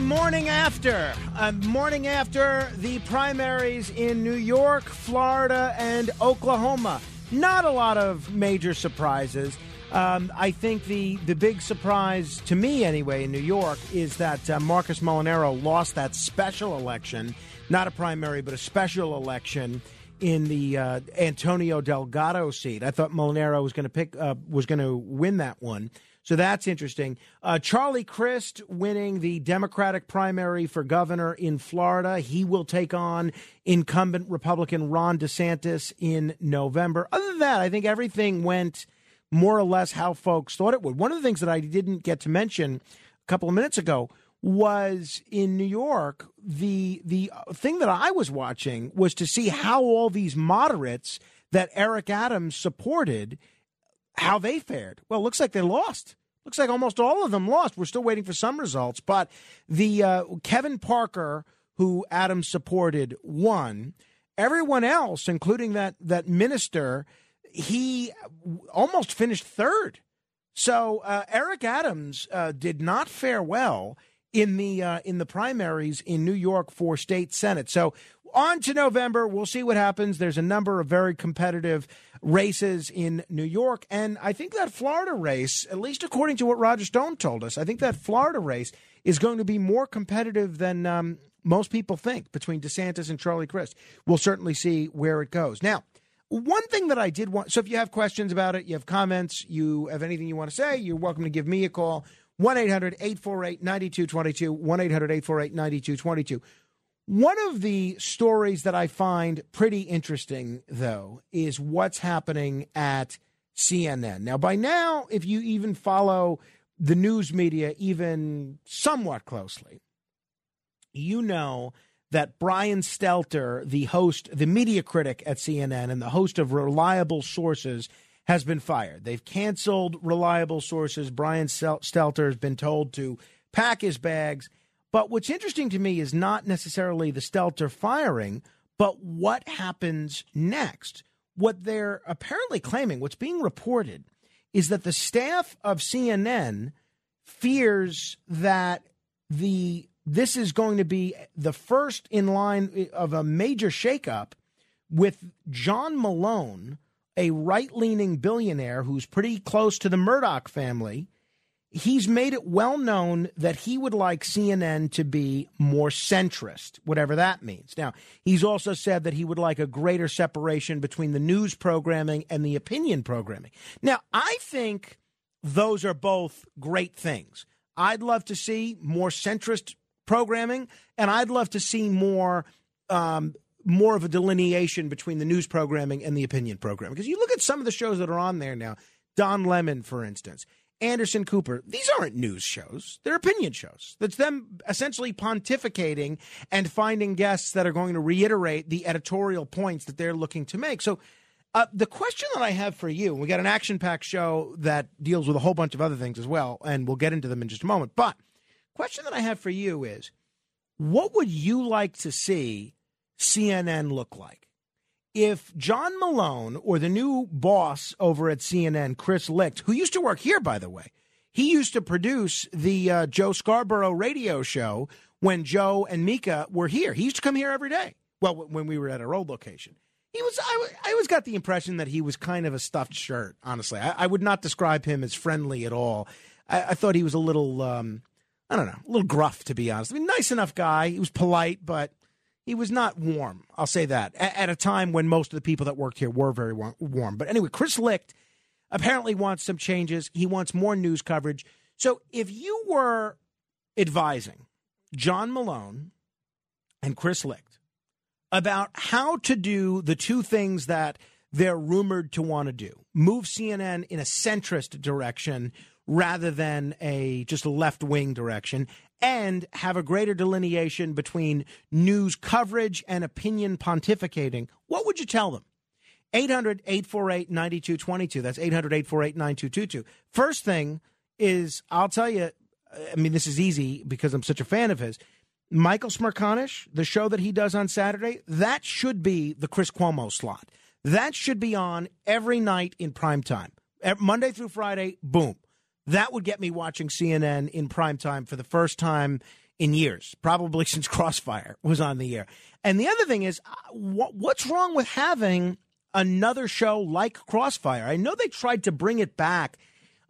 Morning after. Uh, morning after the primaries in New York, Florida, and Oklahoma. Not a lot of major surprises. Um, I think the, the big surprise, to me anyway, in New York, is that uh, Marcus Molinaro lost that special election, not a primary, but a special election in the uh, Antonio Delgado seat. I thought Molinaro was going to pick uh, was going to win that one. So that's interesting. Uh, Charlie Crist winning the Democratic primary for governor in Florida. He will take on incumbent Republican Ron DeSantis in November. Other than that, I think everything went more or less how folks thought it would. One of the things that I didn't get to mention a couple of minutes ago was in New York. The the thing that I was watching was to see how all these moderates that Eric Adams supported how they fared. Well, it looks like they lost. Looks like almost all of them lost. We're still waiting for some results, but the uh, Kevin Parker, who Adams supported, won. Everyone else, including that that minister, he almost finished third. So uh, Eric Adams uh, did not fare well in the uh, in the primaries in New York for state senate. So on to November, we'll see what happens. There's a number of very competitive races in New York, and I think that Florida race, at least according to what Roger Stone told us, I think that Florida race is going to be more competitive than um, most people think between DeSantis and Charlie Crist. We'll certainly see where it goes. Now. One thing that I did want, so if you have questions about it, you have comments, you have anything you want to say, you're welcome to give me a call. 1 800 848 9222. 1 800 848 9222. One of the stories that I find pretty interesting, though, is what's happening at CNN. Now, by now, if you even follow the news media even somewhat closely, you know that Brian Stelter, the host, the media critic at CNN and the host of Reliable Sources, has been fired. They've canceled Reliable Sources. Brian Stelter has been told to pack his bags. But what's interesting to me is not necessarily the Stelter firing, but what happens next. What they're apparently claiming, what's being reported, is that the staff of CNN fears that the this is going to be the first in line of a major shakeup with John Malone, a right leaning billionaire who's pretty close to the Murdoch family. He's made it well known that he would like CNN to be more centrist, whatever that means. Now, he's also said that he would like a greater separation between the news programming and the opinion programming. Now, I think those are both great things. I'd love to see more centrist programming, and I'd love to see more um, more of a delineation between the news programming and the opinion programming. Because you look at some of the shows that are on there now, Don Lemon, for instance, Anderson Cooper, these aren't news shows. They're opinion shows. That's them essentially pontificating and finding guests that are going to reiterate the editorial points that they're looking to make. So, uh, the question that I have for you, we got an action packed show that deals with a whole bunch of other things as well, and we'll get into them in just a moment. But, question that I have for you is what would you like to see CNN look like? If John Malone or the new boss over at CNN, Chris Licht, who used to work here, by the way, he used to produce the uh, Joe Scarborough radio show when Joe and Mika were here. He used to come here every day. Well, when we were at our old location. He was. I, I always got the impression that he was kind of a stuffed shirt. Honestly, I, I would not describe him as friendly at all. I, I thought he was a little. Um, I don't know, a little gruff to be honest. I mean, nice enough guy. He was polite, but he was not warm. I'll say that at, at a time when most of the people that worked here were very warm. But anyway, Chris Licht apparently wants some changes. He wants more news coverage. So if you were advising John Malone and Chris Licht about how to do the two things that they're rumored to want to do move CNN in a centrist direction rather than a just left wing direction and have a greater delineation between news coverage and opinion pontificating, what would you tell them? 800 848 9222. That's 800 848 9222. First thing is, I'll tell you, I mean, this is easy because I'm such a fan of his. Michael Smerconish, the show that he does on Saturday, that should be the Chris Cuomo slot. That should be on every night in prime time. Monday through Friday, boom. That would get me watching CNN in prime time for the first time in years, probably since Crossfire was on the air. And the other thing is, uh, what's wrong with having another show like Crossfire? I know they tried to bring it back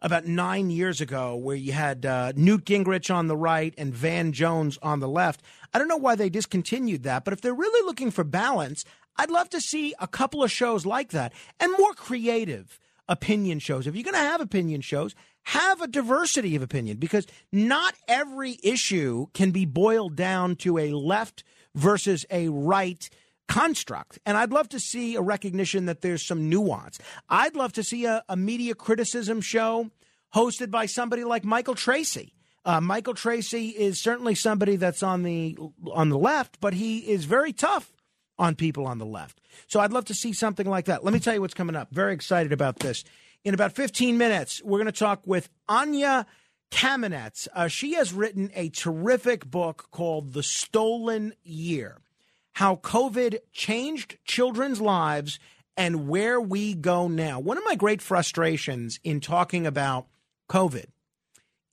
about nine years ago, where you had uh, Newt Gingrich on the right and Van Jones on the left. I don't know why they discontinued that, but if they're really looking for balance, I'd love to see a couple of shows like that and more creative opinion shows. If you're going to have opinion shows, have a diversity of opinion because not every issue can be boiled down to a left versus a right construct. And I'd love to see a recognition that there's some nuance. I'd love to see a, a media criticism show hosted by somebody like Michael Tracey. Uh, Michael Tracey is certainly somebody that's on the on the left, but he is very tough on people on the left. So I'd love to see something like that. Let me tell you what's coming up. Very excited about this. In about 15 minutes, we're going to talk with Anya Kamenetz. Uh, she has written a terrific book called The Stolen Year how COVID changed children's lives and where we go now. One of my great frustrations in talking about COVID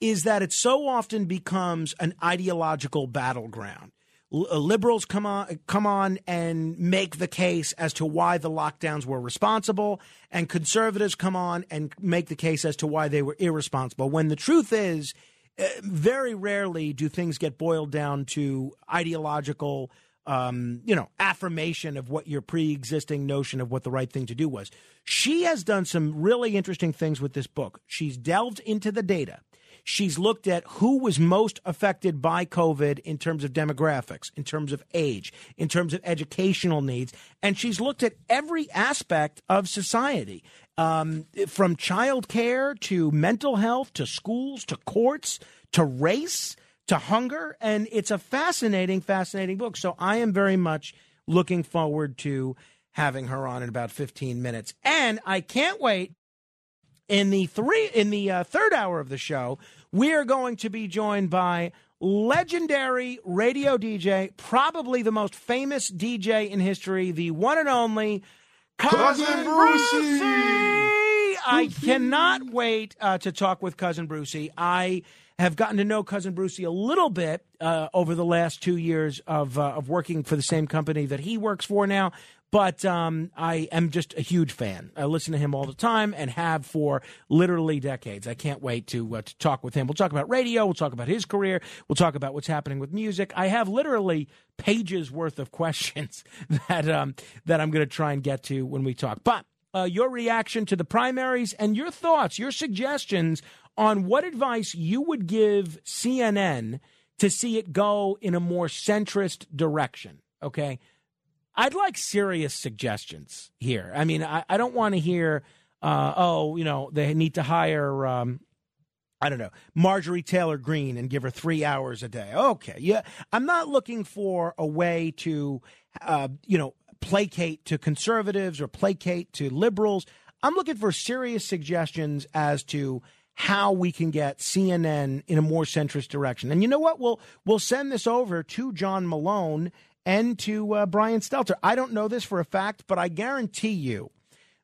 is that it so often becomes an ideological battleground. Uh, liberals come on come on and make the case as to why the lockdowns were responsible and conservatives come on and make the case as to why they were irresponsible when the truth is uh, very rarely do things get boiled down to ideological um, you know, affirmation of what your pre existing notion of what the right thing to do was. She has done some really interesting things with this book. She's delved into the data. She's looked at who was most affected by COVID in terms of demographics, in terms of age, in terms of educational needs, and she's looked at every aspect of society, um, from childcare to mental health to schools to courts to race to hunger. And it's a fascinating, fascinating book. So I am very much looking forward to having her on in about 15 minutes. And I can't wait. In the three, in the uh, third hour of the show, we are going to be joined by legendary radio DJ, probably the most famous DJ in history, the one and only Cousin, Cousin Brucie. Brucie. I cannot wait uh, to talk with Cousin Brucie. I have gotten to know cousin Brucie a little bit uh, over the last two years of uh, of working for the same company that he works for now. But um, I am just a huge fan. I listen to him all the time and have for literally decades. I can't wait to uh, to talk with him. We'll talk about radio. We'll talk about his career. We'll talk about what's happening with music. I have literally pages worth of questions that um, that I'm going to try and get to when we talk. But uh, your reaction to the primaries and your thoughts, your suggestions on what advice you would give CNN to see it go in a more centrist direction. Okay. I'd like serious suggestions here. I mean, I, I don't want to hear, uh, oh, you know, they need to hire, um, I don't know, Marjorie Taylor Greene and give her three hours a day. Okay. Yeah. I'm not looking for a way to, uh, you know, placate to conservatives or placate to liberals. I'm looking for serious suggestions as to how we can get CNN in a more centrist direction. And you know what? We'll we'll send this over to John Malone and to uh, Brian Stelter. I don't know this for a fact, but I guarantee you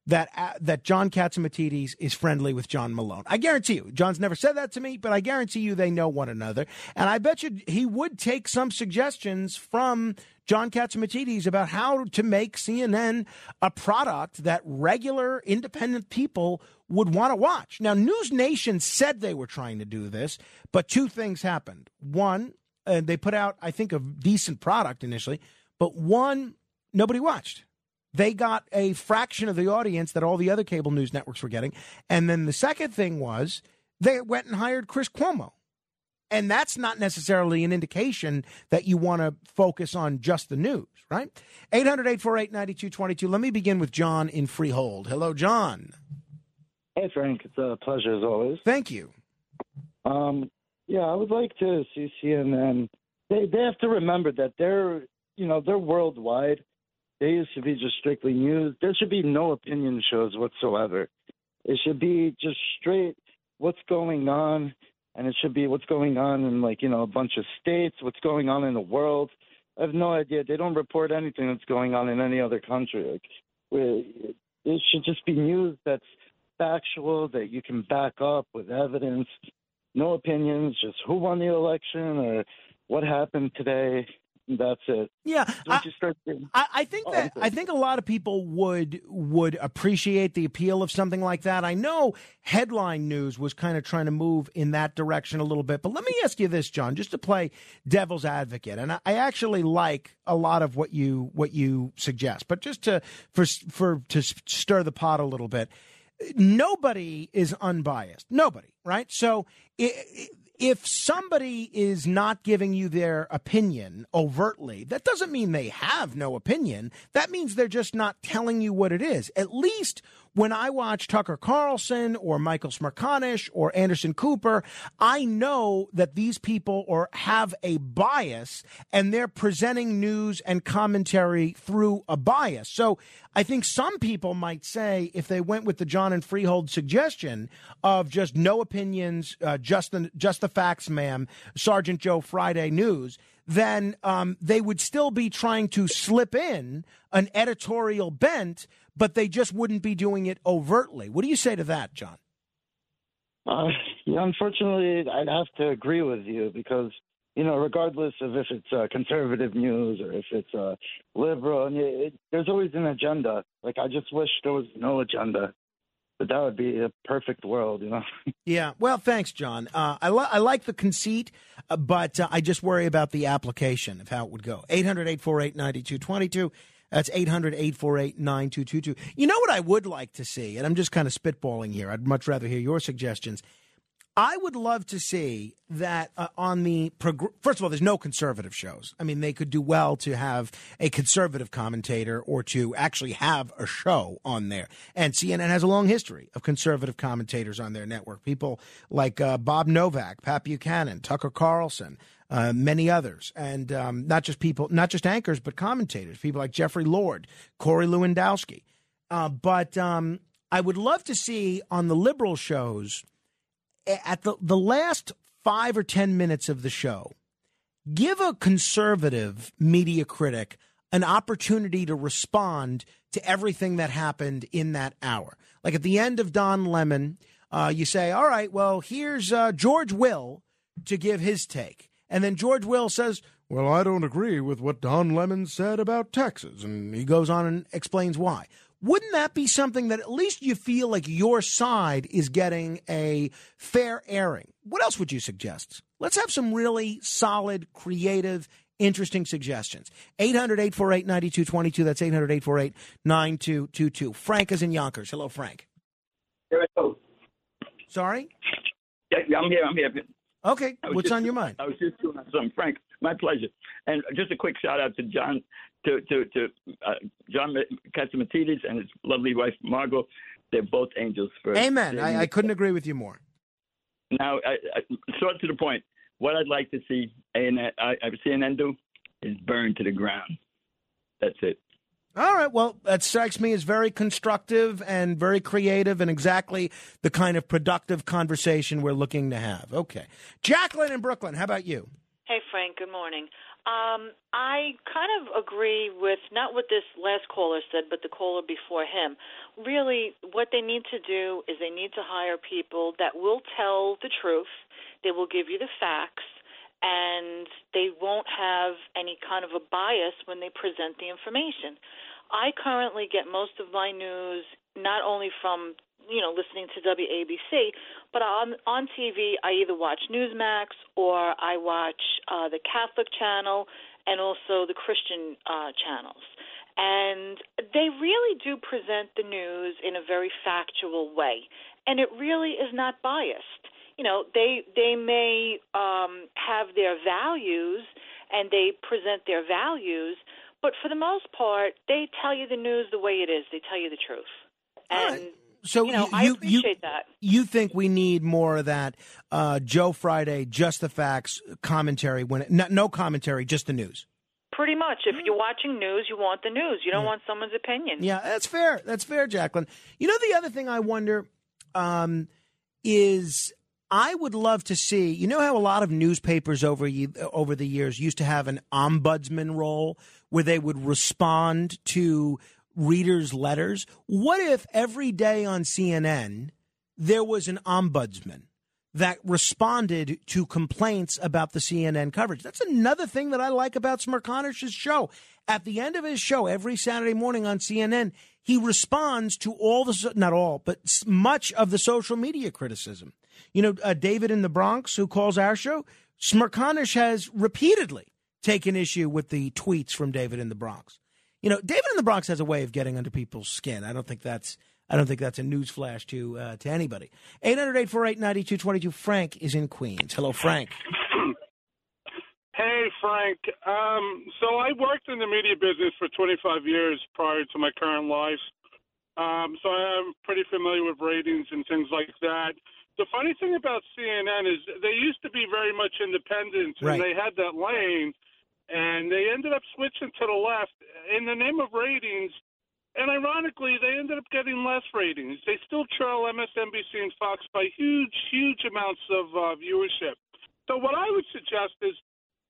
that uh, that John Catsimatidis is friendly with John Malone. I guarantee you. John's never said that to me, but I guarantee you they know one another. And I bet you he would take some suggestions from John Catsimatidis about how to make CNN a product that regular independent people would want to watch. Now, News Nation said they were trying to do this, but two things happened. One, uh, they put out, I think, a decent product initially, but one, nobody watched they got a fraction of the audience that all the other cable news networks were getting. And then the second thing was they went and hired Chris Cuomo. And that's not necessarily an indication that you want to focus on just the news, right? 800 848 9222. Let me begin with John in Freehold. Hello, John. Hey, Frank. It's a pleasure as always. Thank you. Um, yeah, I would like to see CNN. They they have to remember that they're you know they're worldwide they should be just strictly news. There should be no opinion shows whatsoever. It should be just straight what's going on, and it should be what's going on in like you know a bunch of states, what's going on in the world. I have no idea. They don't report anything that's going on in any other country. Like, it should just be news that's factual that you can back up with evidence. No opinions, just who won the election or what happened today. That's it. Yeah, I, I, I, think oh, that I think a lot of people would would appreciate the appeal of something like that. I know headline news was kind of trying to move in that direction a little bit, but let me ask you this, John, just to play devil's advocate, and I, I actually like a lot of what you what you suggest, but just to for for to stir the pot a little bit nobody is unbiased. Nobody, right? So if somebody is not giving you their opinion overtly, that doesn't mean they have no opinion. That means they're just not telling you what it is. At least when I watch Tucker Carlson or Michael Smerconish or Anderson Cooper, I know that these people or have a bias and they're presenting news and commentary through a bias. So I think some people might say if they went with the John and Freehold suggestion of just no opinions, uh, just the just the facts, ma'am, Sergeant Joe Friday News then um, they would still be trying to slip in an editorial bent but they just wouldn't be doing it overtly. What do you say to that, John? Uh, yeah, unfortunately, I'd have to agree with you because you know, regardless of if it's uh, conservative news or if it's uh, liberal, and it, it, there's always an agenda. Like I just wish there was no agenda. But that would be a perfect world, you know. yeah. Well, thanks, John. Uh, I, li- I like the conceit, uh, but uh, I just worry about the application of how it would go. 800 848 9222. That's 800 848 9222. You know what I would like to see? And I'm just kind of spitballing here. I'd much rather hear your suggestions. I would love to see that uh, on the prog- first of all, there's no conservative shows. I mean, they could do well to have a conservative commentator or to actually have a show on there. And CNN has a long history of conservative commentators on their network. People like uh, Bob Novak, Pat Buchanan, Tucker Carlson, uh, many others, and um, not just people, not just anchors, but commentators, people like Jeffrey Lord, Corey Lewandowski. Uh, but um, I would love to see on the liberal shows at the the last five or ten minutes of the show, give a conservative media critic an opportunity to respond to everything that happened in that hour. Like at the end of Don Lemon, uh, you say, "All right, well, here's uh, George Will to give his take." And then George Will says, Well, I don't agree with what Don Lemon said about taxes. And he goes on and explains why. Wouldn't that be something that at least you feel like your side is getting a fair airing? What else would you suggest? Let's have some really solid, creative, interesting suggestions. 800 848 9222. That's 800 848 9222. Frank is in Yonkers. Hello, Frank. Hello. Sorry? Yeah, I'm here. I'm here. Okay, what's on your mind? I was just doing something, Frank. My pleasure. And just a quick shout out to John, to to to uh, John Catsimatidis and his lovely wife Margo. They're both angels. For Amen. I, I, couldn't agree with you more. Now, I, I, short to the point. What I'd like to see and I, CNN do is burn to the ground. That's it. All right. Well, that strikes me as very constructive and very creative and exactly the kind of productive conversation we're looking to have. Okay. Jacqueline in Brooklyn, how about you? Hey, Frank. Good morning. Um, I kind of agree with not what this last caller said, but the caller before him. Really, what they need to do is they need to hire people that will tell the truth. They will give you the facts, and they won't have any kind of a bias when they present the information. I currently get most of my news not only from you know listening to WABC, but on on TV I either watch Newsmax or I watch uh, the Catholic channel and also the Christian uh, channels. And they really do present the news in a very factual way, and it really is not biased. You know, they they may um, have their values and they present their values, but for the most part, they tell you the news the way it is. They tell you the truth, and so you know, you, I appreciate you, that. You think we need more of that uh, Joe Friday, just the facts commentary when it, no, no commentary, just the news. Pretty much. If you're watching news, you want the news. You don't want someone's opinion. Yeah, that's fair. That's fair, Jacqueline. You know, the other thing I wonder um, is I would love to see. You know how a lot of newspapers over over the years used to have an ombudsman role where they would respond to readers' letters. What if every day on CNN there was an ombudsman? that responded to complaints about the CNN coverage. That's another thing that I like about Smerconish's show. At the end of his show, every Saturday morning on CNN, he responds to all the, not all, but much of the social media criticism. You know, uh, David in the Bronx, who calls our show, Smerconish has repeatedly taken issue with the tweets from David in the Bronx. You know, David in the Bronx has a way of getting under people's skin. I don't think that's I don't think that's a newsflash to uh, to anybody. 800-848-9222. Frank is in Queens. Hello, Frank. Hey, Frank. Um, so I worked in the media business for 25 years prior to my current life. Um, so I'm pretty familiar with ratings and things like that. The funny thing about CNN is they used to be very much independent, Right. and they had that lane, and they ended up switching to the left in the name of ratings. And ironically, they ended up getting less ratings. They still trail MSNBC and Fox by huge, huge amounts of uh, viewership. So what I would suggest is,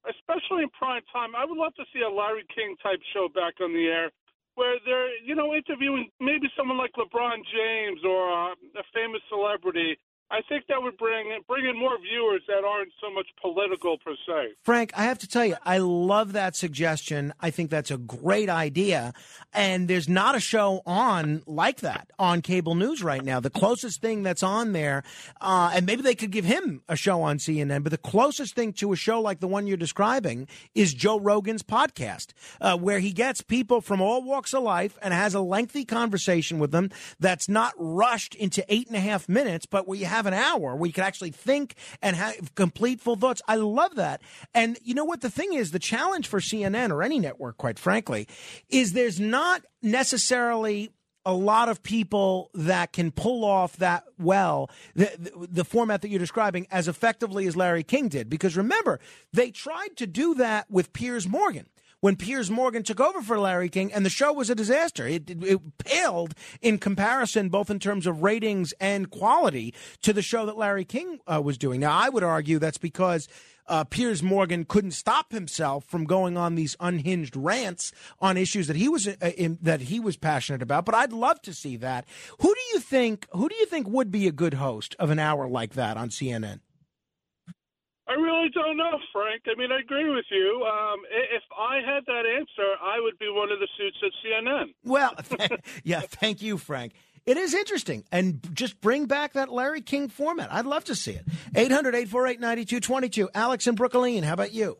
especially in prime time, I would love to see a Larry King type show back on the air, where they're, you know, interviewing maybe someone like LeBron James or uh, a famous celebrity. I think that would bring bring in more viewers that aren't so much political per se. Frank, I have to tell you, I love that suggestion. I think that's a great idea. And there's not a show on like that on cable news right now. The closest thing that's on there, uh, and maybe they could give him a show on CNN, but the closest thing to a show like the one you're describing is Joe Rogan's podcast, uh, where he gets people from all walks of life and has a lengthy conversation with them that's not rushed into eight and a half minutes, but where you have an hour where you can actually think and have complete full thoughts. I love that. And you know what? The thing is, the challenge for CNN or any network, quite frankly, is there's not necessarily a lot of people that can pull off that well the, the, the format that you're describing as effectively as Larry King did. Because remember, they tried to do that with Piers Morgan when Piers Morgan took over for Larry King, and the show was a disaster. It, it, it paled in comparison, both in terms of ratings and quality, to the show that Larry King uh, was doing. Now, I would argue that's because uh, Piers Morgan couldn't stop himself from going on these unhinged rants on issues that he was uh, in, that he was passionate about. But I'd love to see that. Who do you think? Who do you think would be a good host of an hour like that on CNN? I really don't know, Frank. I mean, I agree with you. Um, if I had that answer, I would be one of the suits at CNN. Well, yeah, thank you, Frank. It is interesting. And just bring back that Larry King format. I'd love to see it. 800 848 9222. Alex and Brooklyn, how about you?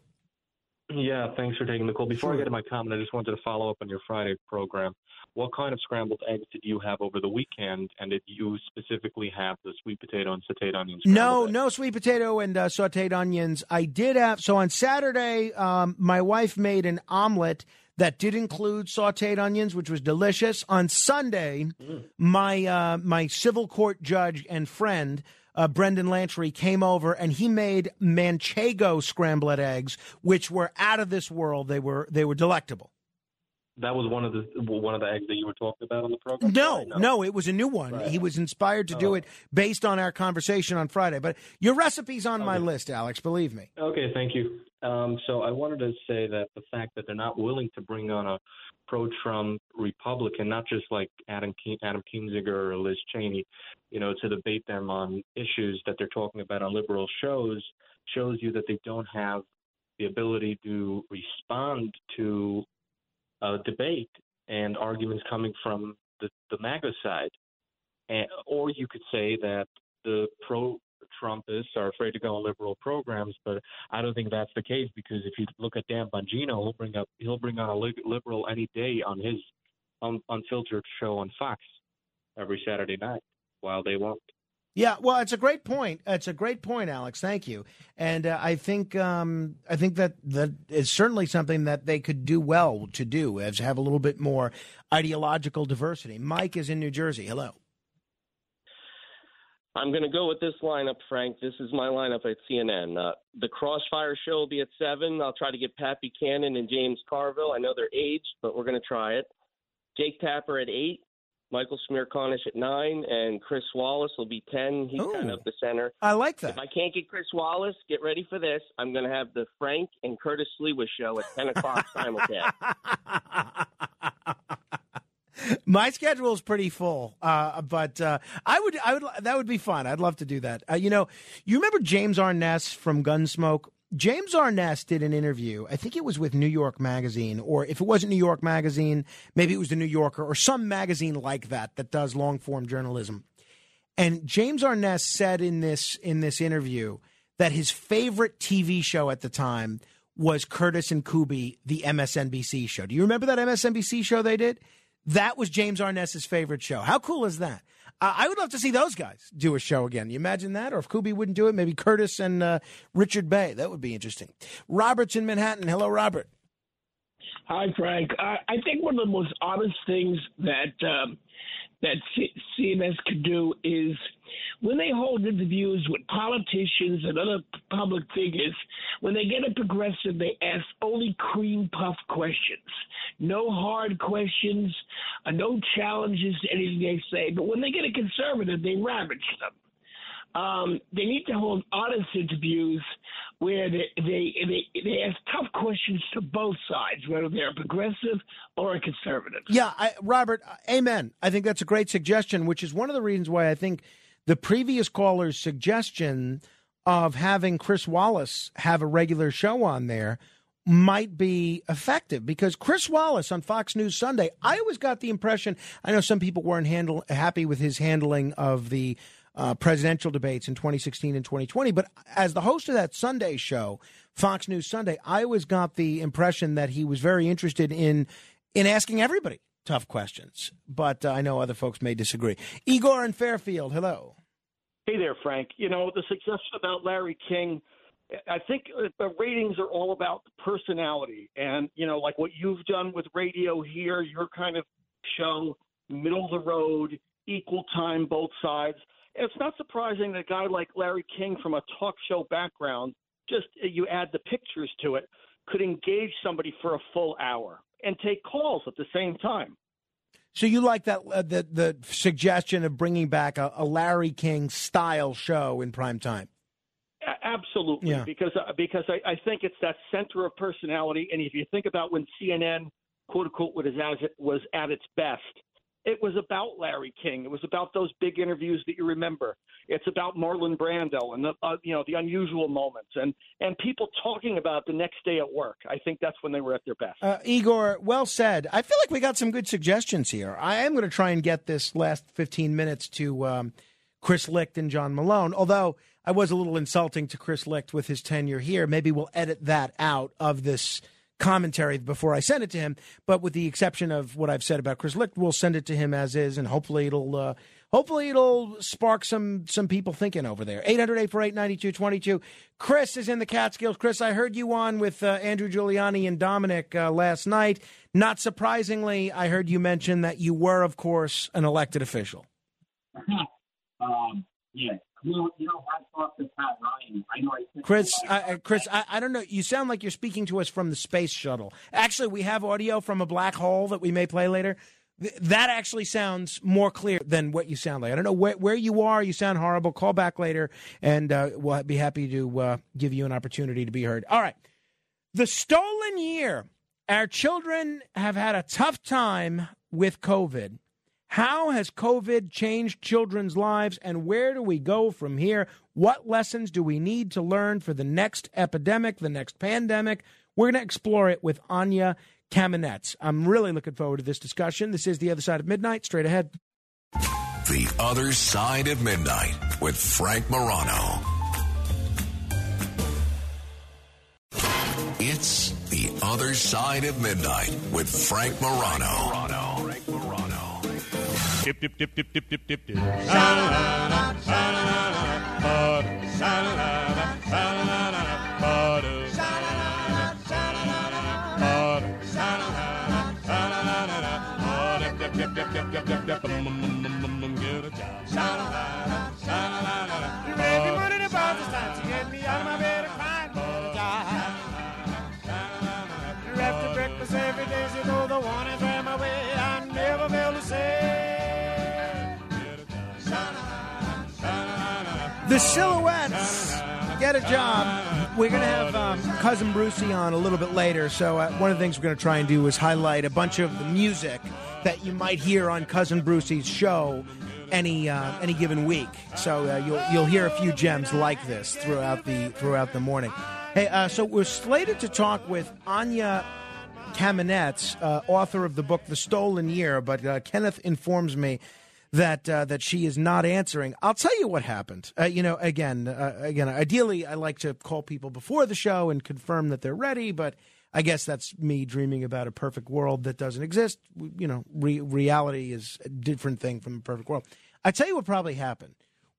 Yeah, thanks for taking the call. Before I get to my comment, I just wanted to follow up on your Friday program. What kind of scrambled eggs did you have over the weekend, and did you specifically have the sweet potato and sauteed onions? No, no sweet potato and uh, sauteed onions. I did have, so on Saturday, um, my wife made an omelet that did include sauteed onions, which was delicious. On Sunday, my uh, my civil court judge and friend uh, Brendan Lantry came over and he made manchego scrambled eggs, which were out of this world. They were they were delectable. That was one of the one of the eggs that you were talking about on the program. No, no, no, it was a new one. Right. He was inspired to do Oh. it based on our conversation on Friday. But your recipe's on my list, Alex. Believe me. Okay, thank you. Um, so I wanted to say that the fact that they're not willing to bring on a pro-Trump Republican, not just like Adam Ke- Adam Kinzinger or Liz Cheney, you know, to debate them on issues that they're talking about on liberal shows, shows you that they don't have the ability to respond to a debate and arguments coming from the, the MAGA side. And, or you could say that the pro Trumpists are afraid to go on liberal programs, but I don't think that's the case because if you look at Dan Bongino, he'll bring up he'll bring on a liberal any day on his un- unfiltered show on Fox every Saturday night, while they won't. Yeah, well, it's a great point. It's a great point, Alex. Thank you. And uh, I think um, I think that that is certainly something that they could do well to do, is have a little bit more ideological diversity. Mike is in New Jersey. Hello. I'm going to go with this lineup, Frank. This is my lineup at CNN. Uh, the Crossfire show will be at 7. I'll try to get Pat Buchanan and James Carville. I know they're aged, but we're going to try it. Jake Tapper at 8. Michael Smerconish at 9. And Chris Wallace will be 10. He's kind of the center. I like that. If I can't get Chris Wallace, get ready for this. I'm going to have the Frank and Curtis Sliwa show at 10 o'clock simulcast. My schedule is pretty full, uh, but uh, I would, I would, that would be fun. I'd love to do that. Uh, you know, you remember James Arness from Gunsmoke? James Arness did an interview. I think it was with New York Magazine, or if it wasn't New York Magazine, maybe it was the New Yorker or some magazine like that that does long form journalism. And James Arness said in this in this interview that his favorite TV show at the time was Curtis and Kuby, the MSNBC show. Do you remember that MSNBC show they did? That was James Arness's favorite show. How cool is that? Uh, I would love to see those guys do a show again. You imagine that? Or if Kuby wouldn't do it, maybe Curtis and uh, Richard Bey. That would be interesting. Robert's in Manhattan. Hello, Robert. Hi, Frank. I, I think one of the most honest things that um, that CMS could do is when they hold interviews with politicians and other public figures, when they get a progressive, they ask only cream puff questions, no hard questions, uh, no challenges to anything they say. But when they get a conservative, they ravage them. Um, they need to hold honest interviews where they, they they they ask tough questions to both sides, whether they're progressive or a conservative. Yeah, I, Robert, amen. I think that's a great suggestion, which is one of the reasons why I think the previous caller's suggestion of having Chris Wallace have a regular show on there might be effective because Chris Wallace on Fox News Sunday, I always got the impression. I know some people weren't handle, happy with his handling of the uh, presidential debates in 2016 and 2020, but as the host of that Sunday show, Fox News Sunday, I always got the impression that he was very interested in in asking everybody tough questions. But uh, I know other folks may disagree. Igor in Fairfield, hello. Hey there, Frank. You know, the suggestion about Larry King, I think uh, the ratings are all about personality. And, you know, like what you've done with radio here, your kind of show, middle of the road, equal time, both sides. It's not surprising that a guy like Larry King from a talk show background, just uh, you add the pictures to it, could engage somebody for a full hour and take calls at the same time. So you like that uh, the the suggestion of bringing back a, a Larry King style show in prime time? Absolutely, Yeah. because uh, because I, I think it's that center of personality. And if you think about when CNN, quote unquote, was as it was at its best, it was about Larry King. It was about those big interviews that you remember. It's about Marlon Brando and the uh, you know the unusual moments and and people talking about the next day at work. I think that's when they were at their best. Uh, Igor, well said. I feel like we got some good suggestions here. I am going to try and get this last 15 minutes to um, Chris Licht and John Malone, although I was a little insulting to Chris Licht with his tenure here. Maybe we'll edit that out of this commentary before I send it to him. But with the exception of what I've said about Chris Licht, we'll send it to him as is, and hopefully it'll uh, hopefully it'll spark some some people thinking over there. 800-848-9222. Chris is in the Catskills. Chris, I heard you on with uh, Andrew Giuliani and Dominic uh, last night. Not surprisingly, I heard you mention that you were, of course, an elected official. um, yeah, you, you know, Pat Ryan. I know I Chris, uh, Chris, I, I don't know. You sound like you're speaking to us from the space shuttle. Actually, we have audio from a black hole that we may play later. Th- That actually sounds more clear than what you sound like. I don't know where, where you are. You sound horrible. Call back later, and uh, we'll be happy to uh, give you an opportunity to be heard. All right. The stolen year. Our children have had a tough time with COVID. How has COVID changed children's lives, and where do we go from here? What lessons do we need to learn for the next epidemic, the next pandemic? We're going to explore it with Anya Kamenetz. I'm really looking forward to this discussion. This is The Other Side of Midnight. Straight ahead. The Other Side of Midnight with Frank Morano. It's The Other Side of Midnight with Frank Morano. Frank Morano. Dip, dip, dip, dip, dip, dip, dip, dip. Every Silhouettes get a job. We're going to have um, Cousin Brucie on a little bit later. So, uh, one of the things we're going to try and do is highlight a bunch of the music that you might hear on Cousin Brucie's show any uh, any given week. So uh, you'll you'll hear a few gems like this throughout the throughout the morning. Hey, uh, so we're slated to talk with Anya Kamenetz, uh, author of the book The Stolen Year, but uh, Kenneth informs me that uh, that she is not answering. I'll tell you what happened. Uh, you know, again, uh, again, ideally, I like to call people before the show and confirm that they're ready, but I guess that's me dreaming about a perfect world that doesn't exist. You know, re- reality is a different thing from a perfect world. I tell you what probably happened.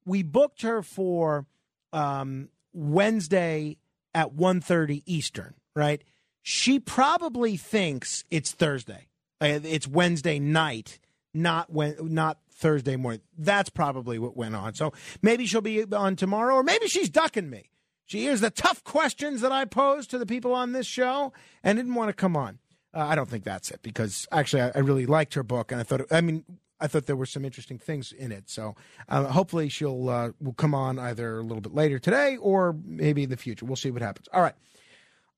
We booked her for um, Wednesday at 1.30 Eastern, right? She probably thinks it's Thursday. Uh, It's Wednesday night, not when, not Thursday morning. That's probably what went on. So maybe she'll be on tomorrow, or maybe she's ducking me. She hears the tough questions that I posed to the people on this show and didn't want to come on. Uh, I don't think that's it because actually I, I really liked her book and I thought I mean I thought there were some interesting things in it. So uh, hopefully she'll uh, will come on either a little bit later today or maybe in the future. We'll see what happens. All right,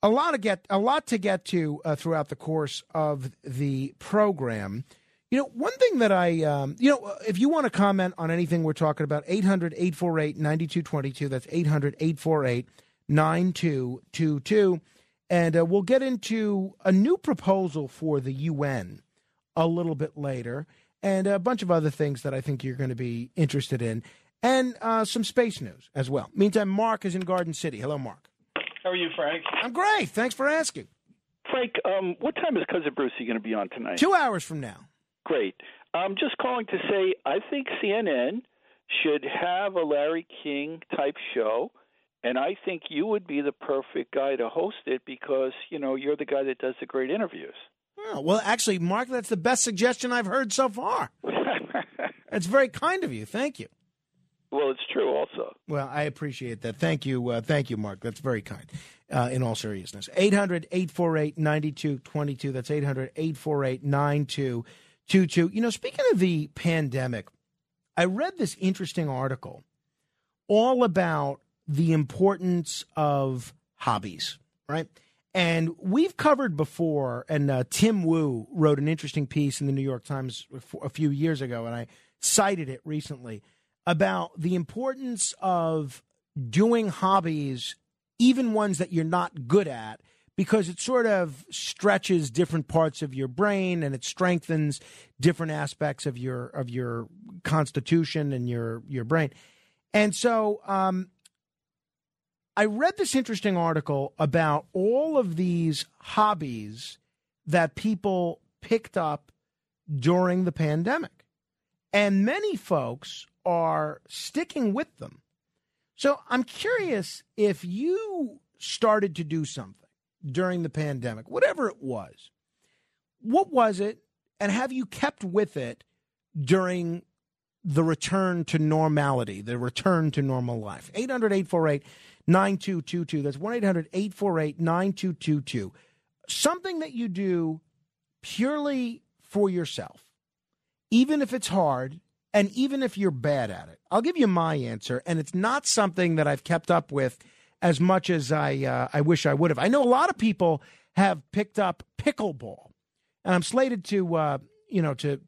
a lot to get a lot to get to uh, throughout the course of the program. You know, one thing that I, um, you know, if you want to comment on anything we're talking about, 800 848 9222. That's 800 848 9222. And uh, we'll get into a new proposal for the UN a little bit later and a bunch of other things that I think you're going to be interested in and uh, some space news as well. Meantime, Mark is in Garden City. Hello, Mark. How are you, Frank? I'm great. Thanks for asking. Frank, um, what time is Cousin Brucie going to be on tonight? Two hours from now. Great. I'm just calling to say I think CNN should have a Larry King type show, and I think you would be the perfect guy to host it because you know you're the guy that does the great interviews. Oh, well, actually, Mark, that's the best suggestion I've heard so far. That's very kind of you. Thank you. Well, it's true also. Well, I appreciate that. Thank you. Uh, thank you, Mark. That's very kind. Uh, in all seriousness, 800 848 9222. That's 800 848 9222. You know, speaking of the pandemic, I read this interesting article all about the importance of hobbies, right? And we've covered before, and uh, Tim Wu wrote an interesting piece in the New York Times a few years ago, and I cited it recently about the importance of doing hobbies, even ones that you're not good at, because it sort of stretches different parts of your brain and it strengthens different aspects of your of your constitution and your your brain. And so um, I read this interesting article about all of these hobbies that people picked up during the pandemic. And many folks are sticking with them. So I'm curious if you started to do something during the pandemic, whatever it was, what was it? And have you kept with it during the return to normality, the return to normal life. 800 848 9222. That's 1 800 848 9222. Something that you do purely for yourself, even if it's hard and even if you're bad at it. I'll give you my answer, and it's not something that I've kept up with as much as I uh, I wish I would have. I know a lot of people have picked up pickleball, and I'm slated to uh, you know to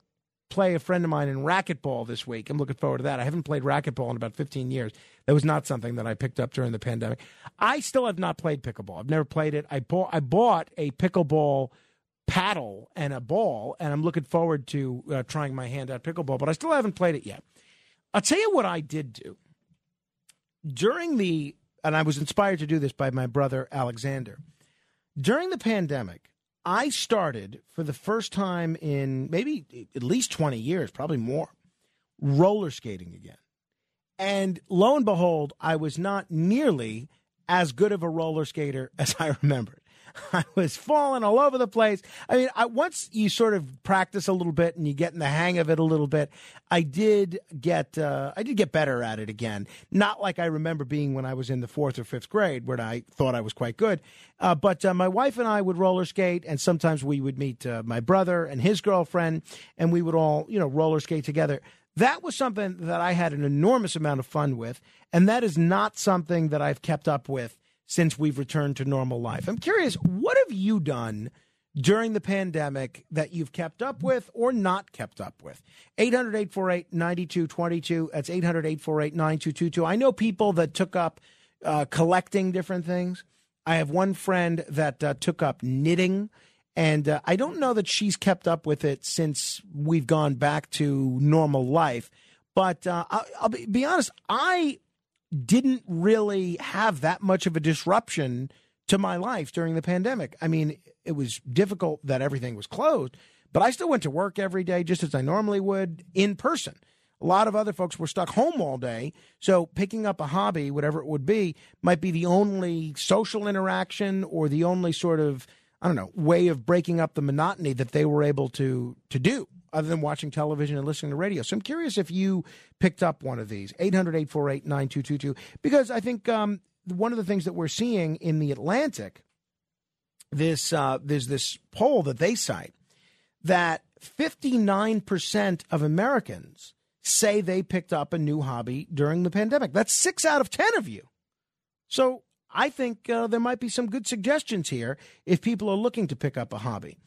play a friend of mine in racquetball this week. I'm looking forward to that. I haven't played racquetball in about 15 years. That was not something that I picked up during the pandemic. I still have not played pickleball. I've never played it. I bought I bought a pickleball paddle and a ball, and I'm looking forward to uh, trying my hand at pickleball, but I still haven't played it yet. I'll tell you what I did do during the, and I was inspired to do this by my brother Alexander. During the pandemic, I started for the first time in maybe at least 20 years, probably more, roller skating again. And lo and behold, I was not nearly as good of a roller skater as I remembered. I was falling all over the place. I mean, I, once you sort of practice a little bit and you get in the hang of it a little bit, I did get uh, I did get better at it again. Not like I remember being when I was in the fourth or fifth grade, where I thought I was quite good. Uh, but uh, my wife and I would roller skate, and sometimes we would meet uh, my brother and his girlfriend, and we would all you know roller skate together. That was something that I had an enormous amount of fun with, and that is not something that I've kept up with since we've returned to normal life. I'm curious, what have you done during the pandemic that you've kept up with or not kept up with? 800 848 9222. That's 800 848 9222. I know people that took up uh, collecting different things. I have one friend that uh, took up knitting. And uh, I don't know that she's kept up with it since we've gone back to normal life. But uh, I'll, I'll be, be honest, I didn't really have that much of a disruption to my life during the pandemic. I mean, it was difficult that everything was closed, but I still went to work every day just as I normally would in person. A lot of other folks were stuck home all day. So picking up a hobby, whatever it would be, might be the only social interaction or the only sort of, I don't know, way of breaking up the monotony that they were able to to do other than watching television and listening to radio. So I'm curious if you picked up one of these 800 848 9222 because I think um, one of the things that we're seeing in the Atlantic, this uh, there's this poll that they cite that 59% of Americans say they picked up a new hobby during the pandemic. That's six out of 10 of you. So I think uh, there might be some good suggestions here if people are looking to pick up a hobby.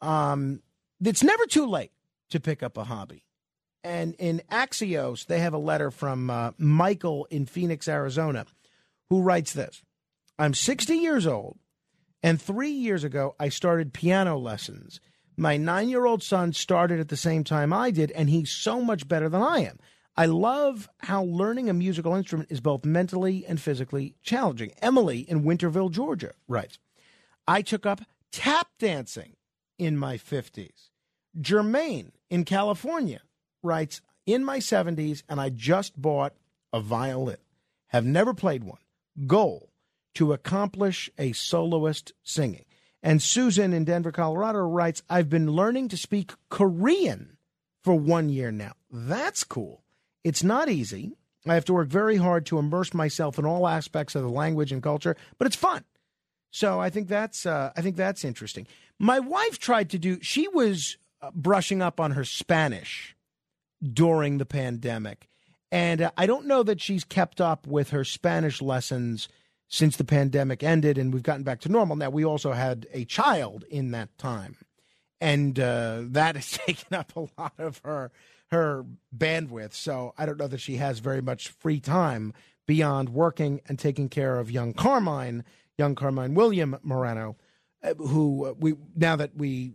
Um, it's never too late to pick up a hobby. And in Axios, they have a letter from uh, Michael in Phoenix, Arizona, who writes this I'm 60 years old, and three years ago, I started piano lessons. My nine year old son started at the same time I did, and he's so much better than I am. I love how learning a musical instrument is both mentally and physically challenging. Emily in Winterville, Georgia writes I took up tap dancing in my 50s. Germaine in California writes In my 70s, and I just bought a violin. Have never played one. Goal to accomplish a soloist singing. And Susan in Denver, Colorado writes I've been learning to speak Korean for one year now. That's cool. It's not easy. I have to work very hard to immerse myself in all aspects of the language and culture, but it's fun. So I think that's uh, I think that's interesting. My wife tried to do. She was brushing up on her Spanish during the pandemic. And uh, I don't know that she's kept up with her Spanish lessons since the pandemic ended and we've gotten back to normal. Now, we also had a child in that time. And uh, that has taken up a lot of her her bandwidth. So I don't know that she has very much free time beyond working and taking care of young Carmine, young Carmine William Morano, uh, who uh, we now that we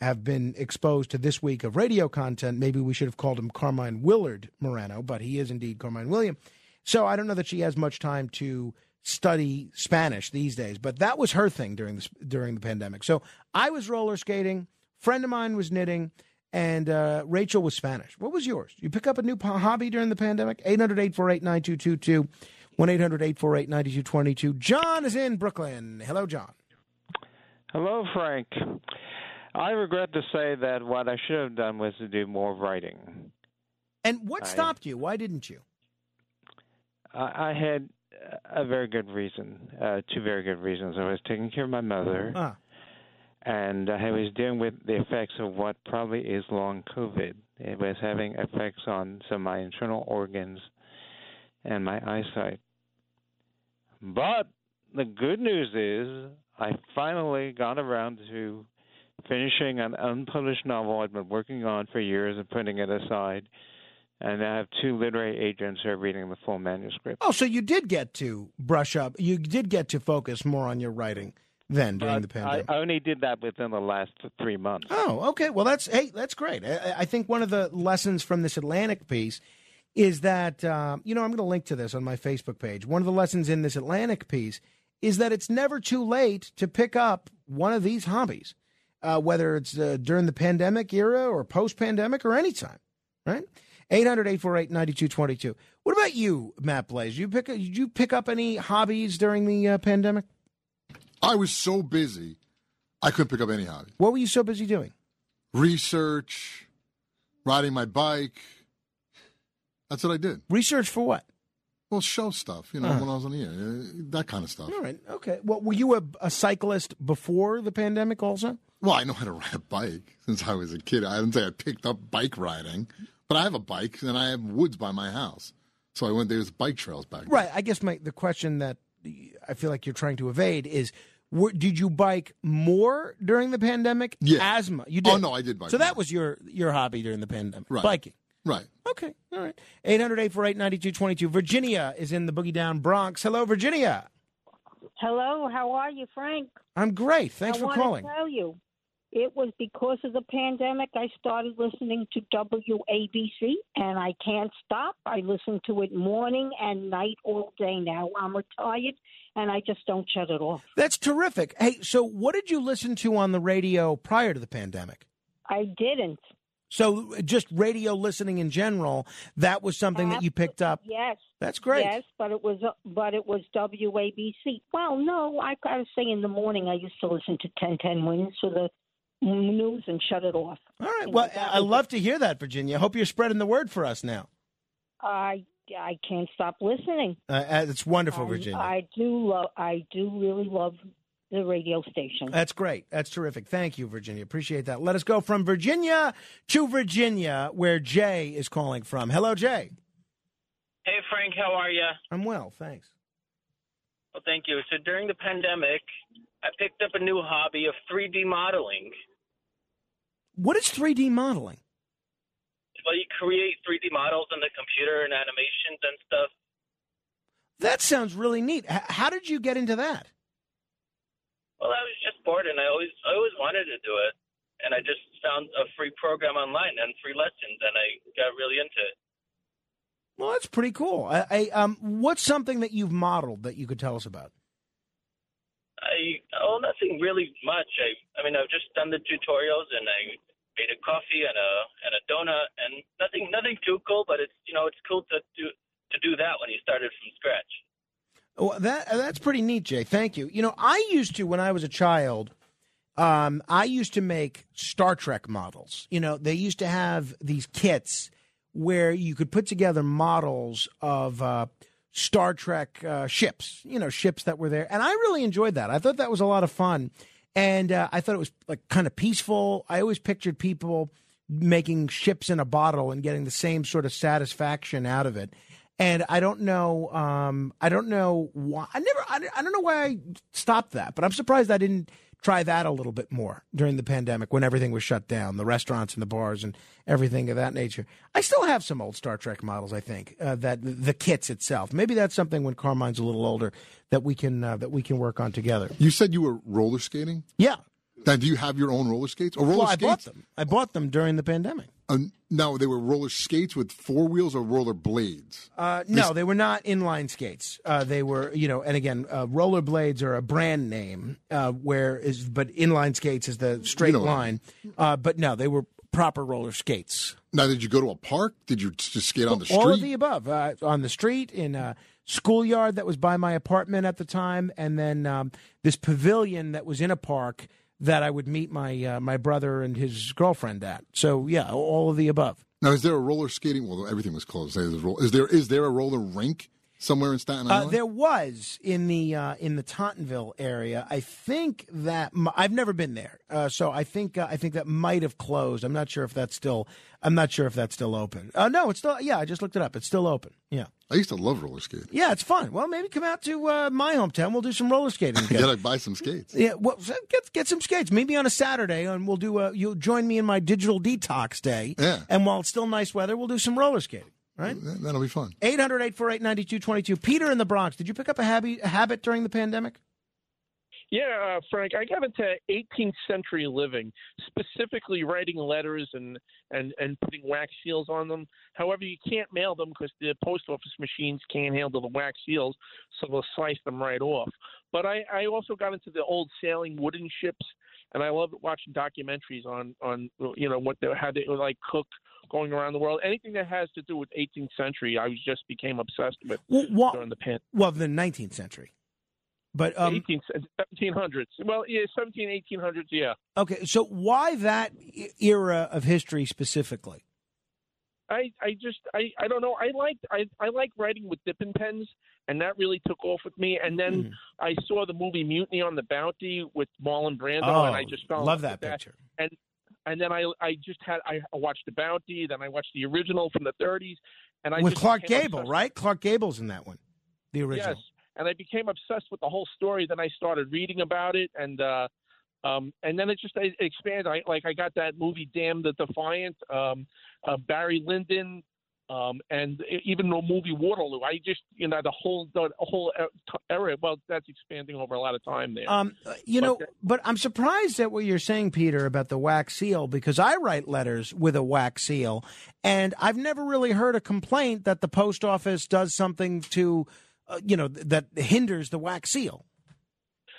have been exposed to this week of radio content. Maybe we should have called him Carmine Willard Morano, but he is indeed Carmine William. So I don't know that she has much time to study Spanish these days, but that was her thing during the during the pandemic. So I was roller skating, friend of mine was knitting, and uh, Rachel was Spanish. What was yours? You pick up a new hobby during the pandemic? 800-848-9222, 1-800-848-9222. John is in Brooklyn. Hello, John. Hello, Frank. I regret to say that what I should have done was to do more writing. And what I- stopped you? Why didn't you? I, I had a very good reason, uh, two very good reasons. I was taking care of my mother, Ah. and I was dealing with the effects of what probably is long COVID. It was having effects on some of my internal organs and my eyesight. But the good news is I finally got around to finishing an unpublished novel I've been working on for years and putting it aside. And I have two literary agents who are reading the full manuscript. Oh, so you did get to brush up. You did get to focus more on your writing then during the pandemic. I only did that within the last three months. Oh, okay. Well, that's hey, that's great. I, I think one of the lessons from this Atlantic piece is that um, you know I'm going to link to this on my Facebook page. One of the lessons in this Atlantic piece is that it's never too late to pick up one of these hobbies, uh, whether it's uh, during the pandemic era or post-pandemic or anytime. Right? 800-848-9222. What about you, Matt Blaze? You pick? Did you pick up any hobbies during the uh, pandemic? I was so busy, I couldn't pick up any hobby. What were you so busy doing? Research, riding my bike. That's what I did. Research for what? Well, show stuff, you know, Uh-huh. when I was on the air, that kind of stuff. All right. Okay. Well, were you a, a cyclist before the pandemic also? Well, I know how to ride a bike since I was a kid. I didn't say I picked up bike riding, but I have a bike and I have woods by my house. So I went there's bike trails back. There. Right. I guess my the question that I feel like you're trying to evade is were, did you bike more during the pandemic? Yeah. Asthma. You did. Oh, no, I did bike So that was your your hobby during the pandemic. Right. Biking. Right. Okay. All right. 800-848-9222. Virginia is in the Boogie Down Bronx. Hello, Virginia. Hello, how are you, Frank? I'm great. Thanks I for wanna calling. tell you, it was because of the pandemic I started listening to WABC, and I can't stop. I listen to it morning and night all day now. I'm retired, and I just don't shut it off. That's terrific. Hey, so what did you listen to on the radio prior to the pandemic? I didn't. So just radio listening in general, that was something that you picked up. Yes. That's great. Yes, but it was but it was WABC. Well, no, I gotta say in the morning I used to listen to 1010 Wins for the news and shut it off. All right. Well, I love to hear that, Virginia. I Hope you're spreading the word for us now. I I can't stop listening. Uh, uh, it's wonderful, Um, Virginia. I do love I do really love the radio station. That's great. That's terrific. Thank you, Virginia. Appreciate that. Let us go from Virginia to Virginia, where Jay is calling from. Hello, Jay. Hey, Frank, how are you? I'm well, thanks. Well, thank you. So during the pandemic, I picked up a new hobby of 3D modeling. What is 3D modeling? Well, you create 3D models on the computer and animations and stuff. That sounds really neat. H- how did you get into that? Well, I was just bored, and I always, I always wanted to do it. And I just found a free program online and free lessons, and I got really into it. Well, that's pretty cool. I, I, um, what's something that you've modeled that you could tell us about? I oh, nothing really much. I, I mean, I've just done the tutorials, and I made a coffee and a and a donut, and nothing, nothing too cool. But it's you know, it's cool to do to do that when you started from scratch. Well, that that's pretty neat, Jay. Thank you. You know, I used to when I was a child. Um, I used to make Star Trek models. You know, they used to have these kits where you could put together models of uh, Star Trek uh, ships. You know, ships that were there, and I really enjoyed that. I thought that was a lot of fun, and uh, I thought it was like kind of peaceful. I always pictured people making ships in a bottle and getting the same sort of satisfaction out of it. And I don't know, um, I don't know why. I never, I, I don't know why I stopped that, but I'm surprised I didn't try that a little bit more during the pandemic when everything was shut down, the restaurants and the bars and everything of that nature. I still have some old Star Trek models. I think uh, that the kits itself. Maybe that's something when Carmine's a little older that we can uh, that we can work on together. You said you were roller skating? Yeah. Now, do you have your own roller skates? Or roller Well, I bought them. I bought them during the pandemic. Uh, no, they were roller skates with four wheels or roller blades. Uh, no, they were not inline skates. Uh, they were, you know, and again, uh, rollerblades are a brand name, uh, where is but inline skates is the straight You know- line. Uh, but no, they were proper roller skates. Now, did you go to a park? Did you just skate on the street? All of the above, uh, on the street, in a schoolyard that was by my apartment at the time, and then um, this pavilion that was in a park that I would meet my uh, my brother and his girlfriend at. So yeah, all of the above. Now, is there a roller skating? Well, everything was closed. Is there is there, is there a roller rink somewhere in Staten Uh, Island? there was in the uh, in the Tottenville area. I think that m- I've never been there, uh, so I think uh, I think that might have closed. I'm not sure if that's still. I'm not sure if that's still open. Uh, no, it's still. Yeah, I just looked it up. It's still open. Yeah, I used to love roller skating. yeah, it's fun. Well, maybe come out to uh, my hometown. We'll do some roller skating. You gotta buy some skates. Yeah, well, get get some skates. Maybe on a Saturday, and we'll do a. You'll join me in my digital detox day. Yeah. And while it's still nice weather, we'll do some roller skating. Right. That- That'll be fun. 800 848 9222. Peter in the Bronx, did you pick up a, habit a habit during the pandemic? Yeah, uh, Frank, I got into 18th century living, specifically writing letters and, and, and putting wax seals on them. However, you can't mail them because the post office machines can't handle the wax seals, so they'll slice them right off. But I, I also got into the old sailing wooden ships, and I love watching documentaries on, on you know what they, how they like cook going around the world. Anything that has to do with 18th century, I was just became obsessed with Well, wha- during the pan. Well, the 19th century. But um, 18th, 1700s. Well, yeah, 17, 1800s, yeah. okay, so why that era of history specifically? I, I just I, I don't know. I like I, I like writing with dipping pens, and that really took off with me. And then Hmm. I saw the movie Mutiny on the Bounty with Marlon Brando, Oh, and I just fell in love with that picture. And and then I I just had I watched the Bounty, then I watched the original from the 30s, and I With Clark Gable, obsessed- right? Clark Gable's in that one, the original. Yes, and I became obsessed with the whole story. Then I started reading about it, and uh, um, and then it just it expanded. I, like I got that movie Damn the Defiant, um, uh, Barry Lyndon, um, and even the movie Waterloo. I just you know the whole the whole era. Well, that's expanding over a lot of time there. Um, uh, you know, but I'm surprised at what you're saying, Peter, about the wax seal because I write letters with a wax seal, and I've never really heard a complaint that the post office does something to, uh, you know, that hinders the wax seal.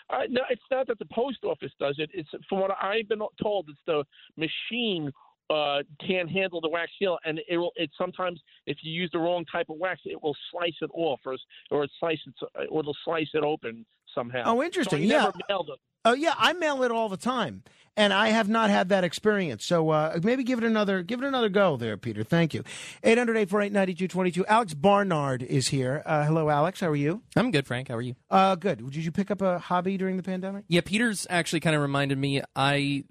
Uh, no, it's not that the post office does it. It's from what I've been told, it's the machine uh, can't handle the wax seal, and it will. It sometimes, if you use the wrong type of wax, it will slice it off, or or it slice it, or it'll slice it open somehow. Oh, interesting. So I Yeah. mailed it. Oh yeah, I mail it all the time, and I have not had that experience. So uh, maybe give it another give it another go there, Peter. Thank you. 800-848-9222. Alex Barnard is here. Uh, hello, Alex. How are you? I'm good, Frank. How are you? Uh, good. Did you pick up a hobby during the pandemic? Yeah, Peter's actually kind of reminded me. I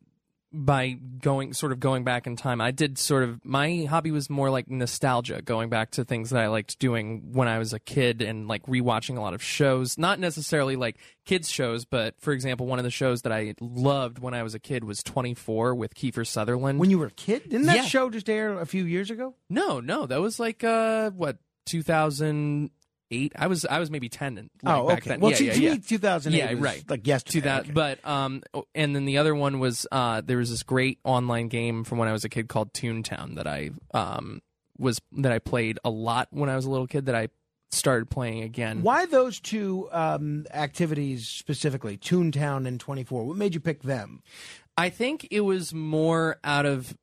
by going sort of going back in time, I did sort of my hobby was more like nostalgia, going back to things that I liked doing when I was a kid and like rewatching a lot of shows. Not necessarily like kids shows, but for example, one of the shows that I loved when I was a kid was 24 with Kiefer Sutherland. When you were a kid, didn't that Yeah. show just air a few years ago? No, no, that was like uh what 2008. I was I was maybe 10 and like, Oh, back okay. then. Well, yeah, to- yeah, to me, 2008 Yeah, right. like yesterday. To that, Okay. but um, and then the other one was uh, there was this great online game from when I was a kid called Toontown that I um was that I played a lot when I was a little kid that I started playing again. Why those two um, activities specifically, Toontown and 24? What made you pick them? I think it was more out of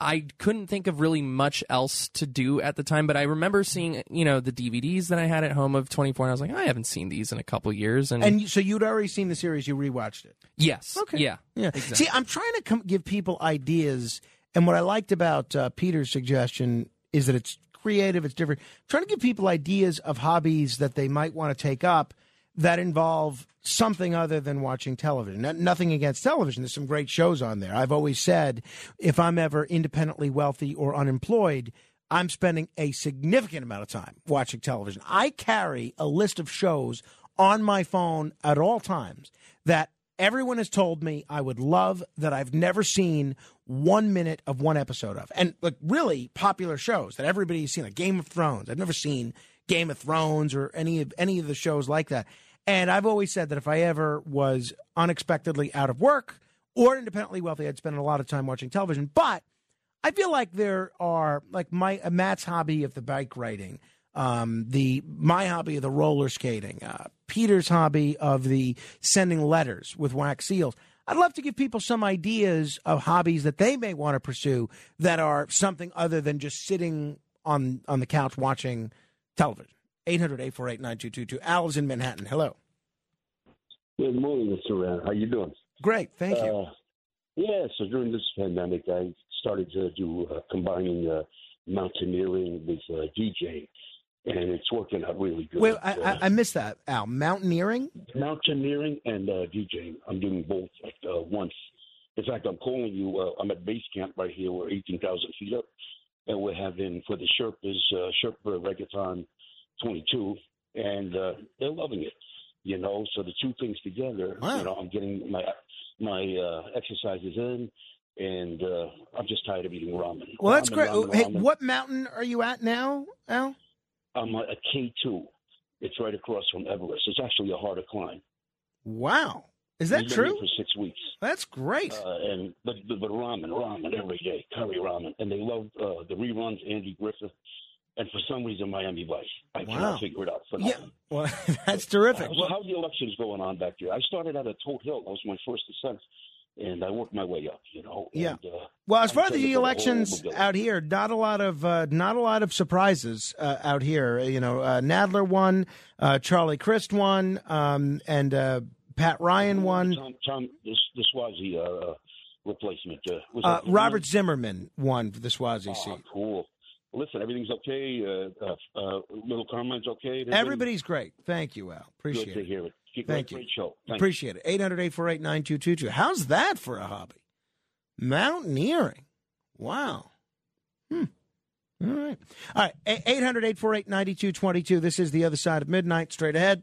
I couldn't think of really much else to do at the time, but I remember seeing, you know, the DVDs that I had at home of 24 and I was like, I haven't seen these in a couple years and, And so you'd already seen the series, you rewatched it. yes. Okay. Yeah. Yeah. Exactly. See, I'm trying to come, give people ideas, and what I liked about uh, Peter's suggestion is that it's creative, it's different. trying to give people ideas of hobbies that they might want to take up that involve something other than watching television. No- nothing against television. There's some great shows on there. I've always said if I'm ever independently wealthy or unemployed, I'm spending a significant amount of time watching television. I carry a list of shows on my phone at all times that everyone has told me I would love that I've never seen one minute of one episode of. And like really popular shows that everybody's seen, like Game of Thrones. I've never seen Game of Thrones or any of any of the shows like that. And I've always said that if I ever was unexpectedly out of work or independently wealthy, I'd spend a lot of time watching television. But I feel like there are like my uh, Matt's hobby of the bike riding, um, the my hobby of the roller skating, uh, Peter's hobby of the sending letters with wax seals. I'd love to give people some ideas of hobbies that they may want to pursue that are something other than just sitting on on the couch watching television. 800-848-9222. Al is in Manhattan. Hello. Good morning, Mr. Rand. How you doing? Great, thank you. Uh, yeah, so during this pandemic, I started to do uh, combining uh, mountaineering with uh, DJing, and it's working out really good. Wait, I, Uh, I, I missed that. Al, mountaineering. mountaineering and uh, DJing. I'm doing both at uh, once. In fact, I'm calling you. Uh, I'm at base camp right here. We're 18,000 feet up, and we're having for the Sherpas uh, Sherpa Reggaeton 22, and uh, they're loving it. You know, so the two things together. You know, I'm getting my my uh, exercises in, and uh, I'm just tired of eating ramen. Well, that's Ramen, great. ramen, hey, ramen. what mountain are you at now, Al? I'm at a K2. It's right across from Everest. It's actually a harder climb. Wow, is that We've been here true? For six weeks. That's great. Uh, and but, but ramen, ramen every day, curry ramen, and they love uh, the reruns. Andy Griffith, and for some reason Miami Vice. I Wow. cannot figure it out. Yeah, well, that's terrific. So how's the elections going on back there? I started out at Todt Hill. That was my first ascent, and I worked my way up. You know. Yeah. And, uh, Well, as far as the build a whole elections out here, not a lot of uh, not a lot of surprises uh, out here. You know, uh, Nadler won, uh, Charlie Crist won, um, and uh, Pat Ryan won. Tom, Tom, this the Suozzi uh, uh, replacement. Uh, was Uh, Robert Zimmerman won for the Suozzi Oh, seat. cool. Listen, everything's okay. Uh, uh, uh, Little Carmine's okay. Everybody's great. Thank you, Al. Appreciate Good Appreciate to it. hear it. Keep Thank you. Great show. Thank you. Appreciate it. 800 848 9222. How's that for a hobby? Mountaineering. Wow. Hmm. All right. All right. 800 848 9222. This is The Other Side of Midnight. Straight ahead.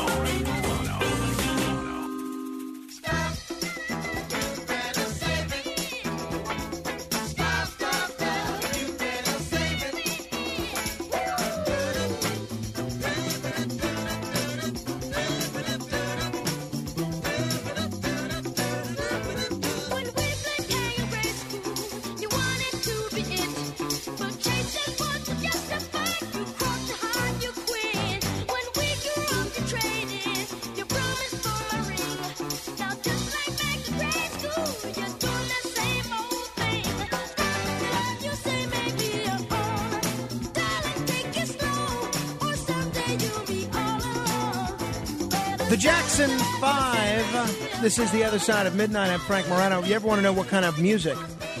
Five. This is the other side of midnight. I'm Frank Morano. If you ever want to know what kind of music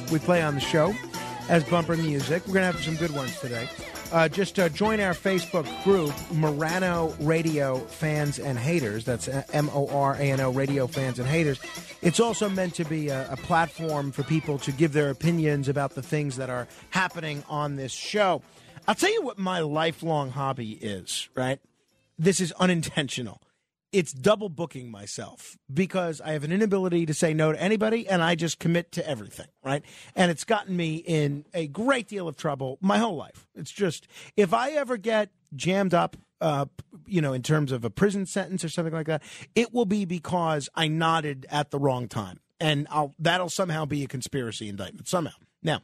we play on the show as bumper music? We're going to have some good ones today. Uh, just uh, join our Facebook group, Morano Radio Fans and Haters. That's M O R A N O Radio Fans and Haters. It's also meant to be a, a platform for people to give their opinions about the things that are happening on this show. I'll tell you what my lifelong hobby is, right? This is unintentional it's double booking myself because I have an inability to say no to anybody and I just commit to everything, right? And it's gotten me in a great deal of trouble my whole life. It's just if I ever get jammed up uh, you know, in terms of a prison sentence or something like that, it will be because I nodded at the wrong time, and I'll that'll somehow be a conspiracy indictment somehow. Now,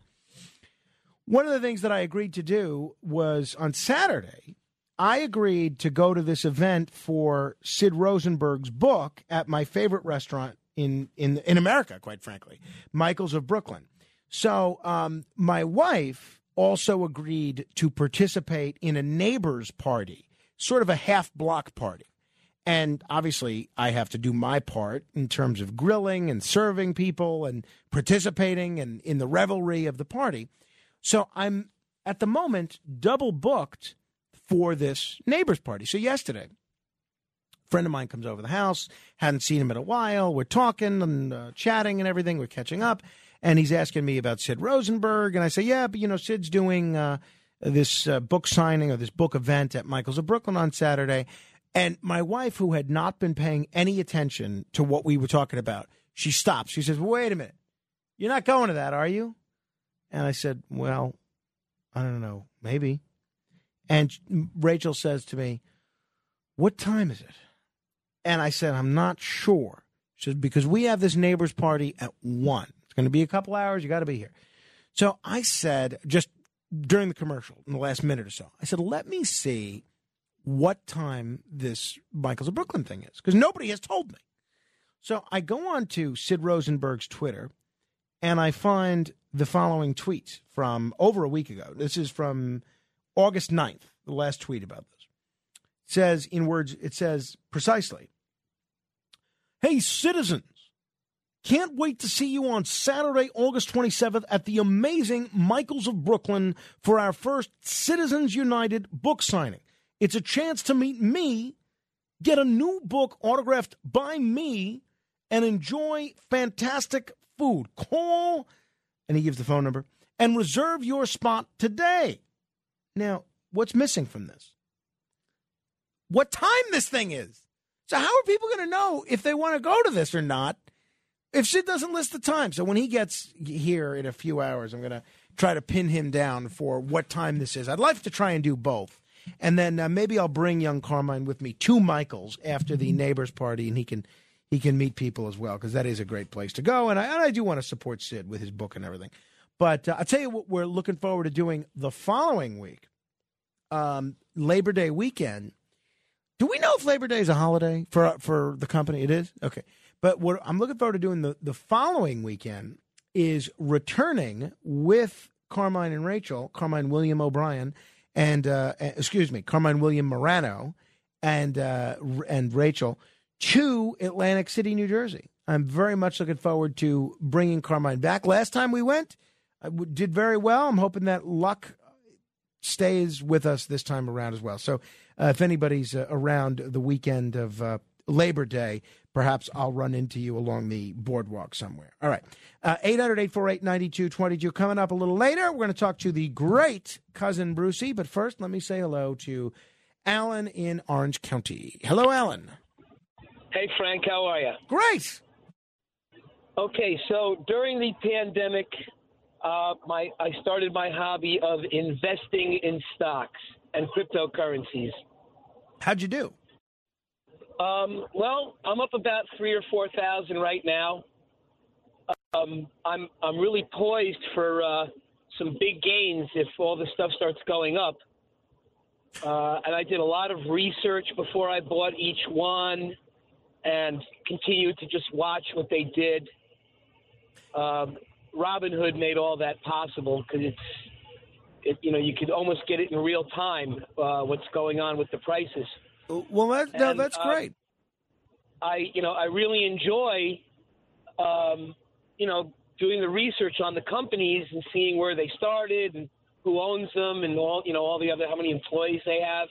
one of the things that I agreed to do was on Saturday, I agreed to go to this event for Sid Rosenberg's book at my favorite restaurant in in in America, quite frankly, Michael's of Brooklyn. So um, my wife also agreed to participate in a neighbor's party, sort of a half block party. And obviously, I have to do my part in terms of grilling and serving people and participating and in the revelry of the party. So I'm at the moment double booked for this neighbor's party. So yesterday, a friend of mine comes over the house, hadn't seen him in a while. We're talking and uh, chatting and everything. We're catching up, and he's asking me about Sid Rosenberg, and I say, yeah, but you know, Sid's doing uh, this uh, book signing or this book event at Michael's of Brooklyn on Saturday. And my wife, who had not been paying any attention to what we were talking about, she stops. She says, "Wait a minute, you're not going to that, are you?" And I said, "Well, I don't know, maybe." And Rachel says to me, What time is it? And I said, I'm not sure. She says, Because we have this neighbor's party at one. It's going to be a couple hours. You got to be here. So I said, just during the commercial, in the last minute or so, I said, Let me see what time this Michael's of Brooklyn thing is. Because nobody has told me. So I go on to Sid Rosenberg's Twitter and I find the following tweet from over a week ago. This is from August 9th, the last tweet about this. Says in words, it says precisely, Hey, citizens, can't wait to see you on Saturday, August 27th at the amazing Michaels of Brooklyn for our first Citizens United book signing. It's a chance to meet me, get a new book autographed by me, and enjoy fantastic food. Call, and he gives the phone number, and reserve your spot today. Now, what's missing from this? What time this thing is. So, how are people going to know if they want to go to this or not if Sid doesn't list the time? So, when he gets here in a few hours, I'm going to try to pin him down for what time this is. I'd like to try and do both. And then uh, maybe I'll bring young Carmine with me to Michael's after the neighbors party, and he can he can meet people as well because that is a great place to go. And I, and I do want to support Sid with his book and everything. But uh, I'll tell you what we're looking forward to doing the following week, um, Labor Day weekend. Do we know if Labor Day is a holiday for for the company? It is okay. But what I'm looking forward to doing the, the following weekend is returning with Carmine and Rachel, Carmine William O'Brien, and uh, excuse me, Carmine William Morano, and uh, and Rachel to Atlantic City, New Jersey. I'm very much looking forward to bringing Carmine back. Last time we went, did very well. I'm hoping that luck stays with us this time around as well. So, uh, if anybody's uh, around the weekend of uh, Labor Day, perhaps I'll run into you along the boardwalk somewhere. All right. Uh, 800 848 9222. Coming up a little later, we're going to talk to the great cousin Brucie. But first, let me say hello to Alan in Orange County. Hello, Alan. Hey, Frank, how are you? Great. Okay, so during the pandemic, uh, my I started my hobby of investing in stocks and cryptocurrencies. How'd you do? Um, well, I'm up about three or four thousand right now. Um, I'm I'm really poised for uh, some big gains if all the stuff starts going up. Uh, and I did a lot of research before I bought each one, and continued to just watch what they did. Um, Robinhood made all that possible because it's, it, you know, you could almost get it in real time uh, what's going on with the prices. Well, that, no, And, that's uh, great. I, you know, I really enjoy, um, you know, doing the research on the companies and seeing where they started and who owns them and all, you know, all the other how many employees they have.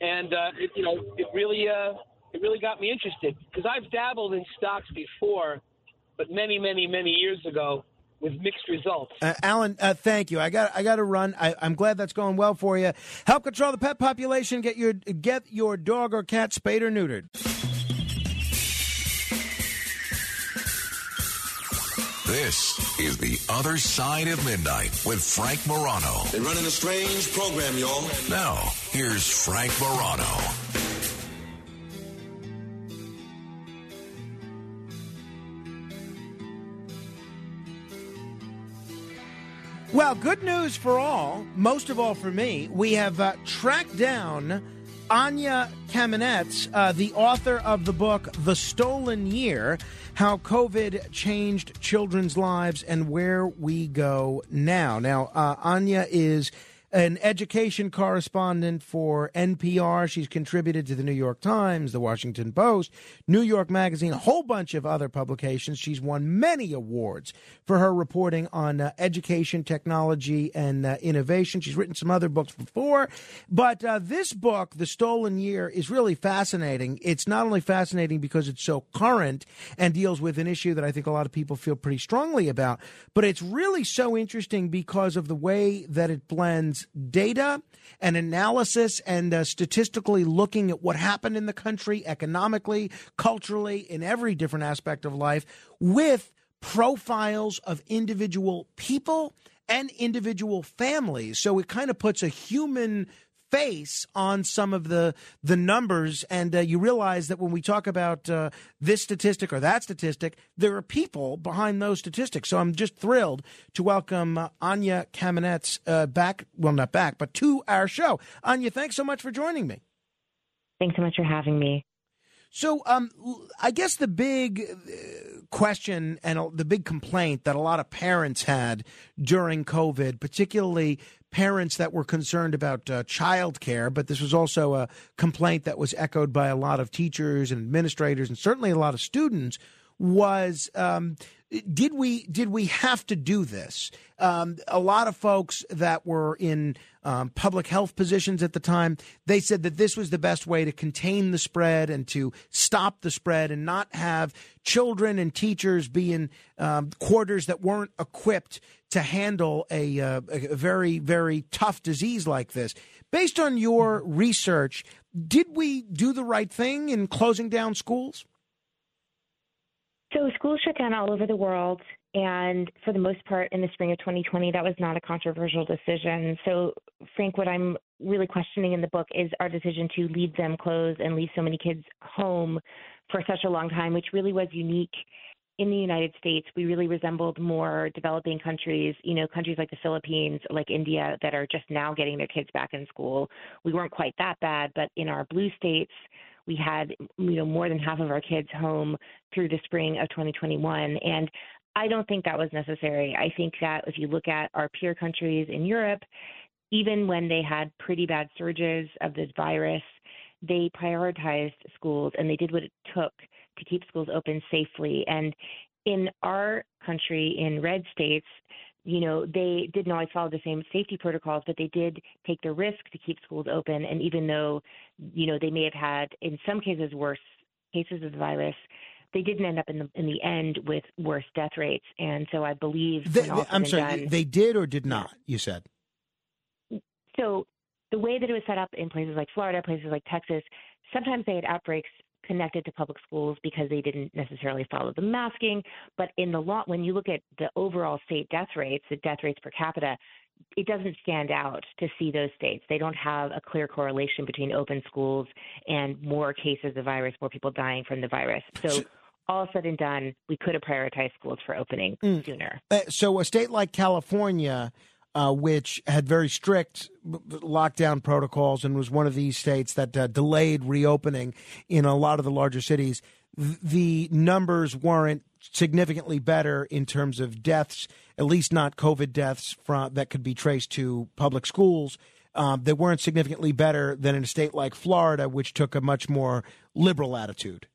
And uh, it, you know, it really, uh, it really got me interested because I've dabbled in stocks before, but many, many, many years ago with mixed results. Uh, Alan, uh, thank you. I got I got to run. I, I'm glad that's going well for you. Help control the pet population. Get your get your dog or cat spayed or neutered. This is The Other Side of Midnight with Frank Morano. They're running a strange program, y'all. Now, here's Frank Morano. Well, good news for all, most of all for me. We have uh, tracked down Anya Kamenetz, uh, the author of the book The Stolen Year How COVID Changed Children's Lives and Where We Go Now. Now, uh, Anya is an education correspondent for NPR. She's contributed to the New York Times, the Washington Post, New York Magazine, a whole bunch of other publications. She's won many awards for her reporting on uh, education, technology, and uh, innovation. She's written some other books before, but uh, this book, The Stolen Year, is really fascinating. It's not only fascinating because it's so current and deals with an issue that I think a lot of people feel pretty strongly about, but it's really so interesting because of the way that it blends data and analysis and uh, statistically looking at what happened in the country economically, culturally, in every different aspect of life with profiles of individual people and individual families. So it kind of puts a human face on some of the the numbers and uh, you realize that when we talk about uh, this statistic or that statistic there are people behind those statistics. So i'm just thrilled to welcome uh, anya kamenetz uh, back well not back but to our show. Anya thanks so much for joining me. Thanks so much for having me. So um, I guess the big uh, question and the big complaint that a lot of parents had during COVID, particularly parents that were concerned about uh, child care, but this was also a complaint that was echoed by a lot of teachers and administrators and certainly a lot of students was um, did we did we have to do this? Um, a lot of folks that were in um, public health positions at the time they said that this was the best way to contain the spread and to stop the spread and not have children and teachers be in um, quarters that weren't equipped to handle a, uh, a very very tough disease like this. Based on your research, did we do the right thing in closing down schools? So schools shut down all over the world. And for the most part, in the spring of 2020, that was not a controversial decision. So, Frank, what I'm really questioning in the book is our decision to leave them closed and leave so many kids home for such a long time, which really was unique in the United States. We really resembled more developing countries, you know, countries like the Philippines, like India, that are just now getting their kids back in school. We weren't quite that bad, but in our blue states, we had you know more than half of our kids home through the spring of 2021 and I don't think that was necessary. I think that if you look at our peer countries in Europe, even when they had pretty bad surges of this virus, they prioritized schools and they did what it took to keep schools open safely. And in our country, in red states, you know, they didn't always follow the same safety protocols, but they did take the risk to keep schools open. And even though, you know, they may have had, in some cases, worse cases of the virus, they didn't end up in the in the end with worse death rates. And so I believe. They, I'm sorry, done, they did or did not? You said. So the way that it was set up in places like Florida, places like Texas, sometimes they had outbreaks connected to public schools because they didn't necessarily follow the masking. But in the law, when you look at the overall state death rates, the death rates per capita, it doesn't stand out to see those states. They don't have a clear correlation between open schools and more cases of the virus, more people dying from the virus. So all said and done, we could have prioritized schools for opening Mm. sooner. Uh, so a state like California, uh, which had very strict lockdown protocols and was one of these states that uh, delayed reopening in a lot of the larger cities, th- the numbers weren't significantly better in terms of deaths, at least not COVID deaths from, that could be traced to public schools. Um, they weren't significantly better than in a state like Florida, which took a much more liberal attitude.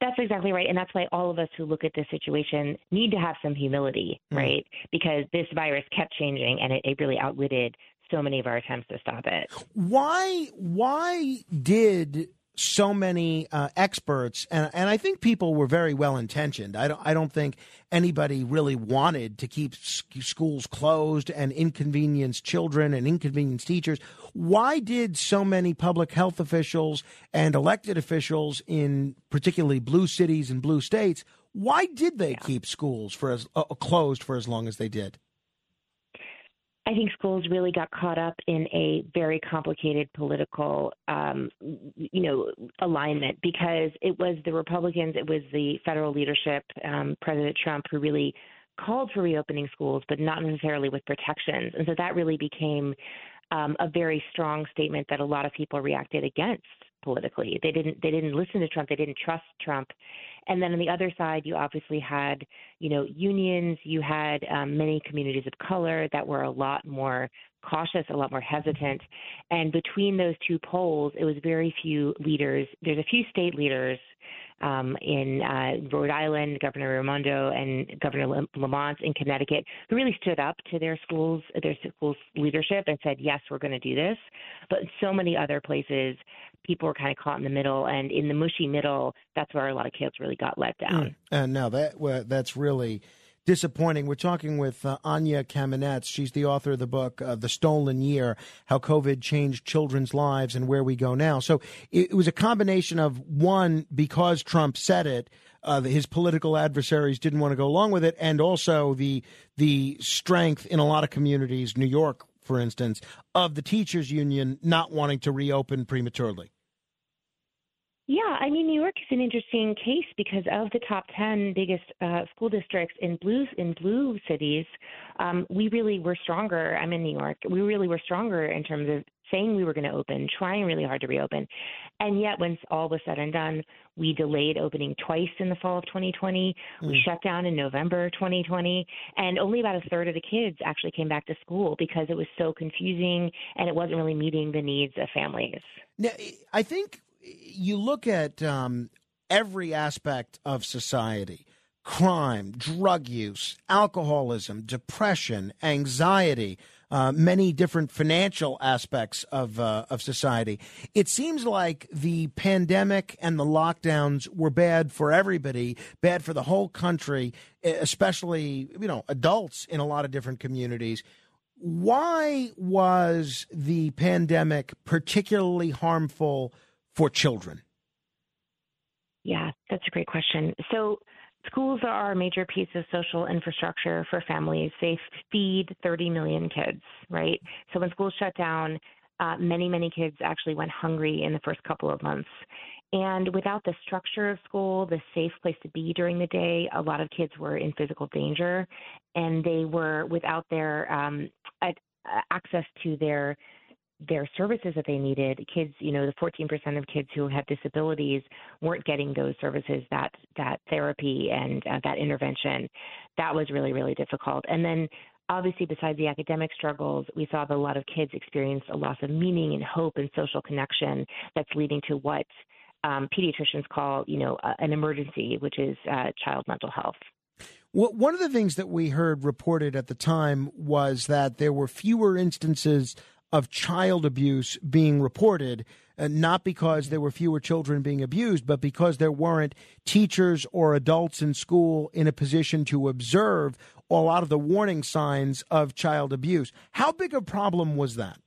That's exactly right. And that's why all of us who look at this situation need to have some humility, Mm. right? Because this virus kept changing and it, it really outwitted so many of our attempts to stop it. why why did so many uh, experts and and I think people were very well intentioned. I don't I don't think anybody really wanted to keep schools closed and inconvenience children and inconvenience teachers. Why did so many public health officials and elected officials in particularly blue cities and blue states why did they keep schools for as uh, closed for as long as they did? I think schools really got caught up in a very complicated political, um, you know, alignment because it was the Republicans, it was the federal leadership, um, President Trump, who really called for reopening schools, but not necessarily with protections, and so that really became um, a very strong statement that a lot of people reacted against politically. They didn't they didn't listen to Trump. They didn't trust Trump. And then on the other side, you obviously had you know unions. You had um, many communities of color that were a lot more cautious, a lot more hesitant. And between those two poles, it was very few leaders. There's a few state leaders um, in uh, Rhode Island, Governor Raimondo and Governor Lamont in Connecticut, who really stood up to their schools, their schools leadership, and said, "Yes, we're going to do this." But so many other places, people were kind of caught in the middle, and in the mushy middle, that's where a lot of kids really got let down. And now that well, that's really disappointing. We're talking with uh, Anya Kamenetz. She's the author of the book uh, "The Stolen Year: How COVID Changed Children's Lives and Where We Go Now." So it, it was a combination of one because Trump said it. Uh, his political adversaries didn't want to go along with it, and also the the strength in a lot of communities, New York, for instance, of the teachers union not wanting to reopen prematurely. Yeah, I mean, New York is an interesting case because of the top ten biggest uh, school districts in blue in blue cities, um, we really were stronger. I'm in New York. We really were stronger in terms of saying we were going to open, trying really hard to reopen. And yet, when all was said and done, we delayed opening twice in the fall of 2020. We Mm. shut down in November 2020. And only about a third of the kids actually came back to school because it was so confusing and it wasn't really meeting the needs of families. Now, I think you look at um, every aspect of society crime, drug use, alcoholism, depression, anxiety. Uh, many different financial aspects of uh, of society. It seems like the pandemic and the lockdowns were bad for everybody, bad for the whole country, especially you know adults in a lot of different communities. Why was the pandemic particularly harmful for children? Yeah, that's a great question. So, schools are a major piece of social infrastructure for families. They feed 30 million kids, right? So, when schools shut down, uh, many, many kids actually went hungry in the first couple of months. And without the structure of school, the safe place to be during the day, a lot of kids were in physical danger, and they were without their um, access to their their services that they needed. Kids, you know, the 14% of kids who have disabilities weren't getting those services, that that therapy and uh, that intervention. That was really really difficult. And then obviously besides the academic struggles, we saw that a lot of kids experienced a loss of meaning and hope and social connection that's leading to what um, pediatricians call, you know, uh, an emergency, which is uh, child mental health. Well, one of the things that we heard reported at the time was that there were fewer instances of child abuse being reported, uh, not because there were fewer children being abused, but because there weren't teachers or adults in school in a position to observe a lot of the warning signs of child abuse. How big a problem was that?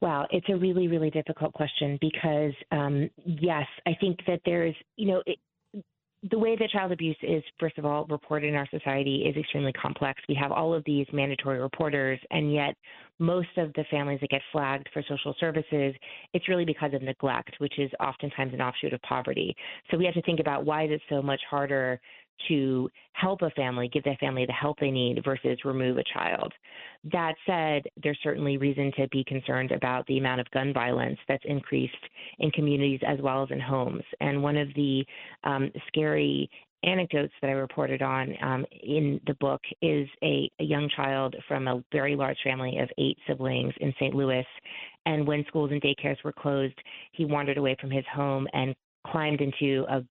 Wow, it's a really, really difficult question because, um, yes, I think that there's, you know, it, the way that child abuse is, first of all, reported in our society is extremely complex. We have all of these mandatory reporters, and yet most of the families that get flagged for social services, it's really because of neglect, which is oftentimes an offshoot of poverty. So we have to think about why is it so much harder to help a family, give that family the help they need versus remove a child. That said, there's certainly reason to be concerned about the amount of gun violence that's increased in communities as well as in homes. And one of the um, scary anecdotes that I reported on um, in the book is a, a young child from a very large family of eight siblings in St. Louis. And when schools and daycares were closed, he wandered away from his home and climbed into a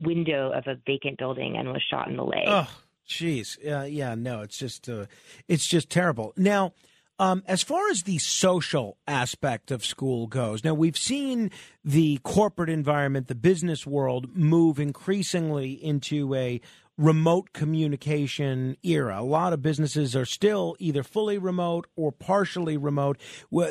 window of a vacant building and was shot in the leg. Oh, jeez. Uh, yeah, no, it's just uh, it's just terrible. Now, um, as far as the social aspect of school goes, now we've seen the corporate environment, the business world move increasingly into a remote communication era. A lot of businesses are still either fully remote or partially remote.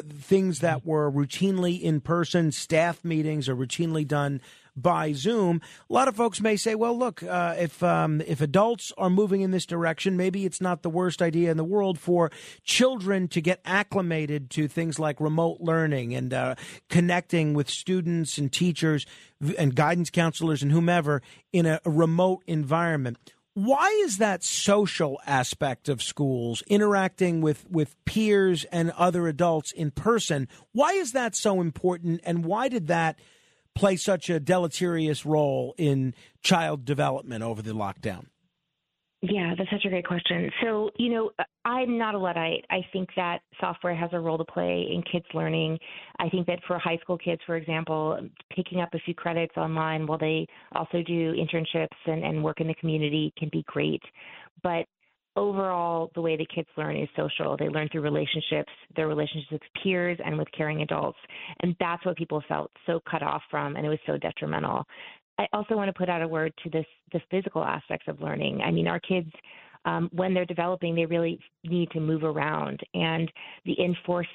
Things that were routinely in person, staff meetings are routinely done by Zoom. A lot of folks may say, "Well, look, uh, if um, if adults are moving in this direction, maybe it's not the worst idea in the world for children to get acclimated to things like remote learning and uh, connecting with students and teachers and guidance counselors and whomever in a, remote environment." Why is that social aspect of schools interacting with, with peers and other adults in person? Why is that so important, and why did that play such a deleterious role in child development over the lockdown? Yeah, that's such a great question. So, you know, I'm not a Luddite. I think that software has a role to play in kids' learning. I think that for high school kids, for example, picking up a few credits online while they also do internships and, and work in the community can be great. But overall, the way the kids learn is social. They learn through relationships, their relationships with peers and with caring adults. And that's what people felt so cut off from, and it was so detrimental. I also want to put out a word to this the physical aspects of learning. I mean, our kids um, when they're developing, they really need to move around, and the enforced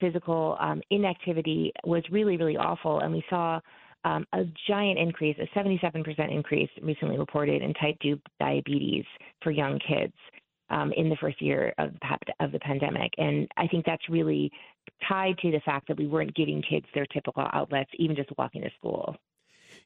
physical um, inactivity was really, really awful. And we saw um, a giant increase, a 77% increase recently reported in type 2 diabetes for young kids um, in the first year of, of the pandemic. And I think that's really tied to the fact that we weren't giving kids their typical outlets, even just walking to school.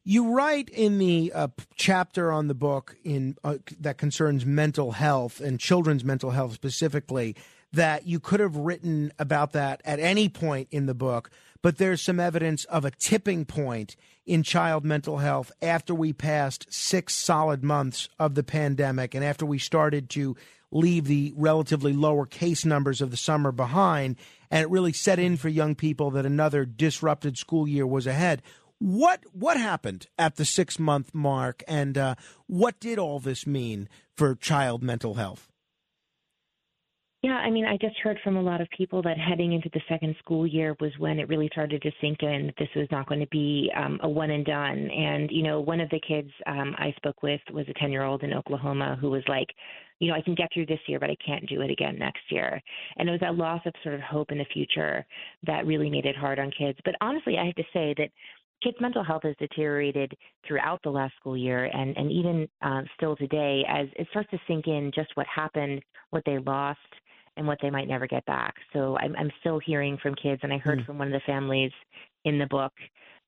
You write in the uh, chapter on the book in uh, that concerns mental health and children's mental health specifically that you could have written about that at any point in the book, but there's some evidence of a tipping point in child mental health after we passed six solid months of the pandemic and after we started to leave the relatively lower case numbers of the summer behind. And it really set in for young people that another disrupted school year was ahead. What what happened at the six month mark, and uh, what did all this mean for child mental health? Yeah, I mean, I just heard from a lot of people that heading into the second school year was when it really started to sink in that this was not going to be um, a one and done. And, you know, one of the kids um, I spoke with was a 10 year old in Oklahoma who was like, you know, I can get through this year, but I can't do it again next year. And it was that loss of sort of hope in the future that really made it hard on kids. But honestly, I have to say that kids' mental health has deteriorated throughout the last school year and, and even uh, still today as it starts to sink in just what happened, what they lost, and what they might never get back. So I'm, I'm still hearing from kids, and I heard mm. from one of the families in the book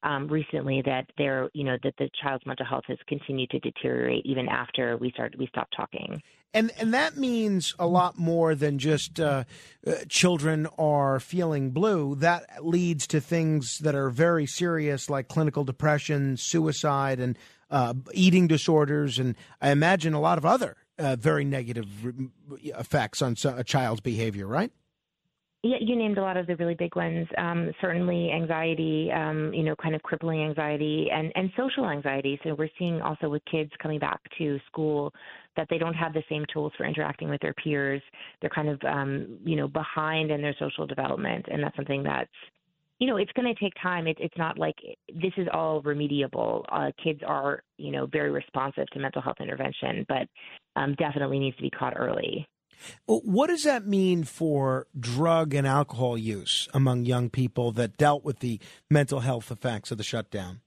um, recently that they're, you know, that the child's mental health has continued to deteriorate even after we started, we stopped talking. And and that means a lot more than just uh, uh, children are feeling blue. That leads to things that are very serious, like clinical depression, suicide, and uh, eating disorders, and I imagine a lot of other uh, very negative effects on a child's behavior, right? Yeah, you named a lot of the really big ones. Um, certainly, anxiety, um, you know, kind of crippling anxiety, and and social anxiety. So we're seeing also with kids coming back to school that they don't have the same tools for interacting with their peers. They're kind of, um, you know, behind in their social development, and that's something that's you know, it's going to take time. It, it's not like this is all remediable. Uh, kids are, you know, very responsive to mental health intervention, but um, definitely needs to be caught early. What does that mean for drug and alcohol use among young people that dealt with the mental health effects of the shutdown?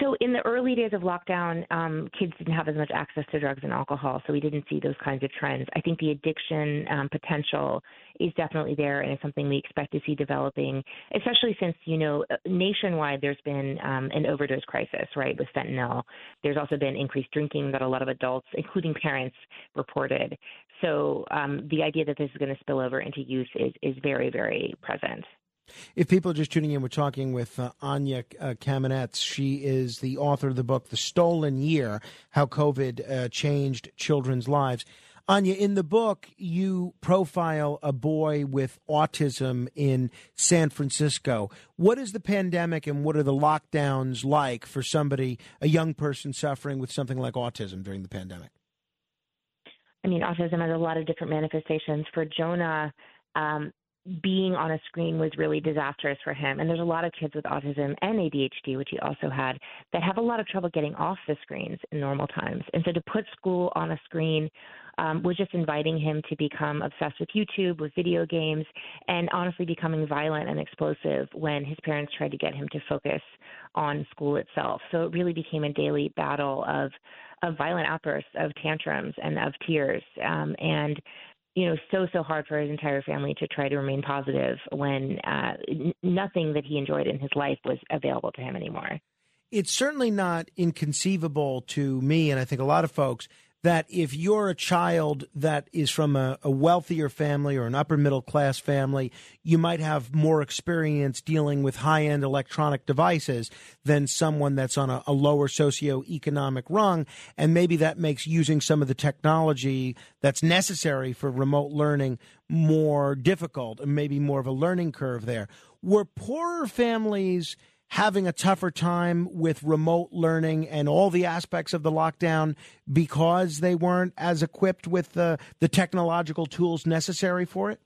So in the early days of lockdown, um, kids didn't have as much access to drugs and alcohol, so we didn't see those kinds of trends. I think the addiction um, potential is definitely there, and it's something we expect to see developing, especially since you know uh, nationwide there's been um, an overdose crisis, right, with fentanyl. There's also been increased drinking that a lot of adults, including parents, reported. So um, the idea that this is going to spill over into youth is is very very present. If people are just tuning in, we're talking with uh, Anya uh, Kamenetz. She is the author of the book, The Stolen Year How COVID uh, Changed Children's Lives. Anya, in the book, you profile a boy with autism in San Francisco. What is the pandemic and what are the lockdowns like for somebody, a young person suffering with something like autism during the pandemic? I mean, autism has a lot of different manifestations. For Jonah, um, being on a screen was really disastrous for him. And there's a lot of kids with autism and ADHD, which he also had, that have a lot of trouble getting off the screens in normal times. And so to put school on a screen um, was just inviting him to become obsessed with YouTube, with video games, and honestly becoming violent and explosive when his parents tried to get him to focus on school itself. So it really became a daily battle of of violent outbursts, of tantrums, and of tears. Um, and you know, so so hard for his entire family to try to remain positive when uh, n- nothing that he enjoyed in his life was available to him anymore. It's certainly not inconceivable to me, and I think a lot of folks, that if you're a child that is from a, a, wealthier family or an upper middle class family, you might have more experience dealing with high end electronic devices than someone that's on a, a lower socioeconomic rung. And maybe that makes using some of the technology that's necessary for remote learning more difficult and maybe more of a learning curve there. Were poorer families having a tougher time with remote learning and all the aspects of the lockdown because they weren't as equipped with the, the technological tools necessary for it?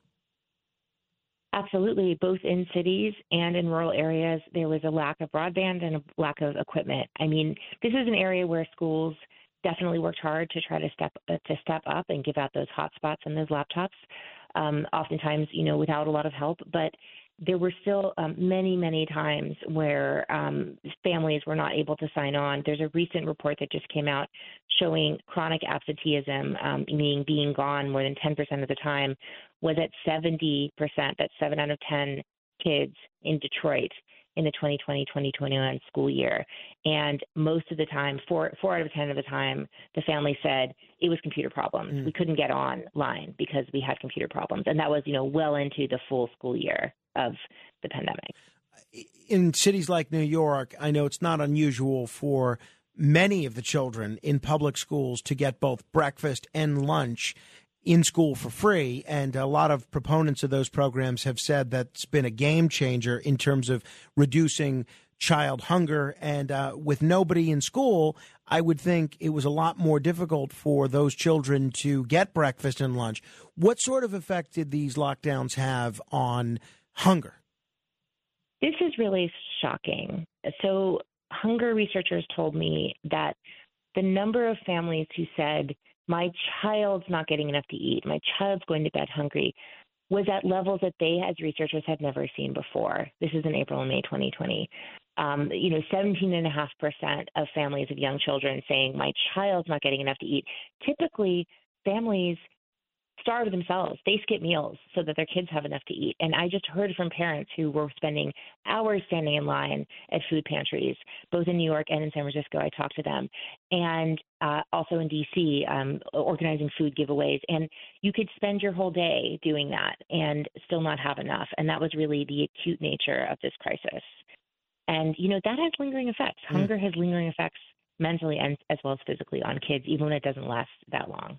Absolutely. Both in cities and in rural areas, there was a lack of broadband and a lack of equipment. I mean, this is an area where schools definitely worked hard to try to step uh, to step up and give out those hotspots and those laptops. Um, oftentimes, you know, without a lot of help, but there were still um, many, many times where um, families were not able to sign on. There's a recent report that just came out showing chronic absenteeism, um, meaning being gone more than 10% of the time, was at 70%. That's seven out of 10 kids in Detroit in the 2020-2021 school year. And most of the time, four four out of ten of the time, the family said it was computer problems. We couldn't get online because we had computer problems, and that was you know well into the full school year of the pandemic. in cities like New York, I know it's not unusual for many of the children in public schools to get both breakfast and lunch in school for free. And a lot of proponents of those programs have said that's been a game changer in terms of reducing child hunger. And uh, with nobody in school, I would think it was a lot more difficult for those children to get breakfast and lunch. What sort of effect did these lockdowns have on hunger? This is really shocking. So, hunger researchers told me that the number of families who said, My child's not getting enough to eat, my child's going to bed hungry, was at levels that they, as researchers, had never seen before. This is in April and May 2020. Um, you know, 17.5% of families of young children saying, My child's not getting enough to eat. Typically, families starve themselves. They skip meals so that their kids have enough to eat. And I just heard from parents who were spending hours standing in line at food pantries, both in New York and in San Francisco. I talked to them, and uh, also in DC, um, organizing food giveaways. And you could spend your whole day doing that and still not have enough. And that was really the acute nature of this crisis. And you know that has lingering effects. Hmm. Hunger has lingering effects mentally and as well as physically on kids, even when it doesn't last that long.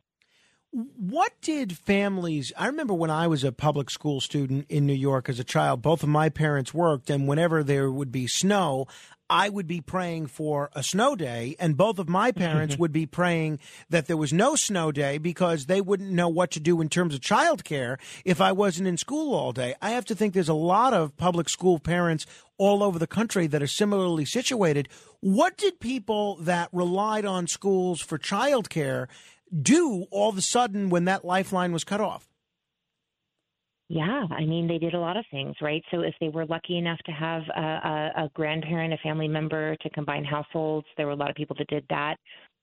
What did families? I remember when I was a public school student in New York as a child, both of my parents worked, and whenever there would be snow, I would be praying for a snow day, and both of my parents would be praying that there was no snow day because they wouldn't know what to do in terms of childcare if I wasn't in school all day. I have to think there's a lot of public school parents all over the country that are similarly situated. What did people that relied on schools for childcare do all of a sudden when that lifeline was cut off? Yeah, I mean, they did a lot of things, right? So if they were lucky enough to have a, a, a grandparent, a family member to combine households, there were a lot of people that did that.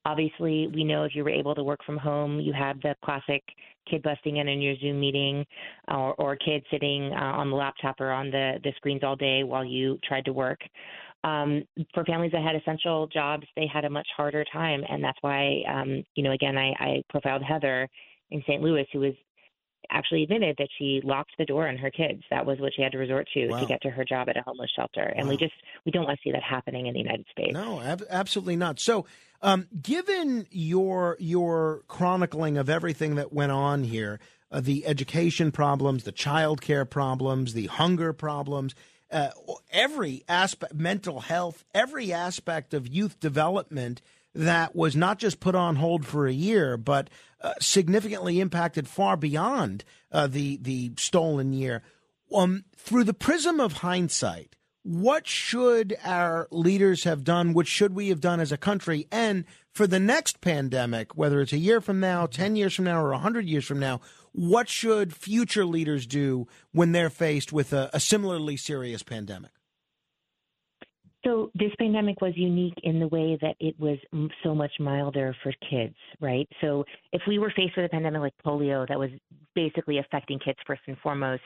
Obviously, we know if you were able to work from home, you had the classic kid busting in in your Zoom meeting, or, or kid sitting uh, on the laptop or on the, the screens all day while you tried to work. Um, for families that had essential jobs, they had a much harder time, and that's why, um, you know, again, I, I profiled Heather in St. Louis, who was actually admitted that she locked the door on her kids. That was what she had to resort to Wow. to get to her job at a homeless shelter. And we just we don't want to see that happening in the United States. No, ab- absolutely not. So, um, given your your chronicling of everything that went on here, uh, the education problems, the child care problems, the hunger problems, uh, every aspect, mental health, every aspect of youth development that was not just put on hold for a year, but uh, significantly impacted far beyond uh, the the stolen year. Um, through the prism of hindsight, what should our leaders have done? What should we have done as a country? And for the next pandemic, whether it's a year from now, 10 years from now, or 100 years from now, what should future leaders do when they're faced with a, a similarly serious pandemic? So this pandemic was unique in the way that it was so much milder for kids, right? So if we were faced with a pandemic like polio that was basically affecting kids first and foremost,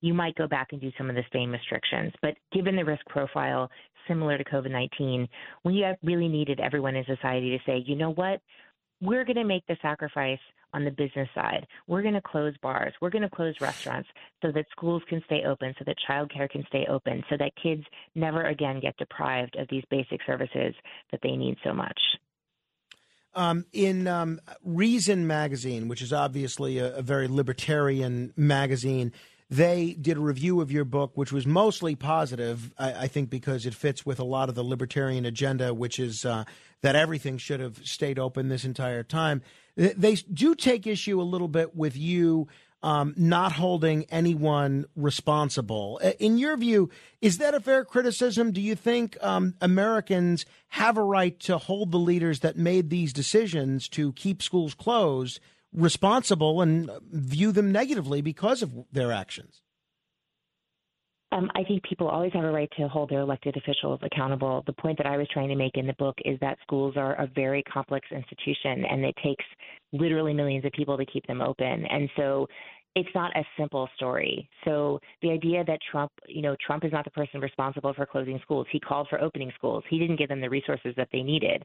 you might go back and do some of the same restrictions. But given the risk profile similar to COVID 19, we really needed everyone in society to say, you know what? We're going to make the sacrifice on the business side. We're going to close bars. We're going to close restaurants so that schools can stay open, so that childcare can stay open, so that kids never again get deprived of these basic services that they need so much. Um, in um, Reason magazine, which is obviously a, a very libertarian magazine, they did a review of your book, which was mostly positive, I, I think, because it fits with a lot of the libertarian agenda, which is uh, that everything should have stayed open this entire time. They- do take issue a little bit with you um, not holding anyone responsible. In your view, is that a fair criticism? Do you think um, Americans have a right to hold the leaders that made these decisions to keep schools closed responsible and view them negatively because of their actions? Um, I think people always have a right to hold their elected officials accountable. The point that I was trying to make in the book is that schools are a very complex institution and it takes literally millions of people to keep them open. And so it's not a simple story. So the idea that Trump, you know, Trump is not the person responsible for closing schools. He called for opening schools. He didn't give them the resources that they needed.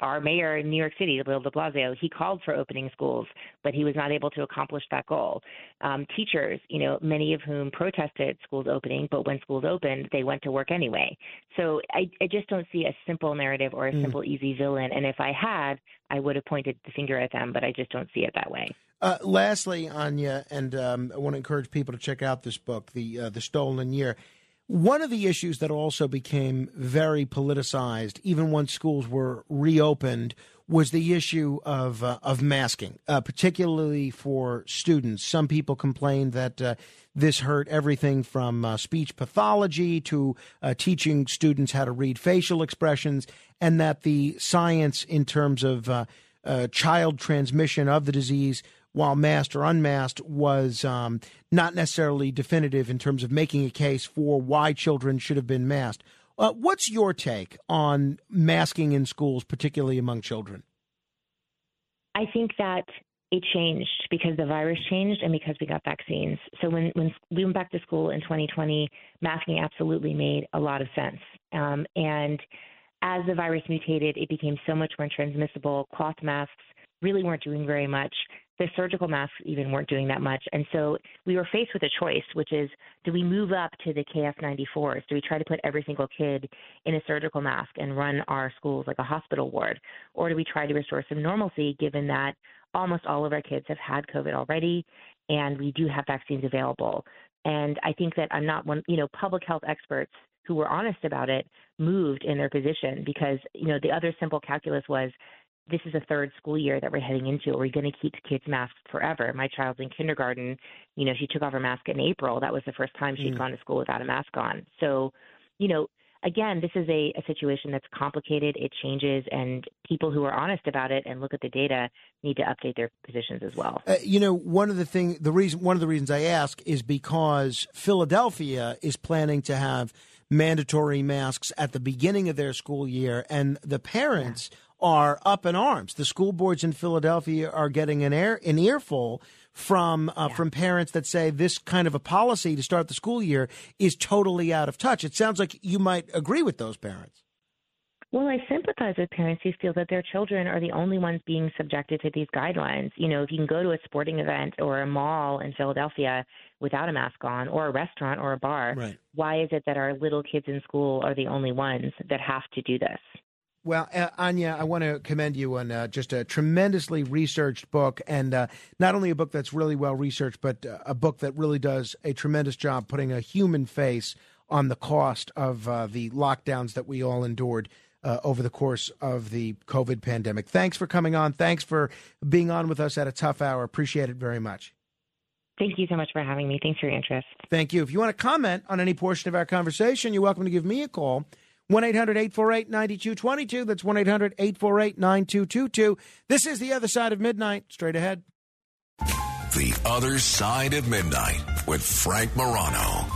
Our mayor in New York City, Bill de Blasio, he called for opening schools, but he was not able to accomplish that goal. Um, teachers, you know, many of whom protested schools opening, but when schools opened, they went to work anyway. So I, I just don't see a simple narrative or a Mm. simple easy villain. And if I had, I would have pointed the finger at them, but I just don't see it that way. Uh, lastly, Anya, and um, I want to encourage people to check out this book, the uh, the Stolen Year. One of the issues that also became very politicized, even once schools were reopened, was the issue of uh, of masking, uh, particularly for students. Some people complained that uh, this hurt everything from uh, speech pathology to uh, teaching students how to read facial expressions, and that the science in terms of uh, child transmission of the disease, while masked or unmasked, was um, not necessarily definitive in terms of making a case for why children should have been masked. Uh, what's your take on masking in schools, particularly among children? I think that it changed because the virus changed and because we got vaccines. So when when we went back to school in 2020, masking absolutely made a lot of sense. Um, and as the virus mutated, it became so much more transmissible. Cloth masks really weren't doing very much. The surgical masks even weren't doing that much. And so we were faced with a choice, which is do we move up to the KF94s? Do we try to put every single kid in a surgical mask and run our schools like a hospital ward? Or do we try to restore some normalcy given that almost all of our kids have had COVID already and we do have vaccines available? And I think that I'm not one, you know, public health experts who were honest about it moved in their position because, you know, the other simple calculus was this is a third school year that we're heading into. Are we going to keep kids masked forever? My child's in kindergarten. You know, she took off her mask in April. That was the first time she'd Mm. gone to school without a mask on. So, you know, again, this is a, a situation that's complicated. It changes, and people who are honest about it and look at the data need to update their positions as well. Uh, you know, one of the thing, the reason, one of the reasons I ask is because Philadelphia is planning to have mandatory masks at the beginning of their school year, and the parents are up in arms. The school boards in Philadelphia are getting an air an earful from uh, from parents that say this kind of a policy to start the school year is totally out of touch. It sounds like you might agree with those parents. Well, I sympathize with parents who feel that their children are the only ones being subjected to these guidelines. You know, if you can go to a sporting event or a mall in Philadelphia without a mask on, or a restaurant or a bar, Right. why is it that our little kids in school are the only ones that have to do this? Well, uh, Anya, I want to commend you on uh, just a tremendously researched book, and uh, not only a book that's really well researched, but uh, a book that really does a tremendous job putting a human face on the cost of uh, the lockdowns that we all endured uh, over the course of the COVID pandemic. Thanks for coming on. Thanks for being on with us at a tough hour. Appreciate it very much. Thank you so much for having me. Thanks for your interest. Thank you. If you want to comment on any portion of our conversation, you're welcome to give me a call. 1 800 848 9222. That's 1 800 848 9222. This is The Other Side of Midnight. Straight ahead. The Other Side of Midnight with Frank Morano.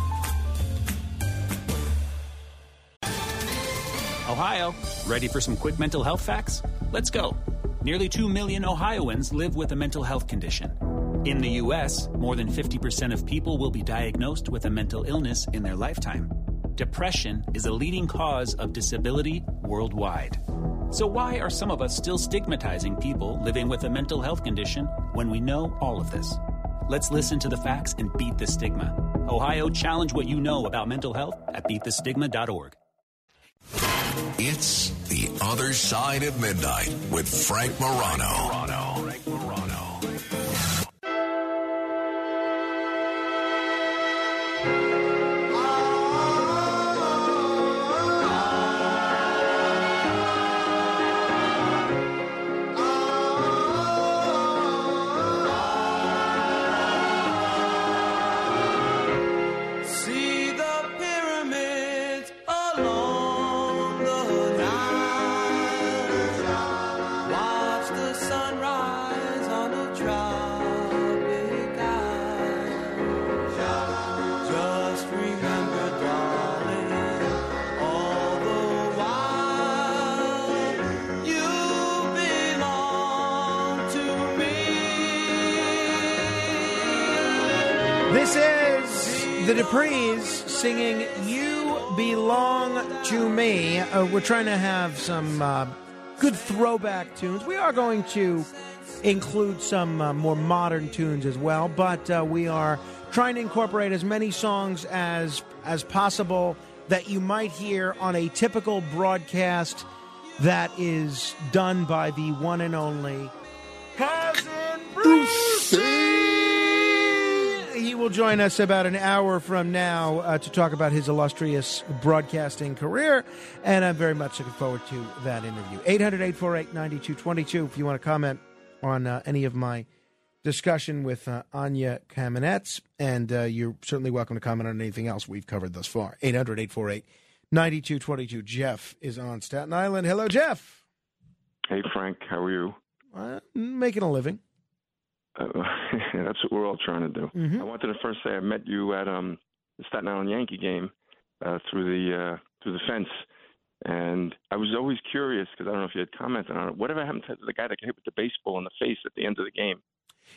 Ohio, ready for some quick mental health facts? Let's go. Nearly 2 million Ohioans live with a mental health condition. In the U.S., more than 50% of people will be diagnosed with a mental illness in their lifetime. Depression is a leading cause of disability worldwide. So, why are some of us still stigmatizing people living with a mental health condition when we know all of this? Let's listen to the facts and beat the stigma. Ohio, challenge what you know about mental health at beatthestigma.org. It's The Other Side of Midnight with Frank Morano. See the Duprees singing You Belong to Me. Uh, we're trying to have some uh, good throwback tunes. We are going to include some uh, more modern tunes as well, but uh, we are trying to incorporate as many songs as as possible that you might hear on a typical broadcast that is done by the one and only Cousin Brucie. He will join us about an hour from now uh, to talk about his illustrious broadcasting career, and I'm very much looking forward to that interview. 800 848 9222 if you want to comment on uh, any of my discussion with uh, Anya Kamenetz, and uh, you're certainly welcome to comment on anything else we've covered thus far. 800 848 9222. Jeff is on Staten Island. Hello, Jeff. Hey, Frank. How are you? Uh, making a living. Uh, that's what we're all trying to do. Mhm. I wanted to first say I met you at um, the Staten Island Yankee game uh, through the uh, through the fence, and I was always curious because I don't know if you had commented on it. Whatever happened to the guy that got hit with the baseball in the face at the end of the game?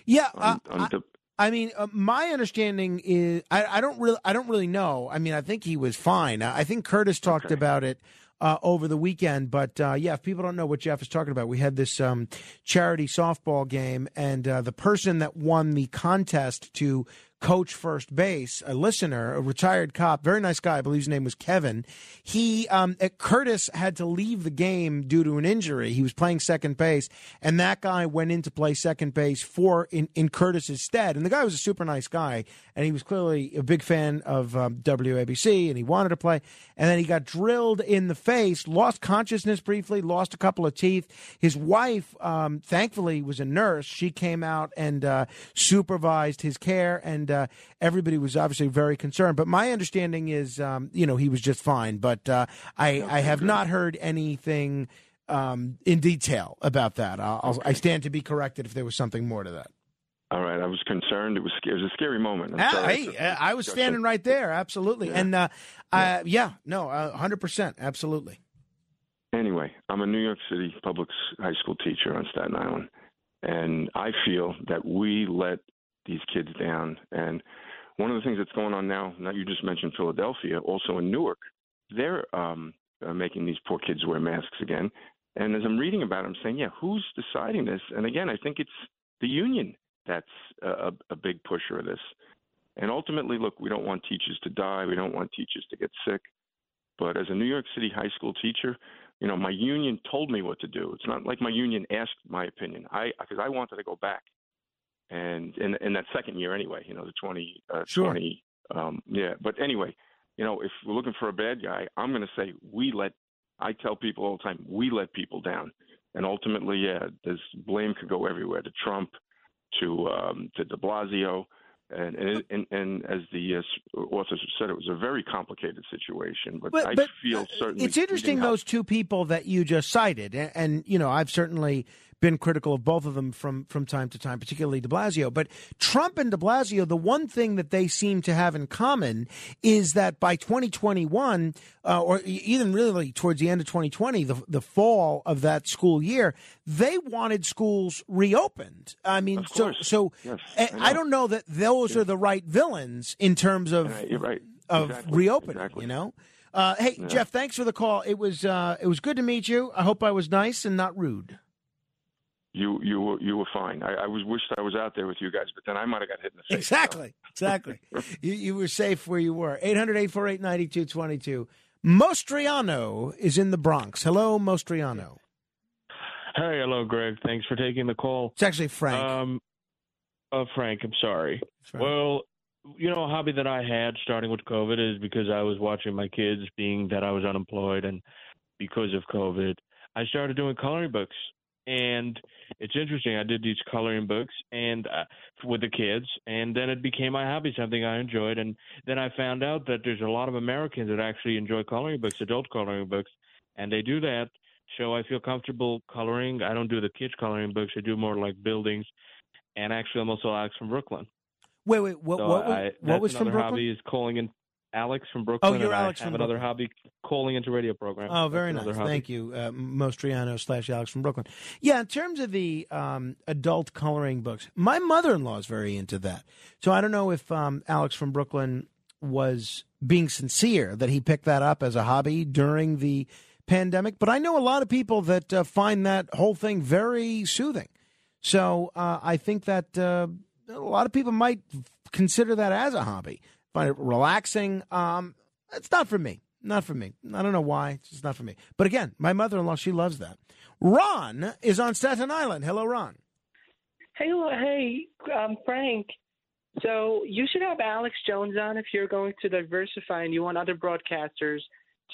Yeah, uh, On, on the, I mean, uh, my understanding is I, I don't really I don't really know. I mean, I think he was fine. I I think Curtis talked about it uh, over the weekend. But uh, yeah, if people don't know what Jeff is talking about, we had this um, charity softball game, and uh, the person that won the contest to coach first base, a listener, a retired cop, very nice guy, I believe his name was Kevin. He um, Curtis had to leave the game due to an injury. He was playing second base, and that guy went in to play second base for in, in Curtis's stead. And the guy was a super nice guy, and he was clearly a big fan of um, WABC, and he wanted to play. And then he got drilled in the face, lost consciousness briefly, lost a couple of teeth. His wife, um, thankfully, was a nurse. She came out and uh, supervised his care, and uh, everybody was obviously very concerned. But my understanding is, um, you know, he was just fine. But uh, I, I have not heard anything um, in detail about that. I'll, I'll, I stand to be corrected if there was something more to that. all right, I was concerned. It was it was a scary moment. Ah, hey, I was standing right there, absolutely, and uh, uh, yeah, no, hundred percent, absolutely. Anyway, I'm a New York City public high school teacher on Staten Island, and I feel that we let these kids down. And one of the things that's going on now, now you just mentioned Philadelphia, also in Newark, they're um, uh, making these poor kids wear masks again. And as I'm reading about it, I'm saying, yeah, who's deciding this? And again, I think it's the union that's a, a, big pusher of this. And ultimately, look, we don't want teachers to die. We don't want teachers to get sick. But as a New York City high school teacher, you know, my union told me what to do. It's not like my union asked my opinion. I because I wanted to go back, and in in that second year anyway, you know, the twenty uh, Sure. twenty, um, yeah. But anyway, you know, if we're looking for a bad guy, I'm going to say we let. I tell people all the time, we let people down, and ultimately, yeah, this blame could go everywhere to Trump, to um, to De Blasio. And, and and and as the uh, have said, it was a very complicated situation. But, But- I but, feel certainly It's interesting those two people that you just cited, and, and you know I've certainly been critical of both of them from from time to time, particularly De Blasio. But Trump and De Blasio, the one thing that they seem to have in common is that by 2021, uh, or even really towards the end of 2020, the the fall of that school year, they wanted schools reopened. I mean, so so Yes, I I, don't know that those are the right villains in terms of Right, right. of Exactly, reopening. You know. Uh, hey Yeah. Jeff, thanks for the call. It was uh, it was good to meet you. I hope I was nice and not rude. You you were you were fine. I, I was wished I was out there with you guys, but then I might have got hit in the face. Exactly, exactly. you, you were safe where you were. 800-848-9222. Mostriano is in the Bronx. Hello, Mostriano. Hey, hello, Greg. Thanks for taking the call. It's actually Frank. Um, uh, Frank, I'm sorry. Well, you know, a hobby that I had starting with COVID is because I was watching my kids, being that I was unemployed, and because of COVID, I started doing coloring books. And it's interesting. I did these coloring books and uh, with the kids, and then it became my hobby, something I enjoyed. And then I found out that there's a lot of Americans that actually enjoy coloring books, adult coloring books, and they do that. So I feel comfortable coloring. I don't do the kids coloring books. I do more like buildings. And actually, I'm also Alex from Brooklyn. Wait, wait, what? So what, I, what was from another Brooklyn? hobby is calling in. Alex from Brooklyn. Oh, you're Alex have from another Brooklyn. hobby calling into radio program. Oh, very That's nice. Thank you, uh, Mostriano slash Alex from Brooklyn. Yeah, in terms of the um, adult coloring books, my mother-in-law is very into that. So I don't know if um, Alex from Brooklyn was being sincere that he picked that up as a hobby during the pandemic, but I know a lot of people that uh, find that whole thing very soothing. So uh, I think that uh, a lot of people might consider that as a hobby, find it relaxing. Um, it's not for me. Not for me. I don't know why. It's just not for me. But again, my mother in law, she loves that. Ron is on Staten Island. Hello, Ron. Hey, hey, um, Frank. So you should have Alex Jones on if you're going to diversify and you want other broadcasters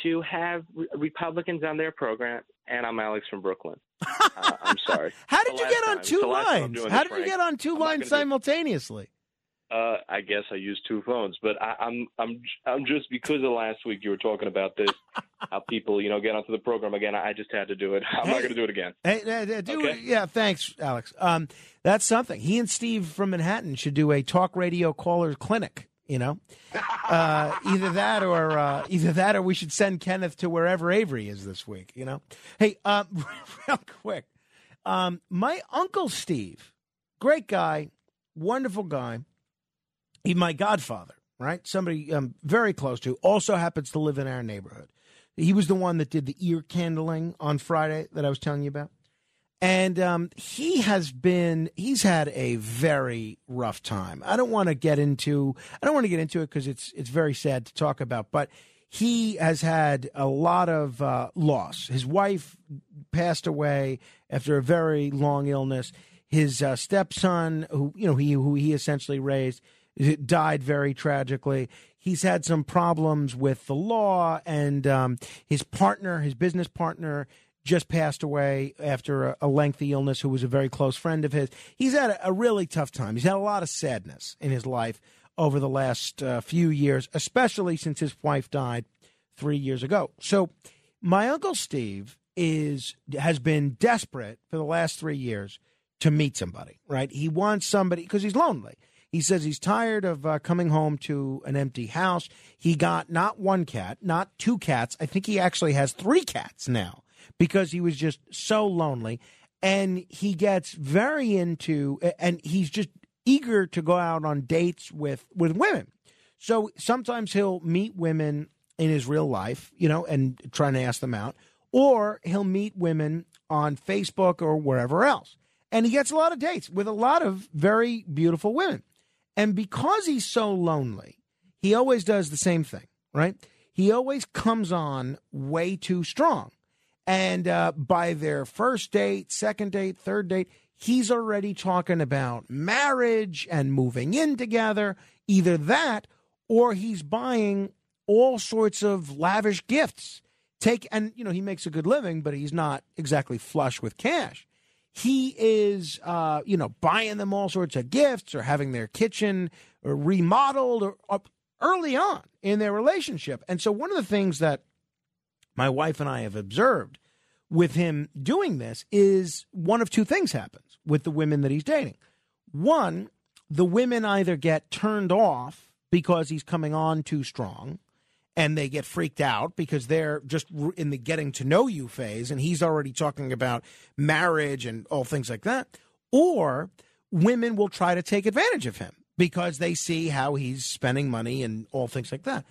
to have re- Republicans on their program. And I'm Alex from Brooklyn. Uh, I'm sorry. How did you get on time. two It's the last time I'm lines? How did you get on two lines simultaneously? Uh, I guess I use two phones, but I, I'm I'm I'm just because of last week you were talking about this, how people you know get onto the program again. I just had to do it. I'm not going to do it again. Hey, uh, do Okay. yeah, thanks, Alex. Um, that's something. He and Steve from Manhattan should do a talk radio caller clinic. You know, uh, either that or uh, either that or we should send Kenneth to wherever Avery is this week. You know, hey, um, real quick, um, my uncle Steve, great guy, wonderful guy. He's my godfather, right? Somebody um, very close to, also happens to live in our neighborhood. He was the one that did the ear candling on Friday that I was telling you about. And um, he has been, he's had a very rough time. I don't want to get into, I don't want to get into it because it's, it's very sad to talk about, but he has had a lot of uh, loss. His wife passed away after a very long illness. His uh, stepson, who, you know, he, who he essentially raised, died very tragically. He's had some problems with the law, and um, his partner, his business partner, just passed away after a, a lengthy illness, who was a very close friend of his. He's had a, a really tough time. He's had a lot of sadness in his life over the last uh, few years, especially since his wife died three years ago. So, my uncle Steve is has been desperate for the last three years to meet somebody. Right? He wants somebody because he's lonely. He says he's tired of uh, coming home to an empty house. He got not one cat, not two cats. I think he actually has three cats now because he was just so lonely. And he gets very into, and he's just eager to go out on dates with, with women. So sometimes he'll meet women in his real life, you know, and trying to ask them out, or he'll meet women on Facebook or wherever else. And he gets a lot of dates with a lot of very beautiful women. And because he's so lonely, he always does the same thing, right? He always comes on way too strong. And uh, by their first date, second date, third date, he's already talking about marriage and moving in together. Either that or he's buying all sorts of lavish gifts. Take and you know he makes a good living, but he's not exactly flush with cash. He is, uh, you know, buying them all sorts of gifts or having their kitchen remodeled or, or early on in their relationship. And so one of the things that my wife and I have observed with him doing this is one of two things happens with the women that he's dating. One, the women either get turned off because he's coming on too strong and they get freaked out because they're just in the getting to know you phase and he's already talking about marriage and all things like that. Or women will try to take advantage of him because they see how he's spending money and all things like that.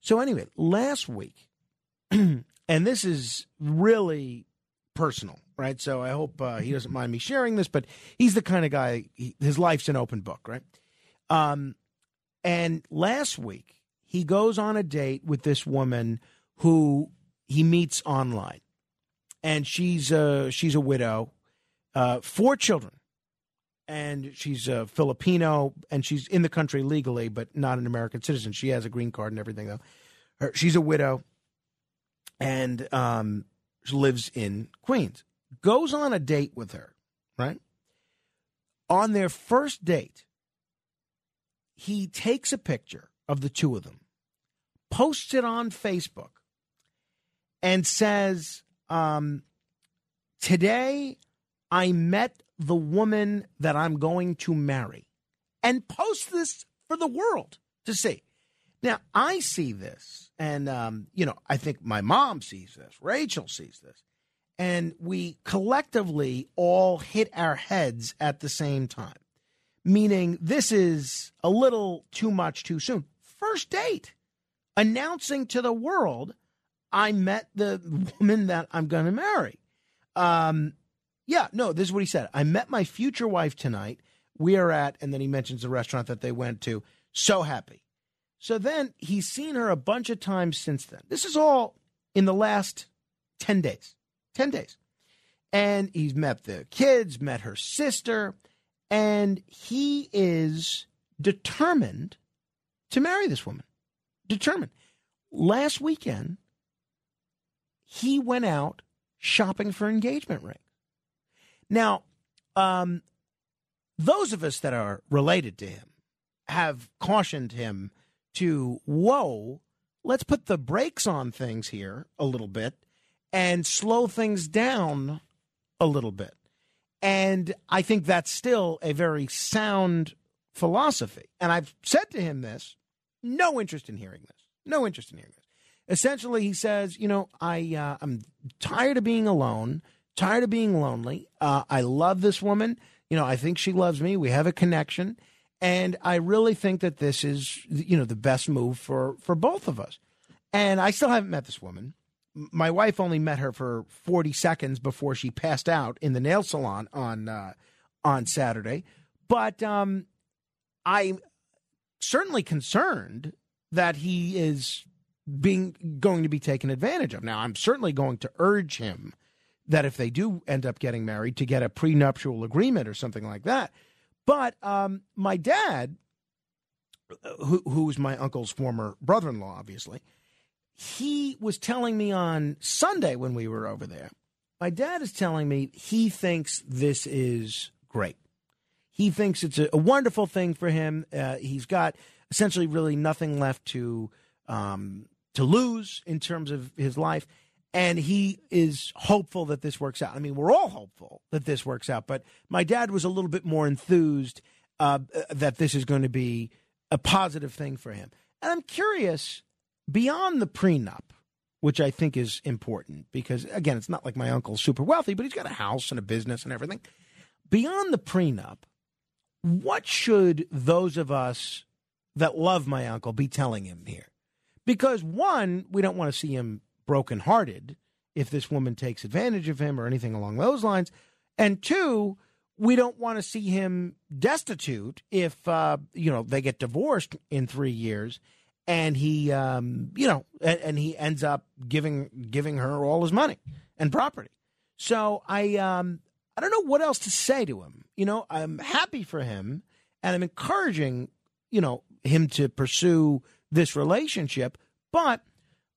So, anyway, last week, and this is really personal, right? So I hope uh, he doesn't mind me sharing this, but he's the kind of guy, he, his life's an open book, right? Um, and last week, he goes on a date with this woman who he meets online. And she's uh, she's a widow, uh, four children, and she's a Filipino, and she's in the country legally, but not an American citizen. She has a green card and everything, though. Her, she's a widow, and um, she lives in Queens. Goes on a date with her, right? On their first date, he takes a picture of the two of them, posts it on Facebook, and says, um, Today I met the woman that I'm going to marry, and post this for the world to see. Now, I see this, and, um, you know, I think my mom sees this, Rachel sees this, and we collectively all hit our heads at the same time, meaning this is a little too much too soon. First date, announcing to the world, I met the woman that I'm going to marry. Um, yeah, no, this is what he said. I met my future wife tonight. We are at, and then he mentions the restaurant that they went to. So happy. So then he's seen her a bunch of times since then. This is all in the last 10 days. 10 days. And he's met the kids, met her sister, and he is determined to marry this woman. Determined. Last weekend, he went out shopping for engagement rings. Now, um, those of us that are related to him have cautioned him to, whoa, let's put the brakes on things here a little bit and slow things down a little bit. And I think that's still a very sound philosophy. And I've said to him this no interest in hearing this. No interest in hearing this. Essentially, he says, you know, I uh, I'm tired of being alone, tired of being lonely. Uh, I love this woman. You know, I think she loves me. We have a connection, and I really think that this is, you know, the best move for for both of us. And I still haven't met this woman. My wife only met her for 40 seconds before she passed out in the nail salon on uh, on Saturday. But um, I'm certainly concerned that he is being going to be taken advantage of. Now, I'm certainly going to urge him that if they do end up getting married, to get a prenuptial agreement or something like that. But um, my dad, who, who's my uncle's former brother-in-law, obviously, he was telling me on Sunday when we were over there. My dad is telling me he thinks this is great. He thinks it's a, a wonderful thing for him. Uh, he's got essentially really nothing left to um, to lose in terms of his life. And he is hopeful that this works out. I mean, we're all hopeful that this works out, but my dad was a little bit more enthused uh, that this is going to be a positive thing for him. And I'm curious, beyond the prenup, which I think is important because, again, it's not like my uncle's super wealthy, but he's got a house and a business and everything. Beyond the prenup, what should those of us that love my uncle be telling him here? Because one, we don't want to see him brokenhearted if this woman takes advantage of him or anything along those lines. And two, we don't want to see him destitute if uh, you know they get divorced in three years, and he um, you know and, and, he ends up giving giving her all his money and property. So I um, I don't know what else to say to him. You know, I'm happy for him, and I'm encouraging you know him to pursue this relationship. But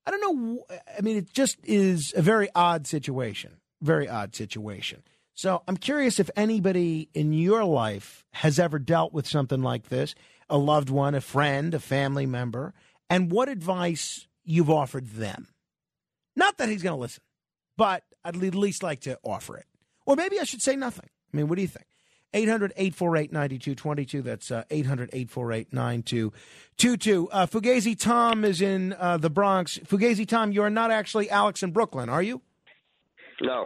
I don't know. I mean, it just is a very odd situation. Very odd situation. So I'm curious if anybody in your life has ever dealt with something like this a loved one, a friend, a family member, and what advice you've offered them. Not that he's going to listen, but I'd at least like to offer it. Or maybe I should say nothing. I mean, what do you think? 800 848 9222. That's 800 848 9222. Uh, Fugazi Tom is in uh, the Bronx. Fugazi Tom, you're not actually Alex in Brooklyn, are you? No.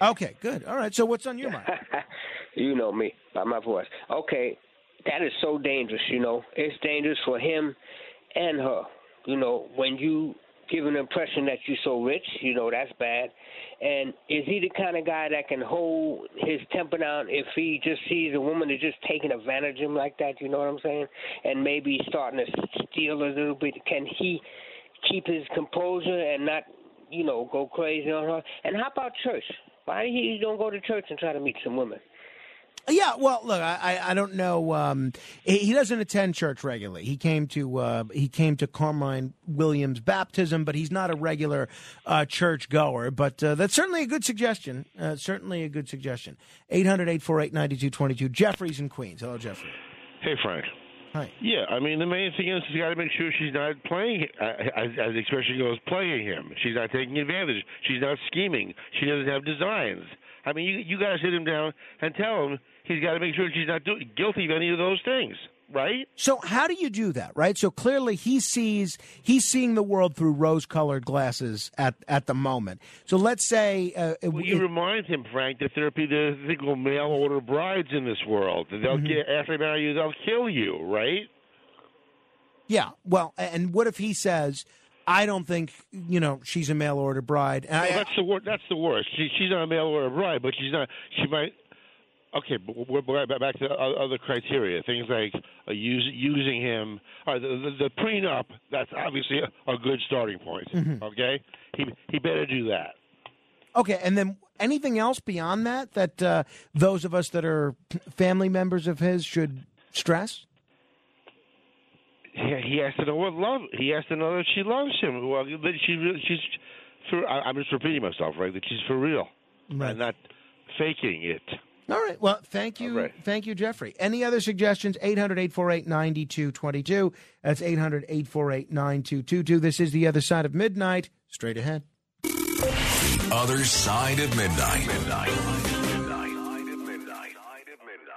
Okay, good. All right. So what's on your mind? you know me by my voice. Okay, that is so dangerous, you know. It's dangerous for him and her. You know, when you give an impression that you're so rich, you know, that's bad. And is he the kind of guy that can hold his temper down if he just sees a woman that's just taking advantage of him like that? You know what I'm saying? And maybe starting to steal a little bit. Can he keep his composure and not, you know, go crazy on her? And how about church? Why he don't go to church and try to meet some women? Yeah, well, look, I I don't know. Um, he doesn't attend church regularly. He came to uh, he came to Carmine Williams baptism, but he's not a regular uh, church goer. But uh, that's certainly a good suggestion. Uh, certainly a good suggestion. 800-848-9222. Jeffrey's in Queens. Hello, Jeffrey. Hey, Frank. Hi. Yeah, I mean the main thing is she's got to make sure she's not playing, uh, as, as the expression goes, playing him. She's not taking advantage. She's not scheming. She doesn't have designs. I mean, you you got to sit him down and tell him he's got to make sure she's not do- guilty of any of those things. right? So how do you do that, right? So clearly he sees he's seeing the world through rose-colored glasses at at the moment. So let's say uh, it- Well, you remind him, Frank, that there be the single called mail order brides in this world. They'll Mhm. get after they marry you, they'll kill you, right? yeah. Well, and what if he says, "I don't think you know she's a mail order bride"? And Well, I, that's the wor- That's the worst. She, she's not a mail order bride, but she's not. She might. Okay, but we're back to other criteria. Things like uh, using him. All right, the, the, the prenup. That's obviously a, good starting point. Mhm. Okay, he he better do that. Okay, and then anything else beyond that that uh, those of us that are family members of his should stress? He, he has to know what love. He has to know that she loves him. Well, that she she's. For, I, I'm just repeating myself, right? That she's for real Right. and not faking it. All right. Well, thank you. Thank you, Jeffrey. Any other suggestions? 800 848 9222. That's 800 848 9222. This is The Other Side of Midnight. Straight ahead. The other side of midnight.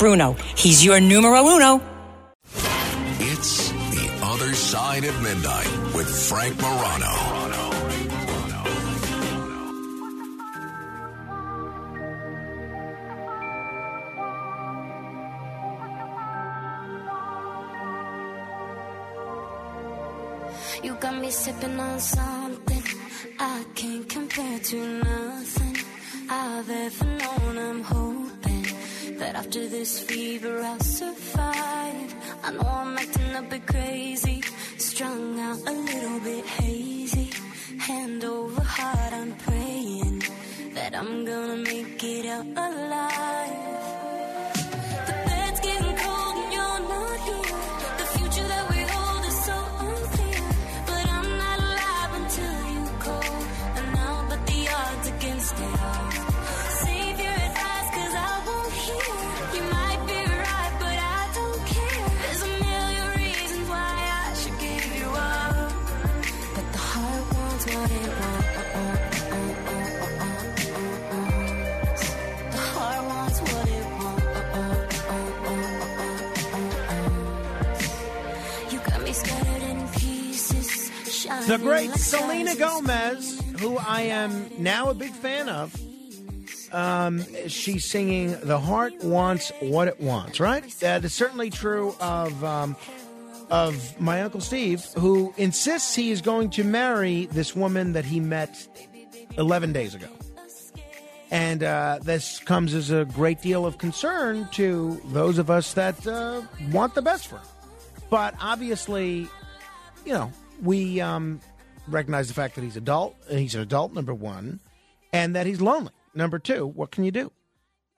Bruno. He's your numero uno. It's The Other Side of Midnight with Frank Morano. You got me sipping on something I can't compare to nothing I've ever known. I'm hoping that after this fever I'll survive. I know I'm acting a bit crazy, strung out a little bit hazy. Hand over heart, I'm praying that I'm gonna make it out alive. The great Selena. Gomez, who I am now a big fan of. Um, she's singing "The Heart Wants What It Wants." Right? That is certainly true of um, of my uncle Steve, who insists he is going to marry this woman that he met eleven days ago, and uh, this comes as a great deal of concern to those of us that uh, want the best for him. But obviously, you know, we um, recognize the fact that he's adult. He's an adult, number one, and that he's lonely. Number two, what can you do?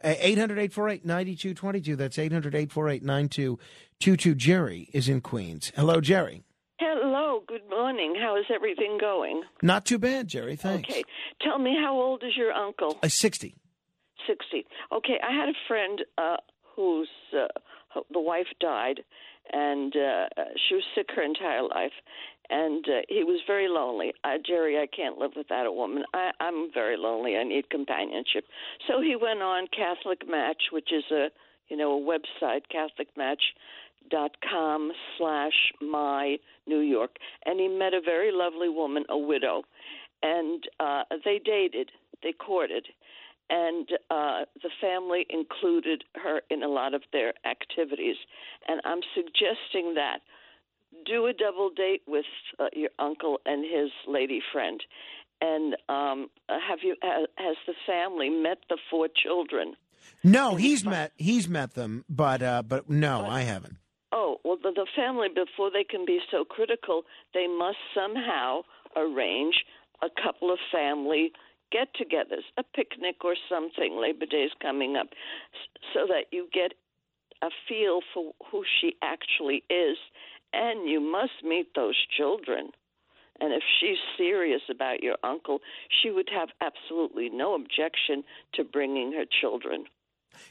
800 848 9222. That's 800 848 9222. Jerry is in Queens. Hello, Jerry. Hello, good morning. How is everything going? Not too bad, Jerry. Thanks. Okay. Tell me, how old is your uncle? Uh, 60. 60. Okay, I had a friend uh, whose uh, the wife died, and uh, she was sick her entire life, and uh, he was very lonely. Uh, Jerry, I can't live without a woman. I, I'm very lonely. I need companionship. So he went on Catholic Match, which is a you know a website, CatholicMatch dot com slash my New York, and he met a very lovely woman, a widow, and uh, they dated, they courted, and uh, the family included her in a lot of their activities. And I'm suggesting that do a double date with uh, your uncle and his lady friend. And um, have you ha- has the family met the four children? No, he's met he's met them, but uh, but no, I haven't. Oh, well, the, the family, before they can be so critical, they must somehow arrange a couple of family get togethers, a picnic or something. Labor Day's coming up, so that you get a feel for who she actually is. And you must meet those children. And if she's serious about your uncle, she would have absolutely no objection to bringing her children.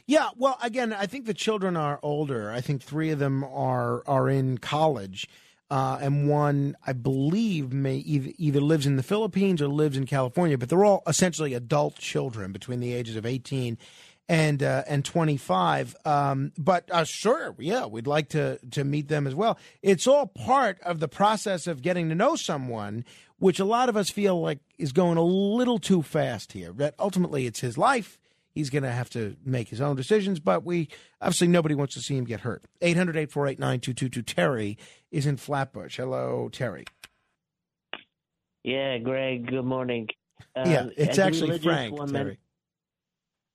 Yeah, well, again, I think the children are older. I think three of them are are in college, uh, and one, I believe, may either, either lives in the Philippines or lives in California. But they're all essentially adult children between the ages of eighteen and uh, and twenty five. Um, but uh, sure, yeah, we'd like to to meet them as well. It's all part of the process of getting to know someone, which a lot of us feel like is going a little too fast here. But ultimately, it's his life. He's going to have to make his own decisions, but we obviously nobody wants to see him get hurt. 800 848 9222. Terry is in Flatbush. Hello, Terry. Yeah, Greg, good morning. Uh, yeah, it's actually Frank, woman- Terry.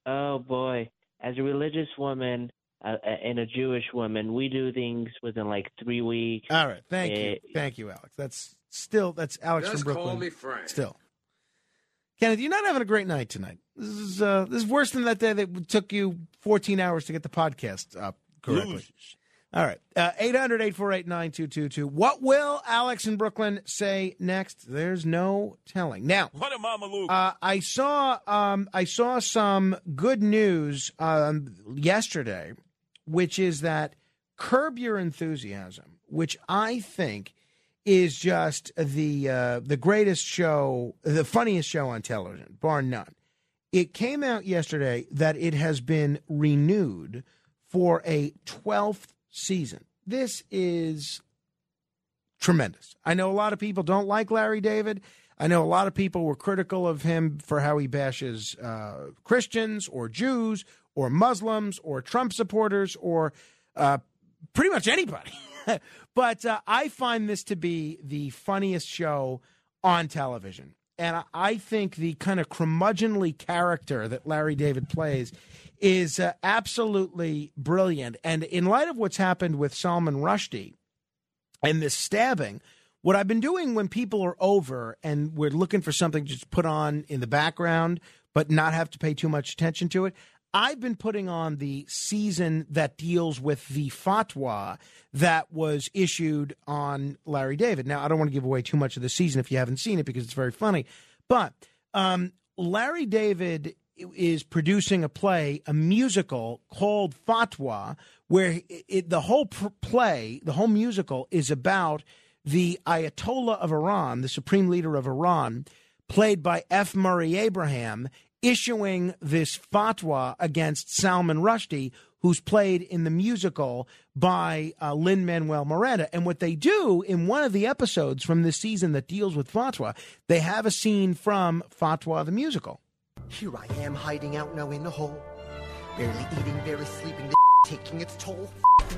Oh, boy. As a religious woman uh, and a Jewish woman, we do things within like three weeks. All right, thank you. Thank you, Alex. That's still, that's Alex Just from call Brooklyn. me Frank. Still. Kenneth, you're not having a great night tonight. This is uh, this is worse than that day that took you 14 hours to get the podcast up correctly. All right. Uh, 800 848 9222. What will Alex in Brooklyn say next? There's no telling. Now, What a mama Luke. uh, I saw um, I saw some good news um, yesterday, which is that Curb Your Enthusiasm, which I think is just the uh, the greatest show, the funniest show on television, bar none. It came out yesterday that it has been renewed for a twelfth season. This is tremendous. I know a lot of people don't like Larry David. I know a lot of people were critical of him for how he bashes uh, Christians or Jews or Muslims or Trump supporters or uh, pretty much anybody. but uh, I find this to be the funniest show on television. And I- think the kind of curmudgeonly character that Larry David plays is uh, absolutely brilliant. And in light of what's happened with Salman Rushdie, and this stabbing, what I've been doing when people are over and we're looking for something to just put on in the background, but not have to pay too much attention to it, I've been putting on the season that deals with the fatwa that was issued on Larry David. Now, I don't want to give away too much of the season if you haven't seen it because it's very funny, but um, Larry David is producing a play, a musical called Fatwa, where it, the whole play, the whole musical is about the Ayatollah of Iran, the supreme leader of Iran, played by F. Murray Abraham, issuing this fatwa against Salman Rushdie, who's played in the musical by uh, Lin Manuel Miranda. And what they do in one of the episodes from this season that deals with fatwa, they have a scene from Fatwa the musical. Here I am hiding out now in the hole. Barely eating, barely sleeping, taking its toll.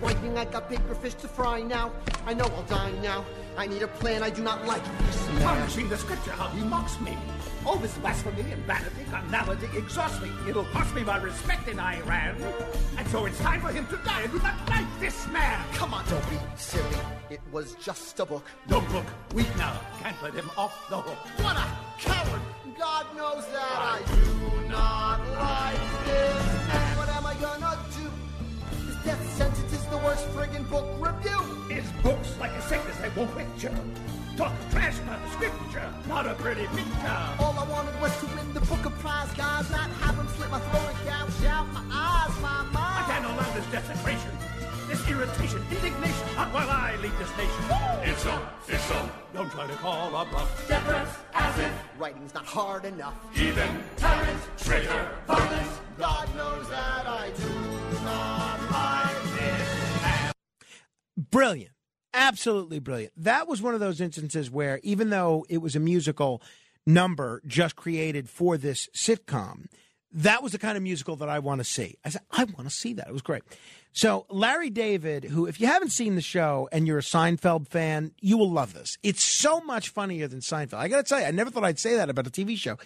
Wiping, I got bigger fish to fry now. I know I'll die now. I need a plan, I do not like this man. Tarnishing the scripture, how he mocks me. All this blasphemy and vanity, carnality exhausts me. It'll cost me my respect in Iran. And so it's time for him to die. I do not like this man. Come on, don't be silly. It was just a book. No book. Weak now. Can't let him off the hook. What a coward! God knows that I do not like this man. What am I gonna do? This death sentence is the worst friggin' book review. His books like a sickness they won't quit you. Talk trash about the scripture, not a pretty picture. All I wanted was to win the book of prize, guys. Not have him slit my throat and gouge out my eyes, my mind. I can't allow this desecration, this irritation, indignation, not while I lead this nation. It's so, it's so. Don't try to call a bluff. Deference, as if writing's not hard enough. Even tyrant, traitor, violence. God knows that I do not like this man. Brilliant. Absolutely brilliant. That was one of those instances where even though it was a musical number just created for this sitcom that was the kind of musical that i want to see. I said i want to see that. It was great. So larry david who if you haven't seen the show and you're a seinfeld fan you will love this. It's so much funnier than seinfeld. I gotta tell you i never thought i'd say that about a tv show.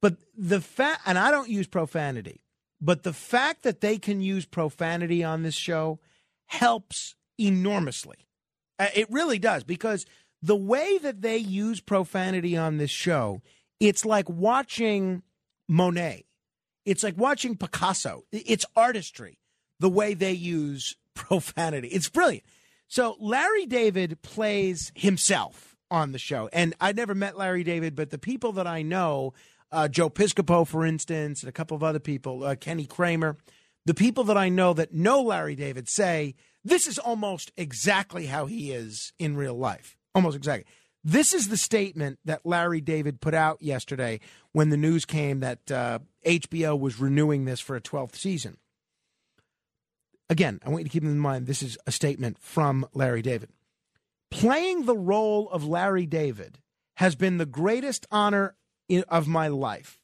But the fact and i don't use profanity but the fact that they can use profanity on this show helps enormously. Uh, It really does because the way that they use profanity on this show, it's like watching Monet. It's like watching Picasso. It's artistry. the way they use profanity. It's brilliant. So Larry David plays himself on the show. And I never met Larry David, but the people that I know, uh, Joe Piscopo, for instance, and a couple of other people, uh, Kenny Kramer, the people that I know that know Larry David say this is almost exactly how he is in real life. Almost exactly. This is the statement that Larry David put out yesterday when the news came that uh, HBO was renewing this for a 12th season. Again, I want you to keep in mind this is a statement from Larry David. Playing the role of Larry David has been the greatest honor in, of my life.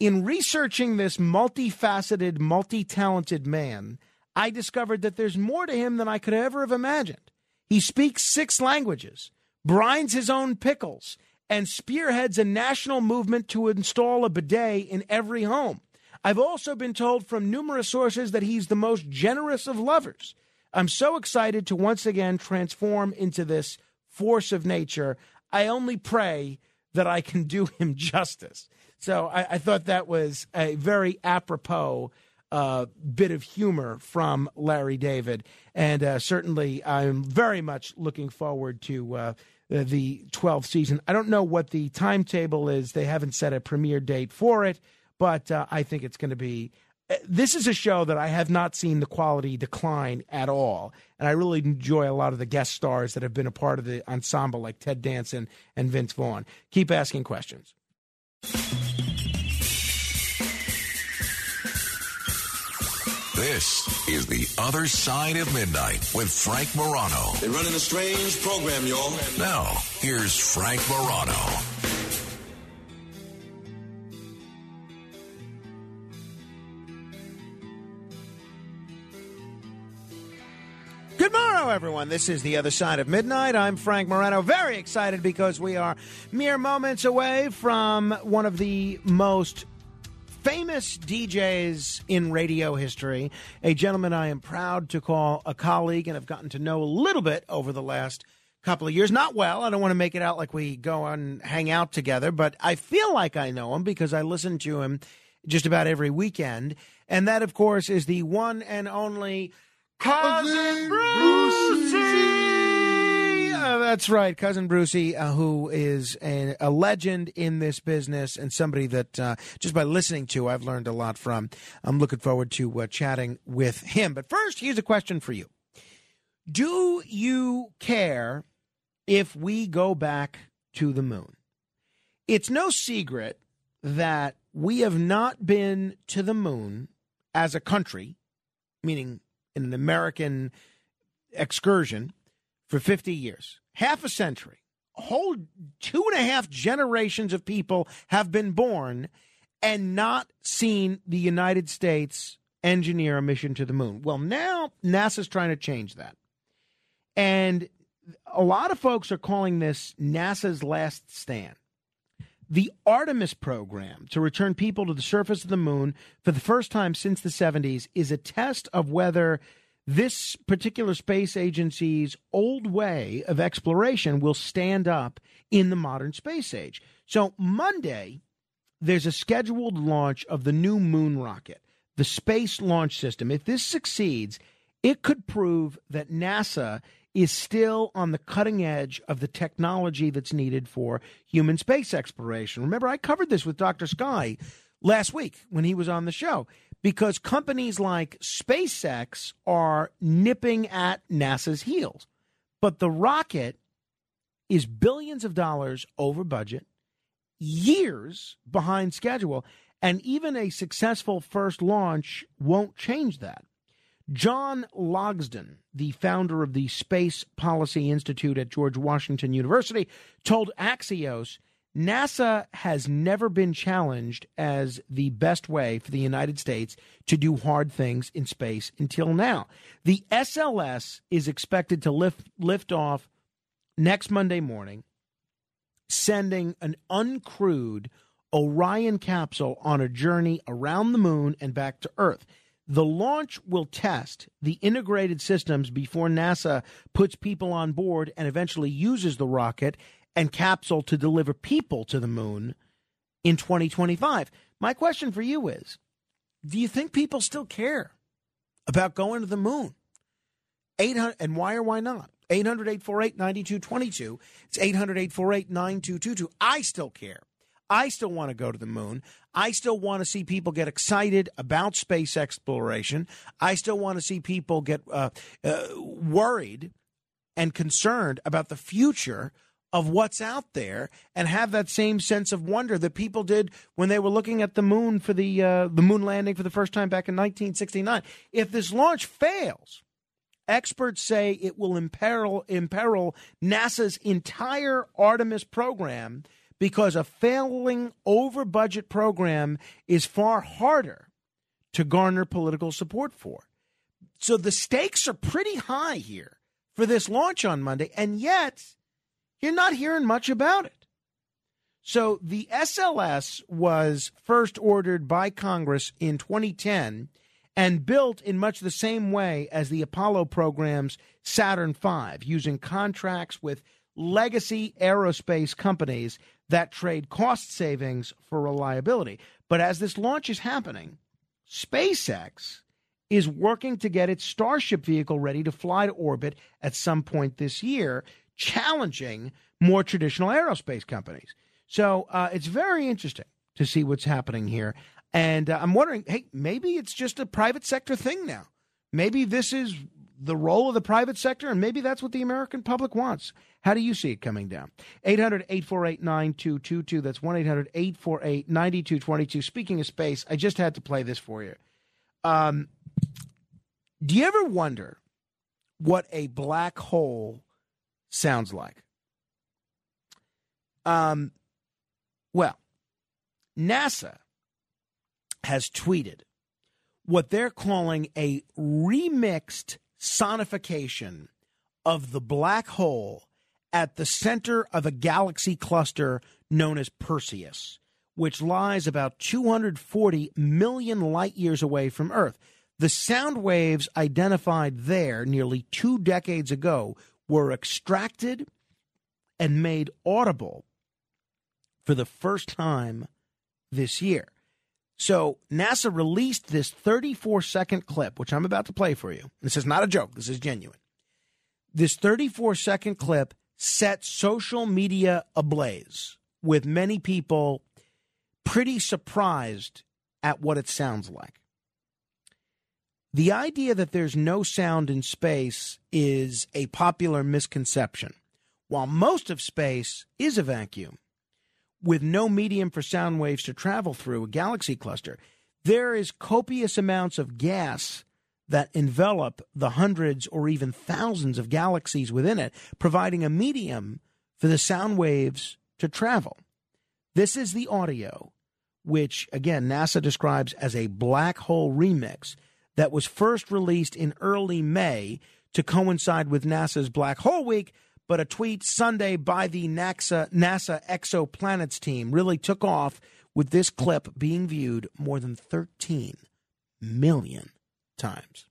In researching this multifaceted, multi talented man, I discovered that there's more to him than I could ever have imagined. He speaks six languages, brines his own pickles, and spearheads a national movement to install a bidet in every home. I've also been told from numerous sources that he's the most generous of lovers. I'm so excited to once again transform into this force of nature. I only pray that I can do him justice. So I, I thought that was a very apropos uh, bit of humor from Larry David. And uh, certainly, I'm very much looking forward to uh, the 12th season. I don't know what the timetable is, they haven't set a premiere date for it, but uh, I think it's going to be. uh, This is a show that I have not seen the quality decline at all. And I really enjoy a lot of the guest stars that have been a part of the ensemble, like Ted Danson and Vince Vaughn. Keep asking questions. This is The Other Side of Midnight with Frank Morano. They're running a strange program, y'all. Now, here's Frank Morano. Good morrow, everyone. This is The Other Side of Midnight. I'm Frank Morano. Very excited because we are mere moments away from one of the most famous DJs in radio history, a gentleman I am proud to call a colleague and have gotten to know a little bit over the last couple of years. Not well. I don't want to make it out like we go and hang out together, but I feel like I know him because I listen to him just about every weekend. And that, of course, is the one and only Cousin Brucie. Uh, that's right, cousin Brucie, uh, who is a, a legend in this business and somebody that uh, just by listening to, I've learned a lot from. I'm looking forward to uh, chatting with him. But first, here's a question for you: Do you care if we go back to the moon? It's no secret that we have not been to the moon as a country, meaning in an American excursion for 50 years, half a century. Whole two and a half generations of people have been born and not seen the United States engineer a mission to the moon. Well, now NASA's trying to change that. And a lot of folks are calling this NASA's last stand. The Artemis program to return people to the surface of the moon for the first time since the 70s is a test of whether this particular space agency's old way of exploration will stand up in the modern space age. So, Monday, there's a scheduled launch of the new moon rocket, the Space Launch System. If this succeeds, it could prove that NASA is still on the cutting edge of the technology that's needed for human space exploration. Remember, I covered this with Dr. Sky last week when he was on the show because companies like SpaceX are nipping at NASA's heels. But the rocket is billions of dollars over budget, years behind schedule, and even a successful first launch won't change that. John Logsdon, the founder of the Space Policy Institute at George Washington University, told Axios NASA has never been challenged as the best way for the United States to do hard things in space until now. The SLS is expected to lift lift off next Monday morning, sending an uncrewed Orion capsule on a journey around the moon and back to Earth. The launch will test the integrated systems before NASA puts people on board and eventually uses the rocket and capsule to deliver people to the moon in 2025. My question for you is do you think people still care about going to the moon. 800 and why or why not? 800 848 9222. It's 800 848 9222. I still care. I still want to go to the moon. I still want to see people get excited about space exploration. I still want to see people get uh, uh, worried and concerned about the future of what's out there and have that same sense of wonder that people did when they were looking at the moon for the uh, the moon landing for the first time back in 1969. If this launch fails, experts say it will imperil imperil NASA's entire Artemis program because a failing over budget program is far harder to garner political support for. So the stakes are pretty high here for this launch on Monday, and yet you're not hearing much about it. So the SLS was first ordered by Congress in 2010 and built in much the same way as the Apollo program's Saturn V, using contracts with legacy aerospace companies that trade cost savings for reliability. But as this launch is happening, SpaceX is working to get its Starship vehicle ready to fly to orbit at some point this year challenging more traditional aerospace companies. So uh, it's very interesting to see what's happening here. And uh, I'm wondering, hey, maybe it's just a private sector thing now. Maybe this is the role of the private sector, and maybe that's what the American public wants. How do you see it coming down? 800 848 9222. That's 1 800 848 9222. Speaking of space, I just had to play this for you. Um, do you ever wonder what a black hole sounds like. Um, well, NASA has tweeted what they're calling a remixed sonification of the black hole at the center of a galaxy cluster known as Perseus, which lies about 240 million light years away from Earth. The sound waves identified there nearly two decades ago were extracted and made audible for the first time this year. So NASA released this 34 second clip, which I'm about to play for you. This is not a joke, this is genuine. This 34 second clip set social media ablaze with many people pretty surprised at what it sounds like. The idea that there's no sound in space is a popular misconception. While most of space is a vacuum, with no medium for sound waves to travel through a galaxy cluster, there is copious amounts of gas that envelop the hundreds or even thousands of galaxies within it, providing a medium for the sound waves to travel. This is the audio, which again NASA describes as a black hole remix that was first released in early May to coincide with NASA's Black Hole Week, but a tweet Sunday by the NASA, NASA Exoplanets team really took off with this clip being viewed more than 13 million times.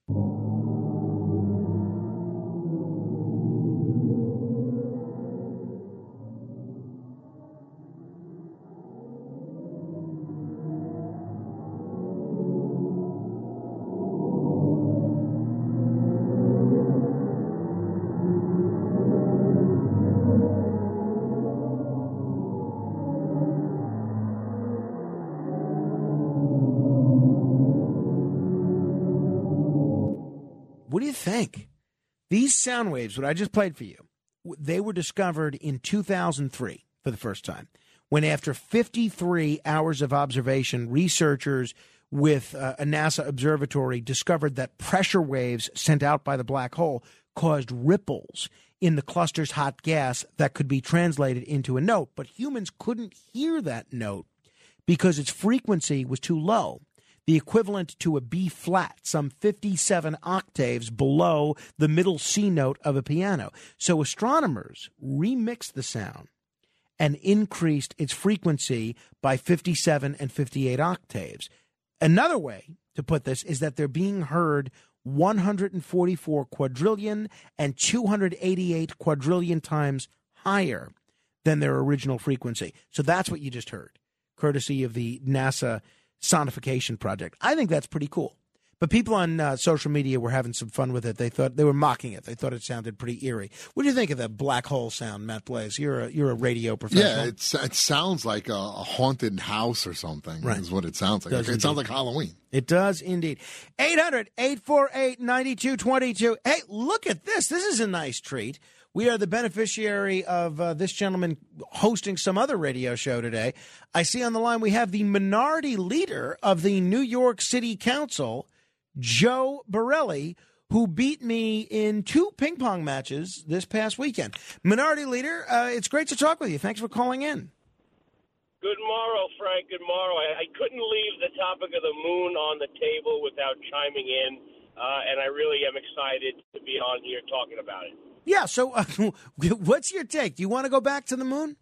Sound waves, what I just played for you, they were discovered in 2003 for the first time, when after 53 hours of observation, researchers with uh, a NASA observatory discovered that pressure waves sent out by the black hole caused ripples in the cluster's hot gas that could be translated into a note. But humans couldn't hear that note because its frequency was too low the equivalent to a B flat, some 57 octaves below the middle C note of a piano. So astronomers remixed the sound and increased its frequency by 57 and 58 octaves. Another way to put this is that they're being heard 144 quadrillion and 288 quadrillion times higher than their original frequency. So that's what you just heard, courtesy of the NASA sonification project. I think that's pretty cool. But people on uh, social media were having some fun with it. They thought they were mocking it. They thought it sounded pretty eerie. What do you think of the black hole sound, Matt Blaze? You're a you're a radio professional. Yeah, it's, it sounds like a, a haunted house or something. Right. Is what it sounds like. Does it sounds like Halloween. It does indeed. 800 848 9222. Hey, look at this. This is a nice treat. We are the beneficiary of uh, this gentleman hosting some other radio show today. I see on the line we have the minority leader of the New York City Council, Joe Borelli, who beat me in two ping pong matches this past weekend. Minority leader, uh, it's great to talk with you. Thanks for calling in. Good morrow, Frank. Good morrow. I, I couldn't leave the topic of the moon on the table without chiming in, uh, and I really am excited to be on here talking about it. Yeah, so uh, what's your take? Do you want to go back to the moon?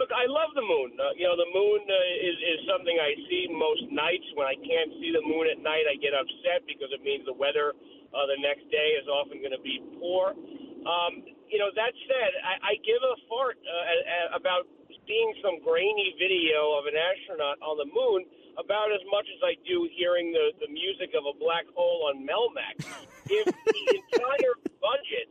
Look, I love the moon. Uh, you know, the moon uh, is is something I see most nights. When I can't see the moon at night, I get upset because it means the weather uh, the next day is often going to be poor. Um, you know, that said, I, I give a fart uh, a- a- about seeing some grainy video of an astronaut on the moon about as much as I do hearing the, the music of a black hole on Melmac. if the entire budget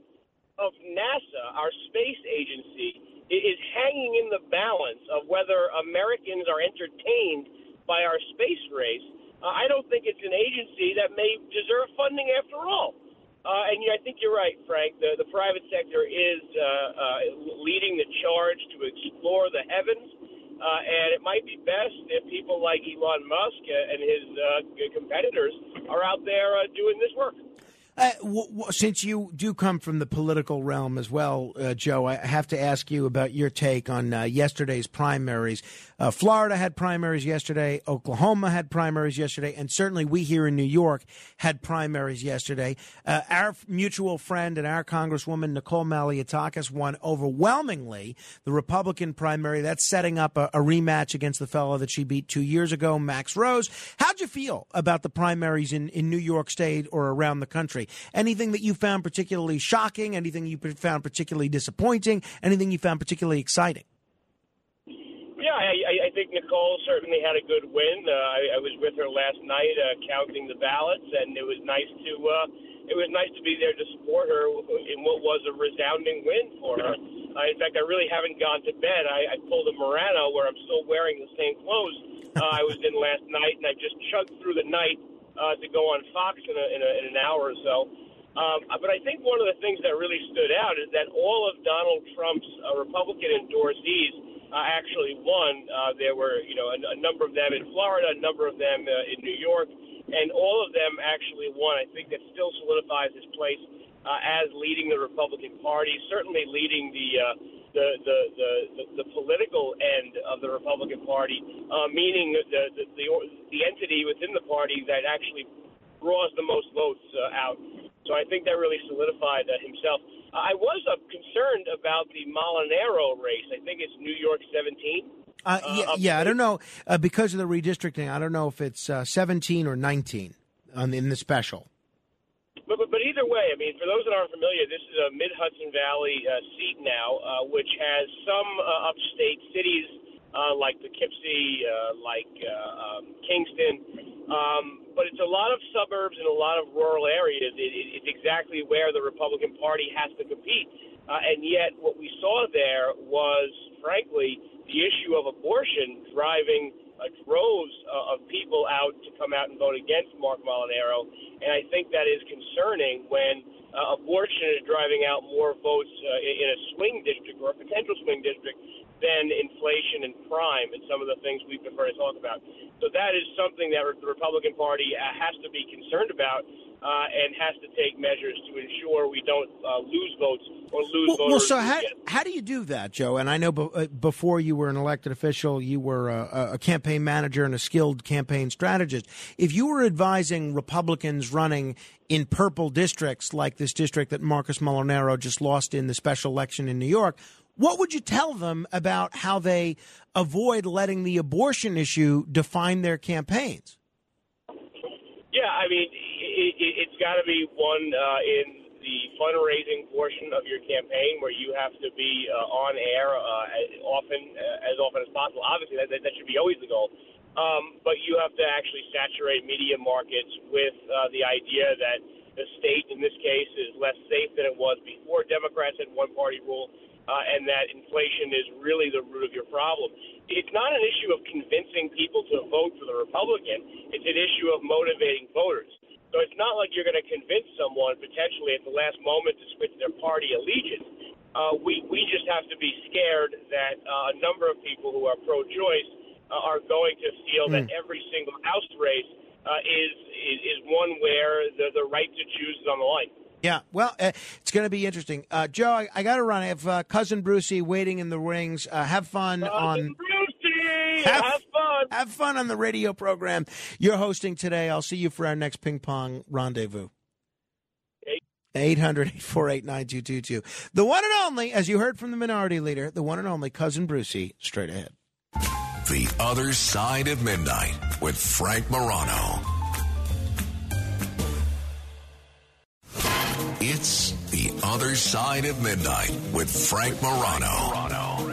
of NASA, our space agency, is hanging in the balance of whether Americans are entertained by our space race, uh, I don't think it's an agency that may deserve funding after all. Uh, and yeah, I think you're right, Frank. The, the private sector is uh, uh, leading the charge to explore the heavens. Uh, and it might be best if people like Elon Musk and his uh, competitors are out there uh, doing this work. Uh, w- w- since you do come from the political realm as well, uh, Joe, I have to ask you about your take on uh, yesterday's primaries. Uh, Florida had primaries yesterday, Oklahoma had primaries yesterday, and certainly we here in New York had primaries yesterday. Uh, our mutual friend and our Congresswoman Nicole Malliotakis won overwhelmingly the Republican primary. That's setting up a, a rematch against the fellow that she beat two years ago, Max Rose. How'd you feel about the primaries in, in New York State or around the country? Anything that you found particularly shocking? Anything you found particularly disappointing? Anything you found particularly exciting? Yeah, I, I- think Nicole certainly had a good win. Uh, I, I was with her last night uh, counting the ballots, and it was nice to uh, it was nice to be there to support her in what was a resounding win for her. Uh, in fact, I really haven't gone to bed. I, I pulled a Morano where I'm still wearing the same clothes uh, I was in last night, and I just chugged through the night uh, to go on Fox in, a, in, a, in an hour or so. Um, but I think one of the things that really stood out is that all of Donald Trump's uh, Republican endorsees uh, actually won. Uh, there were, you know, a, a number of them in Florida, a number of them uh, in New York, and all of them actually won. I think that still solidifies his place uh, as leading the Republican Party, certainly leading the. Uh, the, the, the, the, the political end of the Republican Party, uh, meaning the, the, the, the entity within the party that actually draws the most votes uh, out. So I think that really solidified uh, himself. I was uh, concerned about the Molinaro race. I think it's New York 17. Uh, yeah, yeah, I don't know uh, because of the redistricting. I don't know if it's uh, 17 or 19 on in the special. But, but, but either way, I mean, for those that aren't familiar, this is a Mid Hudson Valley uh, seat now, uh, which has some uh, upstate cities uh, like Poughkeepsie, uh, like uh, um, Kingston, um, but it's a lot of suburbs and a lot of rural areas. It, it, it's exactly where the Republican Party has to compete, uh, and yet what we saw there was, frankly, the issue of abortion driving uh, droves uh, of people out to come out and vote against Mark Molinaro. And I think that is concerning when uh, abortion is driving out more votes uh, in in a swing district or a potential swing district than inflation and crime and some of the things we prefer to talk about. So that is something that the Republican Party uh, has to be concerned about uh, and has to take measures to ensure we don't uh, lose votes or lose Well, well, so how, how do you do that, Joe? And I know be, uh, before you were an elected official, you were a, a campaign manager and a skilled campaign strategist. If you were advising Republicans running in purple districts like this district that Marcus Molinaro just lost in the special election in New York, what would you tell them about how they avoid letting the abortion issue define their campaigns? Yeah, I mean, it, it, it's got to be one uh, in the fundraising portion of your campaign where you have to be uh, on air uh, as often uh, as often as possible. Obviously, that, that, should be always the goal. Um, but you have to actually saturate media markets with uh, the idea that the state, in this case, is less safe than it was before Democrats had one party rule, uh, and that inflation is really the root of your problem. It's not an issue of convincing people to vote for the Republican, it's an issue of motivating voters. So it's not like you're going to convince someone potentially at the last moment to switch their party allegiance. Uh, we we just have to be scared that uh, a number of people who are pro-choice uh, are going to feel Hmm. that every single House race uh, is, is is one where the the right to choose is on the line. Yeah, well, uh, it's going to be interesting. Uh, Joe, I, I got to run. I have uh, cousin Brucie waiting in the rings. Uh, have fun on. Brucie, Have, have fun. Have fun on the radio program you're hosting today. I'll see you for our next ping pong rendezvous. 800 848 9222. The one and only, as you heard from the minority leader, the one and only cousin Brucie, straight ahead. The Other Side of Midnight with Frank Morano. It's The Other Side of Midnight with Frank Morano.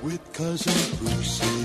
With cousin Brucie.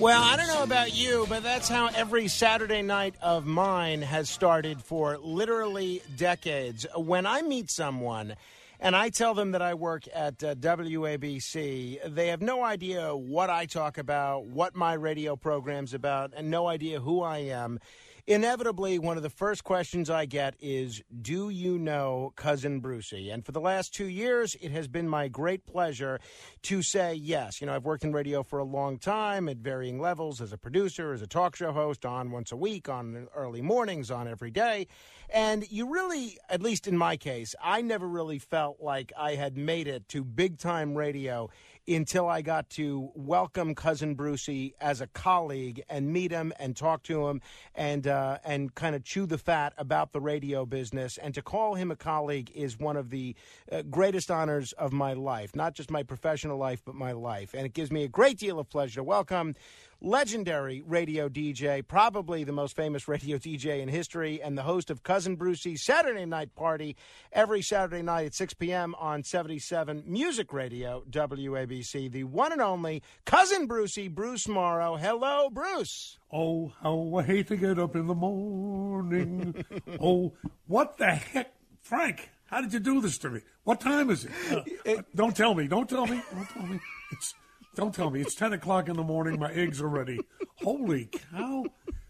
Well, I don't know about you, but that's how every Saturday night of mine has started for literally decades. When I meet someone and I tell them that I work at uh, WABC, they have no idea what I talk about, what my radio program's about, and no idea who I am. Inevitably, one of the first questions I get is, Do you know Cousin Brucie? And for the last two years, it has been my great pleasure to say yes. You know, I've worked in radio for a long time at varying levels as a producer, as a talk show host, on once a week, on early mornings, on every day. And you really, at least in my case, I never really felt like I had made it to big time radio until I got to welcome cousin Brucie as a colleague and meet him and talk to him and uh, and kind of chew the fat about the radio business. And to call him a colleague is one of the uh, greatest honors of my life, not just my professional life, but my life. And it gives me a great deal of pleasure to welcome legendary radio DJ, probably the most famous radio DJ in history, and the host of Cousin Brucie's Saturday Night Party every Saturday night at 6 p.m. on 77 Music Radio, WABC, the one and only Cousin Brucie, Bruce Morrow. Hello, Bruce. Oh, how I hate to get up in the morning. oh, what the heck? Frank, how did you do this to me? What time is it? Uh, uh, don't tell me. Don't tell me. Don't tell me. It's, don't tell me. It's 10 o'clock in the morning. My eggs are ready. Holy cow.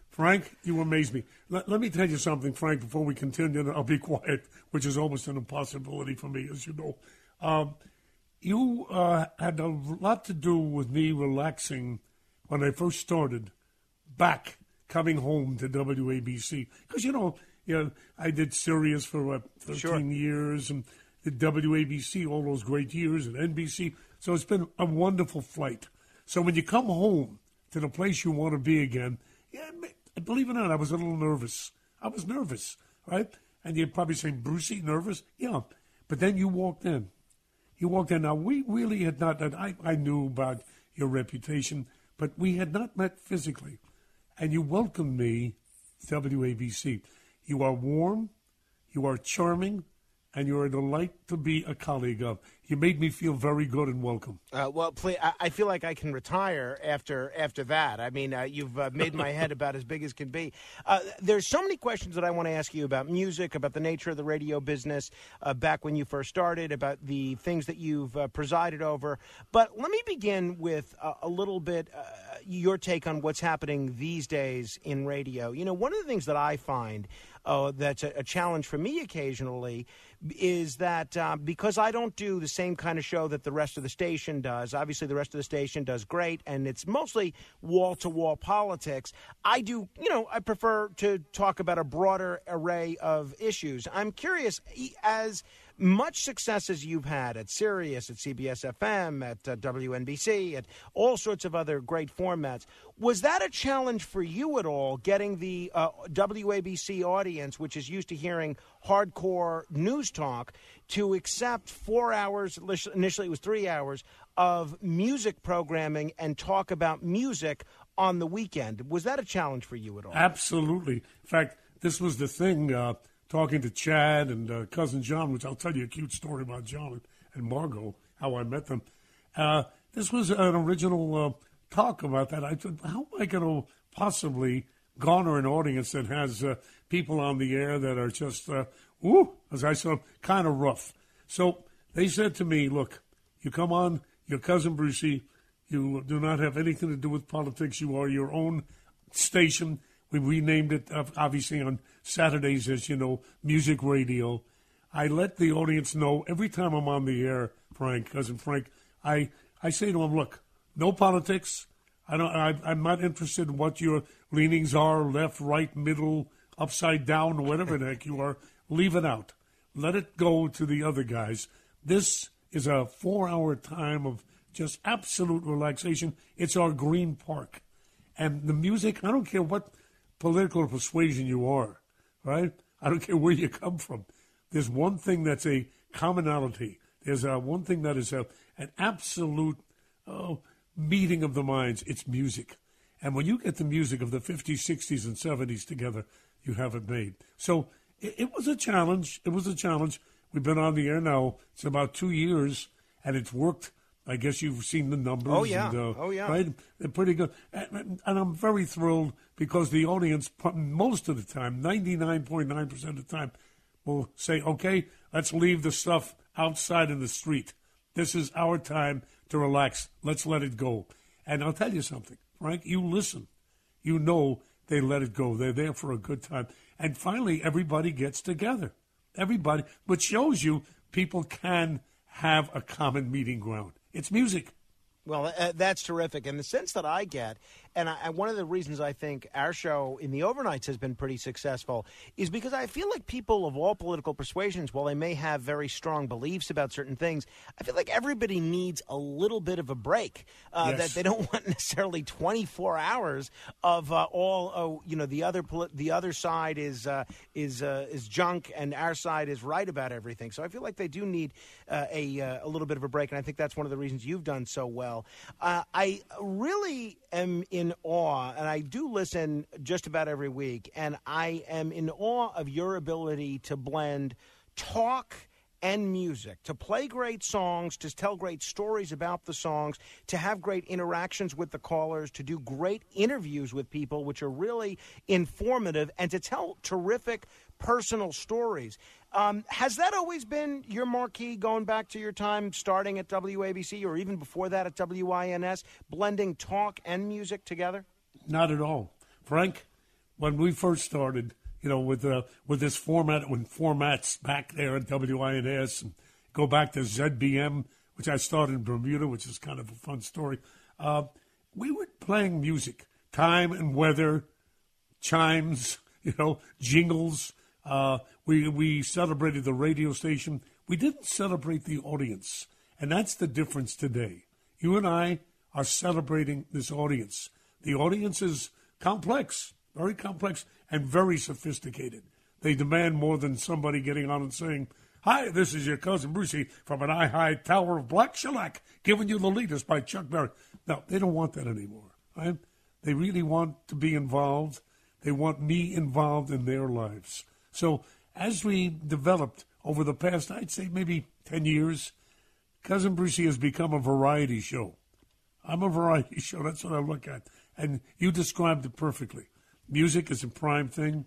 Frank, you amaze me. Let, let me tell you something, Frank, before we continue. and I'll be quiet, which is almost an impossibility for me, as you know. Um, you uh, had a lot to do with me relaxing when I first started back coming home to WABC because you know, you know, I did Sirius for what thirteen Sure. years and did WABC all those great years and NBC. So it's been a wonderful flight. So when you come home to the place you want to be again, yeah, believe it or not, I was a little nervous. I was nervous, right? And you're probably saying, Brucie, nervous? Yeah. But then you walked in. You walked in. Now, we really had not, I, I knew about your reputation, but we had not met physically. And you welcomed me WABC. You are warm, you are charming, and you're a delight to be a colleague of. You made me feel very good and welcome. Uh, well, please, I, I feel like I can retire after after that. I mean, uh, you've uh, made my head about as big as can be. Uh, there's so many questions that I want to ask you about music, about the nature of the radio business, uh, back when you first started, about the things that you've uh, presided over. But let me begin with a little bit your take on what's happening these days in radio. You know, one of the things that I find that's a, a challenge for me occasionally is that uh, because I don't do the same kind of show that the rest of the station does, obviously the rest of the station does great, and it's mostly wall to wall politics. I do, you know, I prefer to talk about a broader array of issues. I'm curious, as much success as you've had at Sirius, at CBS FM, at uh, WNBC, at all sorts of other great formats, was that a challenge for you at all, getting the uh, WABC audience, which is used to hearing hardcore news talk, to accept four hours, initially it was three hours, of music programming and talk about music on the weekend? Was that a challenge for you at all? Absolutely. In fact, this was the thing. Uh, talking to Chad and uh, cousin John, which I'll tell you a cute story about John and Margo, how I met them. Uh, this was an original uh, talk about that. I thought, how am I going to possibly garner an audience that has uh, people on the air that are just, uh, woo, as I said, kind of rough. So they said to me, look, you come on, your cousin Brucie, you do not have anything to do with politics. You are your own station. We renamed it, obviously, on Saturdays as, you know, music radio. I let the audience know every time I'm on the air, Frank, cousin Frank, I, I say to them, look, no politics. I don't, I, I'm not interested in what your leanings are, left, right, middle, upside down, whatever the heck you are. Leave it out. Let it go to the other guys. This is a four hour time of just absolute relaxation. It's our green park. And the music, I don't care what political persuasion you are, right? I don't care where you come from. There's one thing that's a commonality. There's a, one thing that is a, an absolute oh, meeting of the minds. It's music. And when you get the music of the 50s, 60s, and 70s together, you have it made. So it, it was a challenge. It was a challenge. We've been on the air now. It's about two years, and it's worked. I guess you've seen the numbers. Oh, yeah. And, uh, Oh, yeah. Right? They're pretty good. And, and I'm very thrilled because the audience, most of the time, 99.9% of the time, will say, okay, let's leave the stuff outside in the street. This is our time to relax. Let's let it go. And I'll tell you something, Frank, you listen. You know they let it go. They're there for a good time. And finally, everybody gets together. Everybody, which shows you people can have a common meeting ground. It's music. Well, uh, that's terrific. And the sense that I get, and I, one of the reasons I think our show in the overnights has been pretty successful is because I feel like people of all political persuasions, while they may have very strong beliefs about certain things, I feel like everybody needs a little bit of a break. Uh, Yes. That they don't want necessarily 24 hours of uh, all. Oh, you know, the other poli- the other side is uh, is uh, is junk, and our side is right about everything. So I feel like they do need uh, a uh, a little bit of a break, and I think that's one of the reasons you've done so well. Uh, I really am in awe, and I do listen just about every week, and I am in awe of your ability to blend talk and music, to play great songs, to tell great stories about the songs, to have great interactions with the callers, to do great interviews with people, which are really informative, and to tell terrific personal stories. Um, has that always been your marquee going back to your time starting at WABC or even before that at WINS, blending talk and music together? Not at all, Frank. When we first started, you know, with uh, with this format, when formats back there at WINS, and go back to ZBM, which I started in Bermuda, which is kind of a fun story. Uh, we were playing music, time and weather, chimes, you know, jingles. Uh, we we celebrated the radio station. We didn't celebrate the audience, and that's the difference today. You and I are celebrating this audience. The audience is complex, very complex, and very sophisticated. They demand more than somebody getting on and saying, Hi, this is your cousin Brucie from an eye high tower of black shellac, giving you the latest by Chuck Berry. No, they don't want that anymore. Right? They really want to be involved. They want me involved in their lives. So as we developed over the past, I'd say maybe 10 years, Cousin Brucie has become a variety show. I'm a variety show. That's what I look at. And you described it perfectly. Music is a prime thing.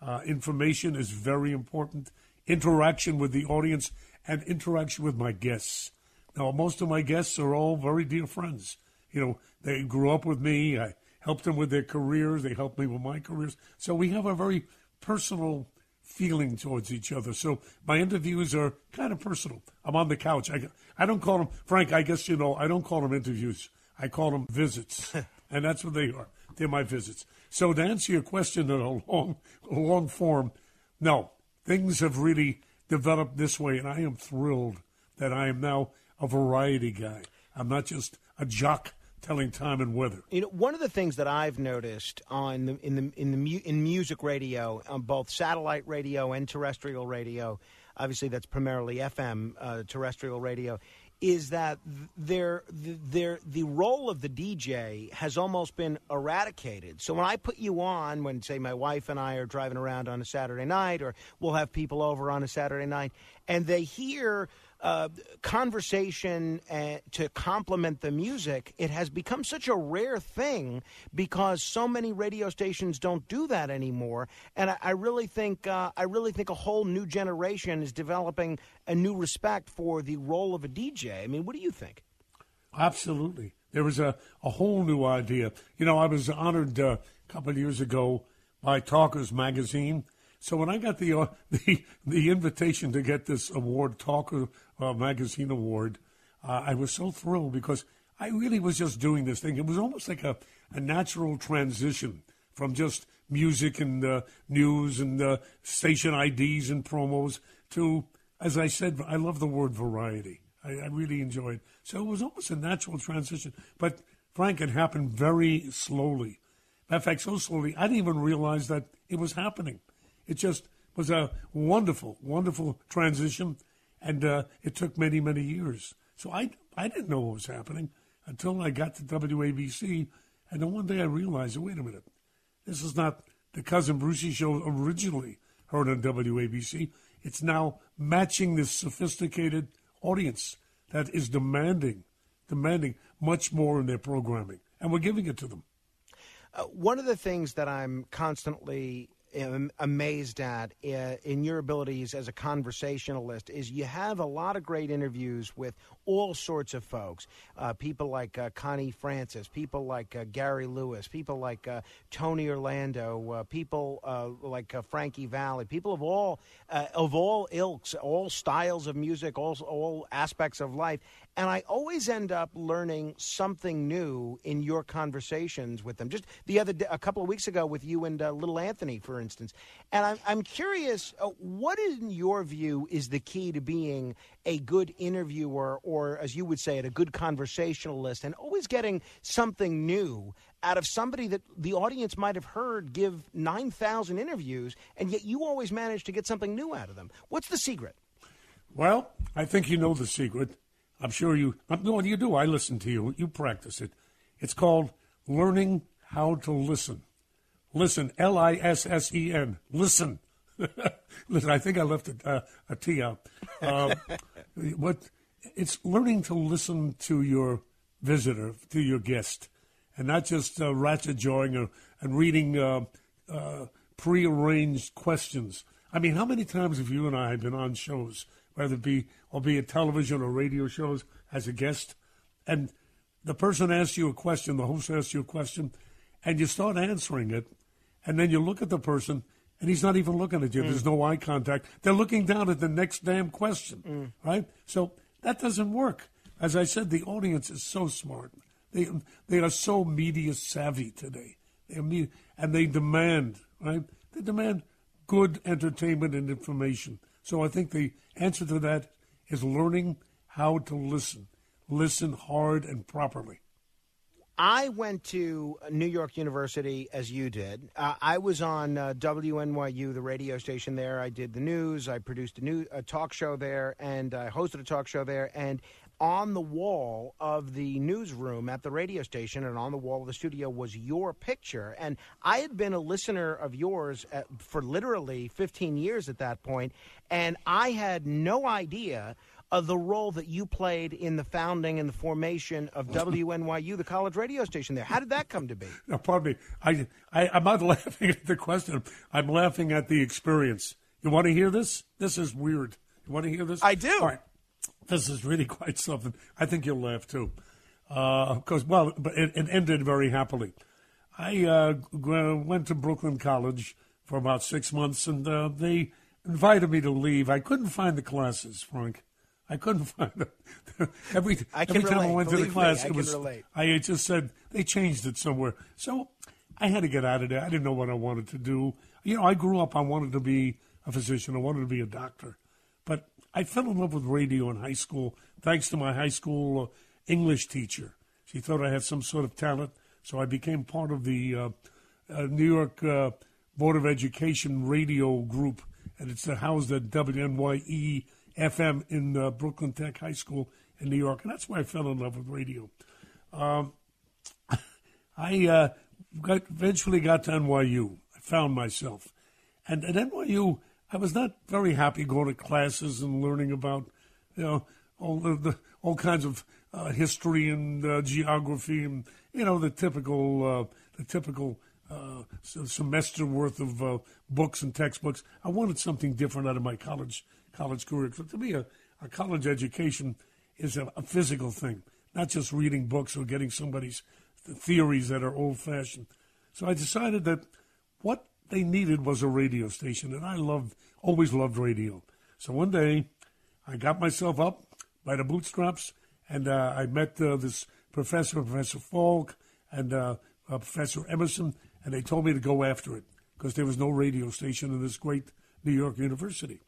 Uh, information is very important. Interaction with the audience and interaction with my guests. Now, most of my guests are all very dear friends. You know, they grew up with me. I helped them with their careers. They helped me with my careers. So we have a very personal feeling towards each other. So my interviews are kind of personal. I'm on the couch. I, I don't call them, Frank, I guess you know, I don't call them interviews. I call them visits. and that's what they are. They're my visits. So to answer your question in a long, long form, no, things have really developed this way, and I am thrilled that I am now a variety guy. I'm not just a jock telling time and weather. You know, one of the things that I've noticed on the, in the in the mu- in music radio, on both satellite radio and terrestrial radio, obviously that's primarily FM uh, terrestrial radio, is that their their the role of the DJ has almost been eradicated. So when I put you on, when say my wife and I are driving around on a Saturday night, or we'll have people over on a Saturday night, and they hear uh, conversation uh, to complement the music, it has become such a rare thing because so many radio stations don't do that anymore. And I, I really think uh, I really think a whole new generation is developing a new respect for the role of a DJ. I mean, what do you think? Absolutely. There was a, a whole new idea. You know, I was honored uh, a couple of years ago by Talkers Magazine. So when I got the uh, the the invitation to get this award, Talker uh, Magazine Award, uh, I was so thrilled because I really was just doing this thing. It was almost like a, a natural transition from just music and uh, news and uh, station IDs and promos to, as I said, I love the word variety. I, I really enjoyed. So it was almost a natural transition. But Frank, it happened very slowly. Matter of fact, so slowly I didn't even realize that it was happening. It just was a wonderful, wonderful transition, and uh, it took many, many years. So I, I didn't know what was happening until I got to WABC, and then one day I realized, wait a minute, this is not the Cousin Brucie show originally heard on WABC. It's now matching this sophisticated audience that is demanding, demanding much more in their programming, and we're giving it to them. Uh, one of the things that I'm constantly am amazed at uh, in your abilities as a conversationalist is you have a lot of great interviews with all sorts of folks. Uh, people like uh, Connie Francis, people like uh, Gary Lewis, people like uh, Tony Orlando, uh, people like Frankie Valli, people of all of all ilks, all styles of music, all all aspects of life. And I always end up learning something new in your conversations with them. Just the other day, a couple of weeks ago with you and uh, Little Anthony, for instance. And I'm, I'm curious, uh, what in your view is the key to being a good interviewer or, as you would say it, a good conversationalist and always getting something new out of somebody that the audience might have heard give 9,000 interviews, and yet you always manage to get something new out of them. What's the secret? Well, I think you know the secret. I'm sure you. No, you do. I listen to you. You practice it. It's called learning how to listen. Listen, L I S S E N. Listen. Listen, I think I left a, uh, out. Um, what it's learning to listen to your visitor, to your guest, and not just uh, ratchet jawing or, and reading uh, uh, prearranged questions. I mean, how many times have you and I been on shows, whether it be albeit television or radio shows, as a guest, and the person asks you a question, the host asks you a question, and you start answering it, and then you look at the person and he's not even looking at you. Mm. There's no eye contact. They're looking down at the next damn question, mm. right? So that doesn't work. As I said, the audience is so smart. They they are so media savvy today. They media, and they demand right. They demand good entertainment and information. So I think the answer to that is learning how to listen, listen hard and properly. I went to New York University as you did. Uh, I was on uh, WNYU, the radio station there. I did the news. I produced a new a talk show there, and I hosted a talk show there. And on the wall of the newsroom at the radio station and on the wall of the studio was your picture. And I had been a listener of yours at, for literally 15 years at that point, and I had no idea of the role that you played in the founding and the formation of WNYU, the college radio station there. How did that come to be? No, pardon me. I, I, I'm not laughing at the question. I'm laughing at the experience. You want to hear this? This is weird. You want to hear this? I do. All right. This is really quite something. I think you'll laugh too. Because, uh, well, but it, it, ended very happily. I uh, went to Brooklyn College for about six months, and uh, they invited me to leave. I couldn't find the classes, Frank. I couldn't find it. every every time relate. I went to the class, me, it was relate. I just said they changed it somewhere. So I had to get out of there. I didn't know what I wanted to do. You know, I grew up. I wanted to be a physician. I wanted to be a doctor, But I fell in love with radio in high school thanks to my high school uh, English teacher. She thought I had some sort of talent, so I became part of the uh, uh, New York uh, Board of Education radio group, and it's uh, housed at WNYE FM in uh, Brooklyn Tech High School in New York, and that's why I fell in love with radio. Um, I got, eventually got to NYU. I found myself. And at NYU, I was not very happy going to classes and learning about, you know, all the, the all kinds of uh, history and uh, geography and you know the typical uh, the typical uh, semester worth of uh, books and textbooks. I wanted something different out of my college college career. 'Cause to me, a, a college education is a, a physical thing, not just reading books or getting somebody's theories that are old fashioned. So I decided that what they needed was a radio station, and I loved, always loved radio. So one day, I got myself up by the bootstraps, and uh, I met uh, this professor, Professor Falk, and uh, uh, Professor Emerson, and they told me to go after it because there was no radio station in this great New York university.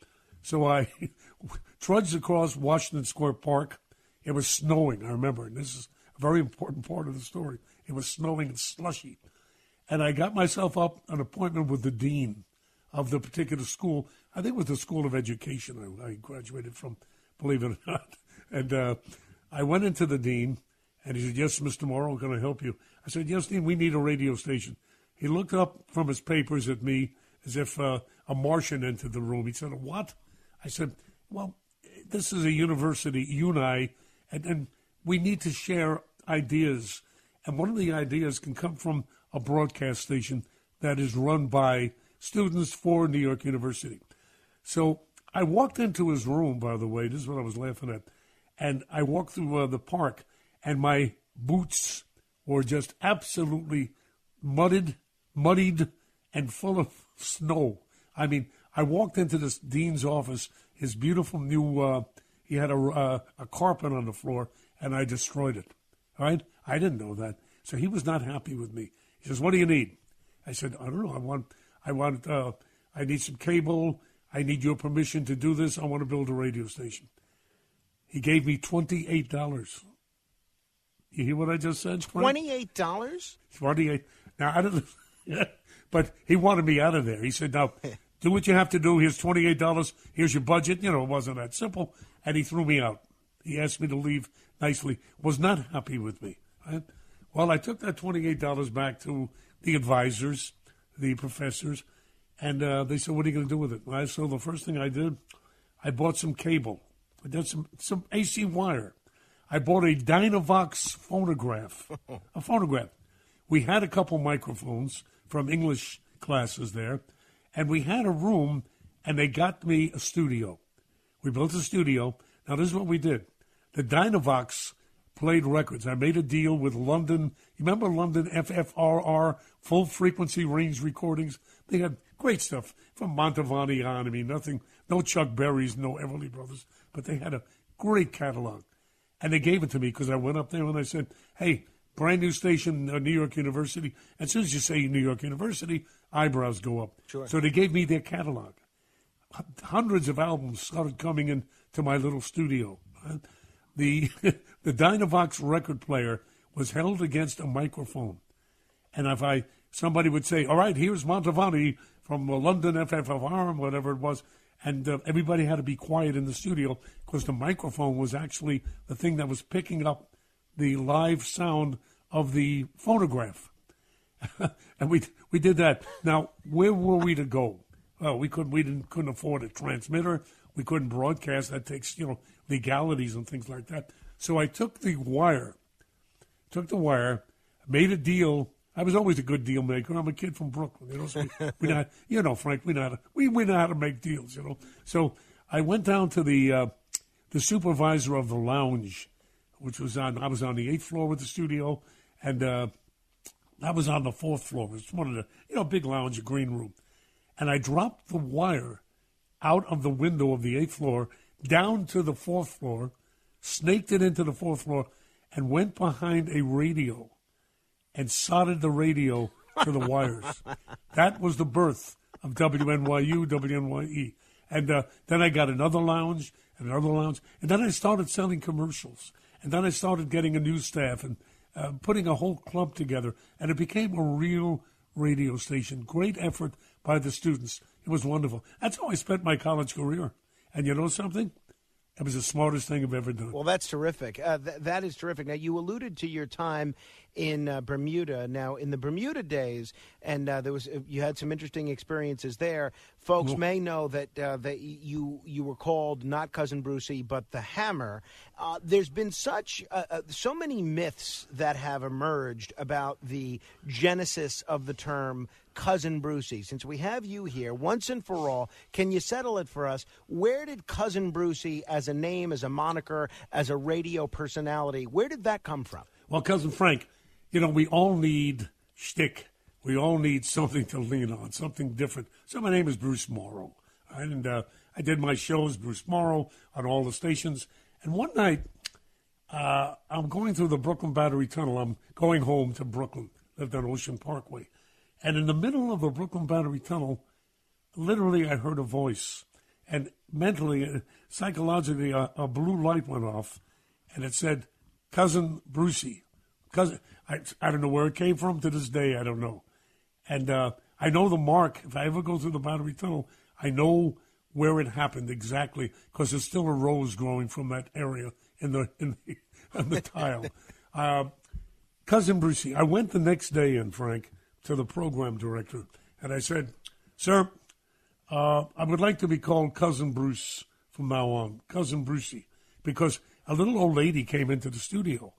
So I trudged across Washington Square Park. It was snowing, I remember, and this is a very important part of the story. It was snowing and slushy. And I got myself up an appointment with the dean of the particular school. I think it was the School of Education I, I graduated from, believe it or not. And uh, I went into the dean, and he said, Yes, Mr. Morrow, can I help you? I said, Yes, Dean, we need a radio station. He looked up from his papers at me as if uh, a Martian entered the room. He said, What? I said, Well, this is a university, you and I, and, and we need to share ideas. And one of the ideas can come from a broadcast station that is run by students for New York University. So I walked into his room, by the way, this is what I was laughing at, and I walked through uh, the park, and my boots were just absolutely mudded, muddied, and full of snow. I mean, I walked into this dean's office, his beautiful new, uh, he had a, uh, a carpet on the floor, and I destroyed it. All right? I didn't know that. So he was not happy with me. He says, "What do you need?" I said, "I don't know. I want, I want, uh, I need some cable. I need your permission to do this. I want to build a radio station." He gave me twenty-eight dollars. You hear what I just said? Twenty-eight dollars. Twenty-eight. Now I don't. But he wanted me out of there. He said, "Now, do what you have to do. Here's twenty-eight dollars. Here's your budget." You know, it wasn't that simple, and he threw me out. He asked me to leave nicely. Was not happy with me. Right? Well, I took that twenty-eight dollars back to the advisors, the professors, and uh, they said, "What are you going to do with it?" Well, so the first thing I did, I bought some cable. I did some some AC wire. I bought a Dynavox phonograph, a phonograph. We had a couple microphones from English classes there, and we had a room, and they got me a studio. We built a studio. Now, this is what we did. The Dynavox played records. I made a deal with London. You remember London FFRR, full frequency range recordings? They had great stuff from Mantovani on. I mean, nothing, no Chuck Berry's, no Everly Brothers, but they had a great catalog. And they gave it to me because I went up there and I said, hey, brand new station, uh, New York University. As soon as you say New York University, eyebrows go up. Sure. So they gave me their catalog. H- Hundreds of albums started coming in to my little studio. Uh, The the Dynavox record player was held against a microphone, and if I somebody would say, "All right, here's Mantovani from uh, London FFFR, whatever it was," and uh, everybody had to be quiet in the studio because the microphone was actually the thing that was picking up the live sound of the phonograph. and we we did that. Now, where were we to go? Well, we couldn't we didn't couldn't afford a transmitter. We couldn't broadcast. That takes you know legalities and things like that. So I took the wire, took the wire, made a deal. I was always a good deal maker. I'm a kid from Brooklyn, you know. So we, how- you know, Frank, we know to we, we know how to make deals, you know. So I went down to the uh, the supervisor of the lounge, which was on. I was on the eighth floor with the studio, and uh, I was on the fourth floor. It was one of the you know big lounge, a green room, and I dropped the wire out of the window of the eighth floor down to the fourth floor, snaked it into the fourth floor, and went behind a radio and soldered the radio to the wires. that was the birth of WNYU, WNYE. And uh, then I got another lounge and another lounge. And then I started selling commercials. And then I started getting a new staff and uh, putting a whole club together. And it became a real radio station. Great effort by the students. It was wonderful. That's how I spent my college career. And you know something? It was the smartest thing I've ever done. Well, that's terrific. Uh, th- that is terrific. Now, you alluded to your time in uh, Bermuda. Now, in the Bermuda days, and uh, there was you had some interesting experiences there. Folks may know that uh, that you you were called not cousin Brucie, but the Hammer. Uh, there's been such uh, uh, so many myths that have emerged about the genesis of the term cousin Brucie. Since we have you here, once and for all, can you settle it for us? Where did cousin Brucie, as a name, as a moniker, as a radio personality, where did that come from? Well, cousin Frank, you know we all need shtick. We all need something to lean on, something different. So my name is Bruce Morrow, and uh, I did my shows, Bruce Morrow, on all the stations. And one night, uh, I'm going through the Brooklyn Battery Tunnel. I'm going home to Brooklyn, lived on Ocean Parkway, and in the middle of the Brooklyn Battery Tunnel, literally, I heard a voice, and mentally, uh, psychologically, a, a blue light went off, and it said, "Cousin Brucie." Cousin, I, I don't know where it came from to this day. I don't know, and uh, I know the mark. If I ever go through the Battery Tunnel, I know where it happened exactly because there's still a rose growing from that area in the in the, in the tile. Uh, cousin Brucie, I went the next day in Frank to the program director, and I said, "Sir, uh, I would like to be called Cousin Bruce from now on, Cousin Brucie, because a little old lady came into the studio.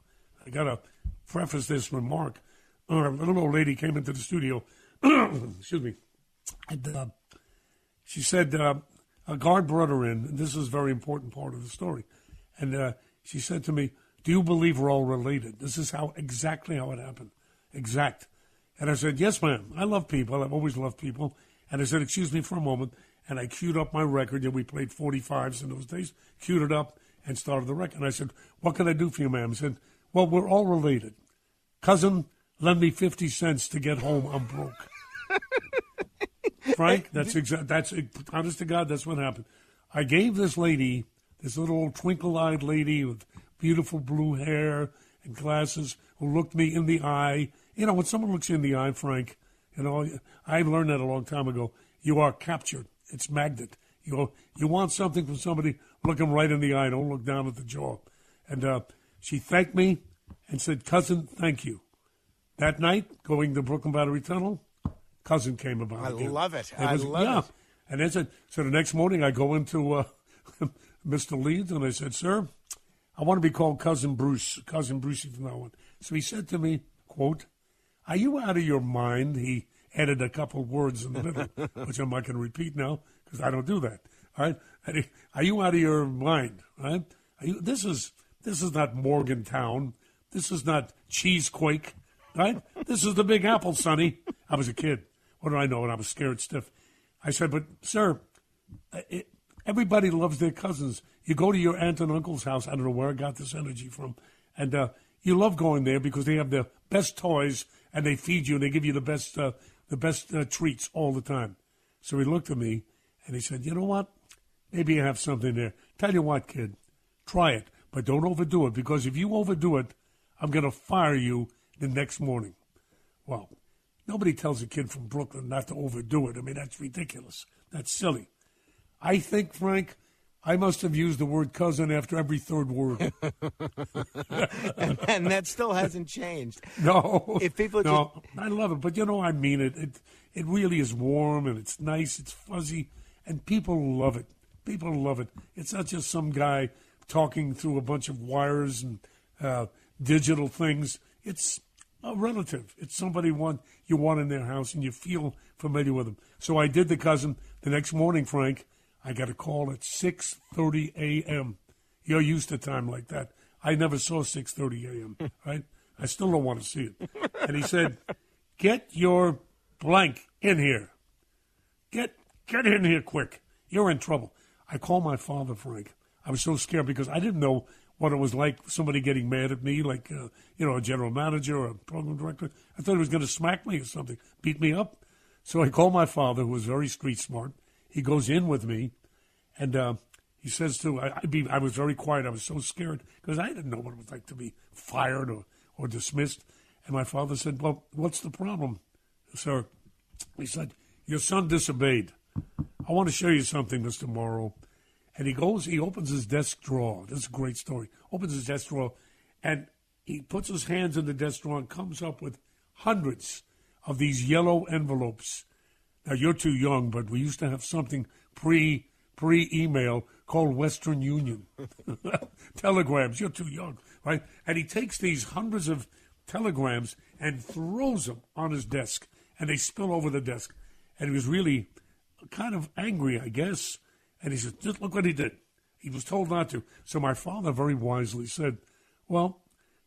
I got to preface this remark. Uh, a little old lady came into the studio. excuse me. And, uh, she said uh, a guard brought her in. This is a very important part of the story. And uh, she said to me, "Do you believe we're all related?" This is how exactly how it happened. Exact. And I said, "Yes, ma'am. I love people. I've always loved people." And I said, "Excuse me for a moment." And I queued up my record. And we played 45s in those days. Queued it up and started the record. And I said, "What can I do for you, ma'am?" She said, "Well, we're all related. Cousin, lend me 50 cents to get home. I'm broke." Frank, that's exact. That's honest to God. That's what happened. I gave this lady, this little twinkle-eyed lady with beautiful blue hair and glasses, who looked me in the eye. You know, when someone looks you in the eye, Frank, you know, I learned that a long time ago. You are captured. It's magnet. You you want something from somebody, look them right in the eye. Don't look down at the jaw. And uh, she thanked me and said, "Cousin, thank you." That night, going to Brooklyn Battery Tunnel, cousin came about. I again. love it. And I was- love yeah. it. And then said, so the next morning I go into uh, Mr. Leeds and I said, sir, I want to be called Cousin Bruce, Cousin Brucie from now on. So he said to me, quote, are you out of your mind? He added a couple words in the middle, which I'm not going to repeat now because I don't do that. All right. Are you out of your mind? Right? Are you, this is this is not Morgantown. This is not Cheesequake. Right? This is the Big Apple, Sonny. I was a kid. What do I know? And I was scared stiff. I said, but sir, it, everybody loves their cousins. You go to your aunt and uncle's house. I don't know where I got this energy from, and uh, you love going there because they have the best toys and they feed you and they give you the best uh, the best uh, treats all the time. So he looked at me and he said, "You know what? Maybe you have something there. Tell you what, kid, try it, but don't overdo it because if you overdo it, I'm going to fire you the next morning." Well, nobody tells a kid from Brooklyn not to overdo it. I mean, that's ridiculous. That's silly. I think, Frank, I must have used the word cousin after every third word. and, and that still hasn't changed. No, If people no, just I love it, but you know, I mean it. It it really is warm and it's nice. It's fuzzy, and people love it. People love it. It's not just some guy talking through a bunch of wires and uh, digital things. It's a relative. It's somebody want you want in their house, and you feel familiar with them. So I did the cousin. The next morning, Frank, I got a call at six thirty a.m. You're used to time like that. I never saw six thirty a.m. Right? I still don't want to see it. And he said, "Get your blank in here. Get get in here quick. You're in trouble." I called my father, Frank. I was so scared because I didn't know what it was like. Somebody getting mad at me, like uh, you know, a general manager or a program director. I thought he was going to smack me or something, beat me up. So I called my father, who was very street smart. He goes in with me, And uh, he says to I, I, be, I was very quiet. I was so scared because I didn't know what it was like to be fired or, or dismissed. And my father said, "Well, what's the problem, sir?" He said, "Your son disobeyed. I want to show you something, Mister Morrow." And he goes, he opens his desk drawer. This is a great story. Opens his desk drawer, and he puts his hands in the desk drawer and comes up with hundreds of these yellow envelopes. Now you're too young, but we used to have something pre pre email called Western Union telegrams. You're too young, right? And he takes these hundreds of telegrams and throws them on his desk, and they spill over the desk. And he was really kind of angry, I guess. And he said, "Just look what he did." He was told not to. So my father very wisely said, "Well,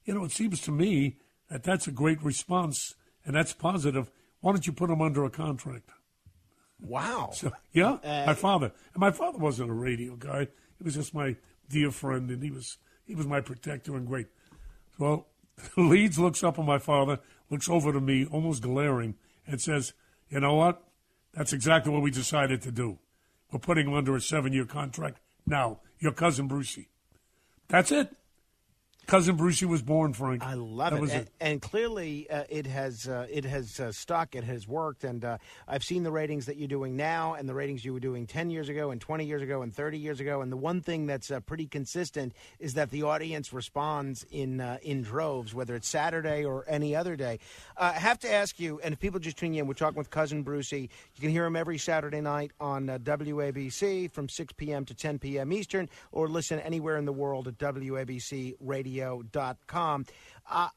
you know, it seems to me that that's a great response and that's positive. Why don't you put him under a contract?" Wow. So, yeah, Uh, my father. And my father wasn't a radio guy. He was just my dear friend, and he was he was my protector and great. Well, Leeds looks up at my father, looks over to me, almost glaring, and says, "You know what? That's exactly what we decided to do. We're putting him under a seven-year contract. Now, your cousin Brucie. That's it. Cousin Brucie was born, Frank. I love that it. Was and, and clearly, uh, it has uh, it has uh, stuck. It has worked, and uh, I've seen the ratings that you're doing now, and the ratings you were doing ten years ago, and twenty years ago, and thirty years ago. And the one thing that's uh, pretty consistent is that the audience responds in uh, in droves, whether it's Saturday or any other day. Uh, I have to ask you, and if people just tuning in, we're talking with cousin Brucey. You can hear him every Saturday night on uh, WABC from 6 p.m. to 10 p.m. Eastern, or listen anywhere in the world at WABCRadio.com. Uh,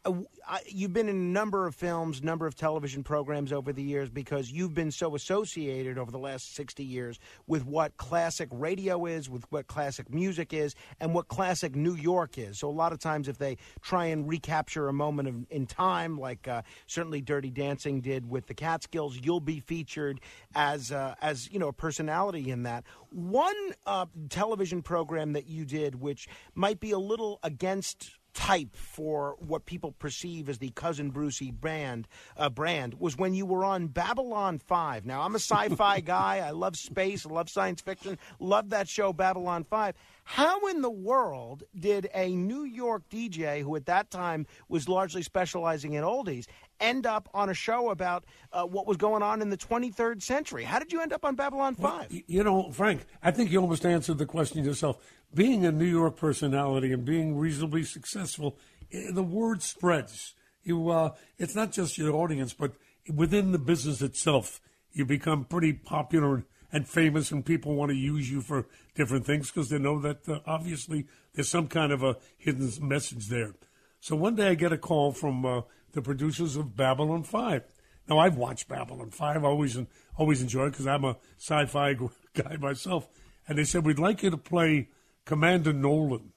you've been in a number of films, number of television programs over the years because you've been so associated over the last 60 years with what classic radio is, with what classic music is, and what classic New York is. So a lot of times, if they try and recapture a moment of, in time, like uh, certainly Dirty Dancing did with the Catskills, you'll be featured as uh, as you know a personality in that. One uh, television program that you did, which might be a little against type for what people perceive as the cousin Brucie brand uh, brand was when you were on Babylon 5. Now I'm a sci-fi guy. I love space, I love science fiction, love that show Babylon 5. How in the world did a New York DJ who at that time was largely specializing in oldies end up on a show about uh, what was going on in the 23rd century? How did you end up on Babylon 5? Y- You know, Frank, I think you almost answered the question yourself. Being a New York personality and being reasonably successful, eh, the word spreads. You, uh, it's not just your audience, but within the business itself, you become pretty popular and famous, and people want to use you for different things because they know that uh, obviously there's some kind of a hidden message there. So one day I get a call from uh, the producers of Babylon 5. Now, I've watched Babylon 5, always, always enjoyed because I'm a sci fi guy myself. And they said, We'd like you to play Commander Nolan.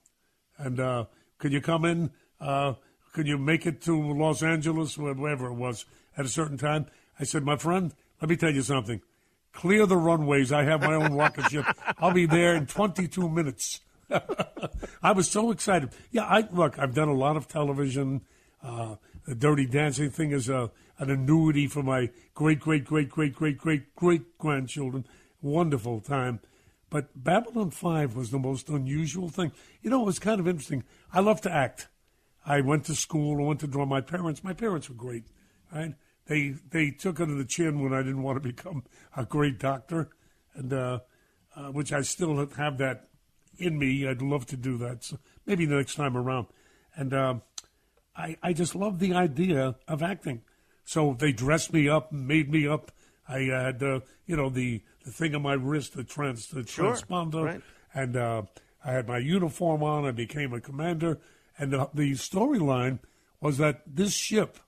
And uh, could you come in? Uh, could you make it to Los Angeles, wherever it was, at a certain time? I said, My friend, let me tell you something. Clear the runways. I have my own rocket ship. I'll be there in 22 minutes. I was so excited. Yeah, I look. I've done a lot of television. Uh, the Dirty Dancing thing is a, an annuity for my great, great, great, great, great, great, great grandchildren. Wonderful time. But Babylon 5 was the most unusual thing. You know, it was kind of interesting. I love to act. I went to school. I went to draw. My parents, my parents were great. Right? They they took under the chin when I didn't want to become a great doctor, and uh, uh, which I still have that in me. I'd love to do that. So maybe the next time around. And um, I I just love the idea of acting. So they dressed me up, made me up. I had the you know the the thing on my wrist, the trans the Sure, transponder, right. and uh, I had my uniform on. I became a commander, and the, the storyline was that this ship,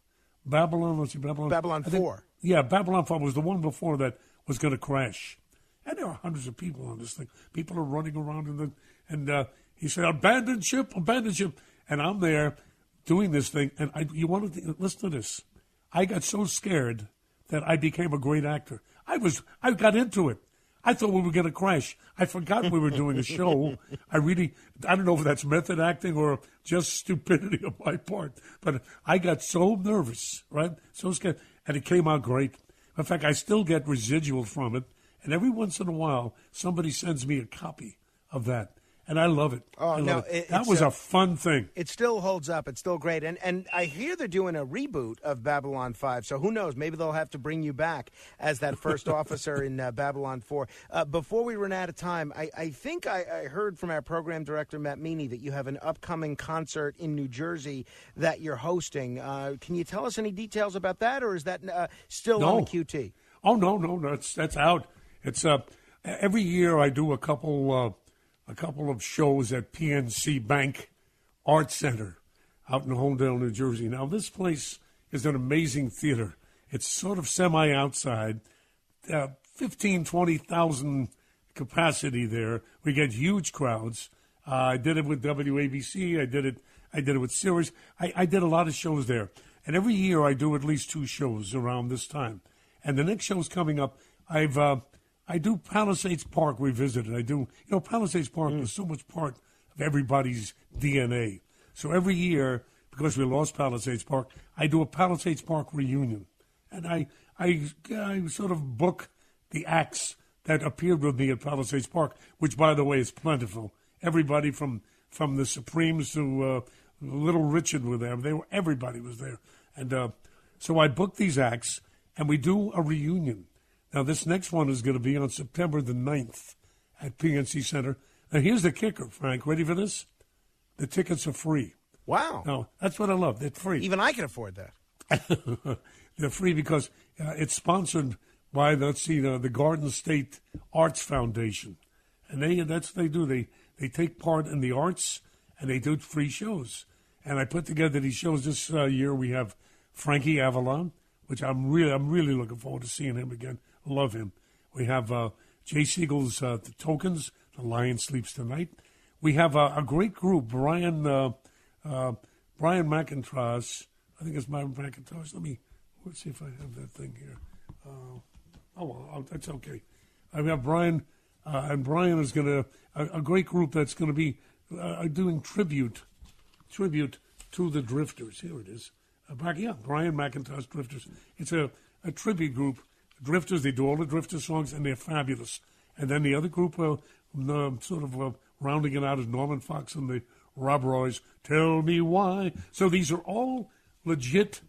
Babylon, was Babylon? Babylon think- 4. Yeah, Babylon Four was the one before that was going to crash, and there are hundreds of people on this thing. People are running around in the and uh, he said, "Abandon ship, abandon ship," and I'm there doing this thing, and I, you want to listen to this? I got so scared that I became a great actor. I was, I got into it. I thought we were going to crash. I forgot we were doing a show. I really, I don't know if that's method acting or just stupidity on my part, but I got so nervous, right? So scared. And it came out great. In fact, I still get residual from it. And every once in a while, somebody sends me a copy of that, and I love it. Oh love no, it. it- that was a- a fun thing. It still holds up. It's still great. And and I hear they're doing a reboot of Babylon 5. So who knows? Maybe they'll have to bring you back as that first officer in uh, Babylon 4. Uh, before we run out of time, I, I think I, I heard from our program director, Matt Meany, that you have an upcoming concert in New Jersey that you're hosting. Uh, can you tell us any details about that, or is that uh, still No. on the QT? Oh no, no, no, that's that's out. It's uh every year I do a couple uh, a couple of shows at PNC Bank Art Center out in Holmdel, New Jersey. Now this place is an amazing theater. It's sort of semi outside, uh, 15, 20,000 capacity there. We get huge crowds. Uh, I did it with WABC. I did it. I did it with Sirius. I, I did a lot of shows there, and every year I do at least two shows around this time. And the next show's coming up. I've uh, I do Palisades Park revisited. I do you know Palisades Park was so much part of everybody's DNA. So every year, because we lost Palisades Park, I do a Palisades Park reunion, and I I, I sort of book the acts that appeared with me at Palisades Park, which by the way is plentiful. Everybody from from the Supremes to uh, Little Richard were there. They were everybody was there, and uh, so I book these acts, and we do a reunion. Now this next one is going to be on September the 9th at PNC Center. Now here's the kicker, Frank. Ready for this? The tickets are free. Wow. No, that's what I love. They're free. Even I can afford that. They're free because uh, it's sponsored by let's see the, the Garden State Arts Foundation, and they that's what they do. They they take part in the arts and they do free shows. And I put together these shows this uh, year. We have Frankie Avalon, which I'm really I'm really looking forward to seeing him again. Love him. We have uh, Jay Siegel's uh, The Tokens. The Lion Sleeps Tonight. We have uh, a great group. Brian uh, Brian McIntosh. I think it's Brian McIntosh. Let me let's see if I have that thing here. Oh, well, that's okay. I have Brian, and Brian is going to a, a great group that's going to be doing tribute tribute to the Drifters. Here it is. Uh, back, yeah, Brian McIntosh Drifters. It's a, a tribute group. Drifters, they do all the Drifter songs, and they're fabulous. And then the other group, uh, sort of uh, rounding it out, is Norman Fox and the Rob Roys. Tell me why. So these are all legit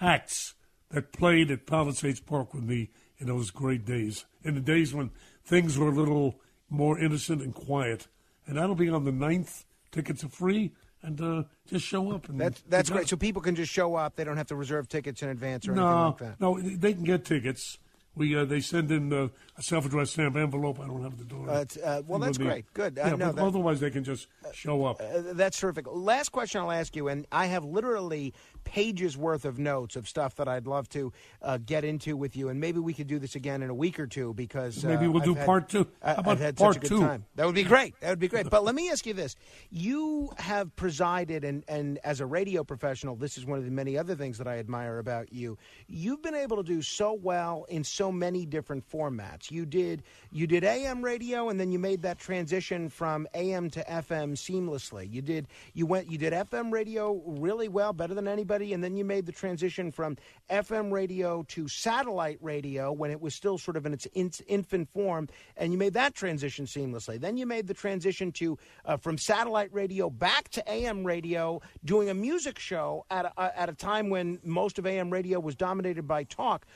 acts that played at Palisades Park with me in those great days, in the days when things were a little more innocent and quiet. And that'll be on the 9th. Tickets are free, and uh, just show up. And That's that's great. So people can just show up. They don't have to reserve tickets in advance or anything like that. no, they can get tickets. We uh, they send in uh, a self-addressed stamp envelope. I don't have the door. Uh, uh, well, that's great. Good. Uh, Yeah, no, but that- otherwise they can just show up. Uh, that's terrific. Last question I'll ask you, and I have literally pages worth of notes of stuff that I'd love to uh, get into with you, and maybe we could do this again in a week or two because uh, Maybe we'll I've do had- part two. How about I've had part such a good two? time. That would be great. That would be great. But let me ask you this: You have presided, and and as a radio professional, this is one of the many other things that I admire about you. You've been able to do so well in so many different formats. You did you did AM radio, and then you made that transition from AM to FM seamlessly. You did you went you did FM radio really well, better than anybody, and then you made the transition from FM radio to satellite radio when it was still sort of in its in, infant form, and you made that transition seamlessly. Then you made the transition to uh, from satellite radio back to AM radio, doing a music show at a, at a time when most of AM radio was dominated by talk.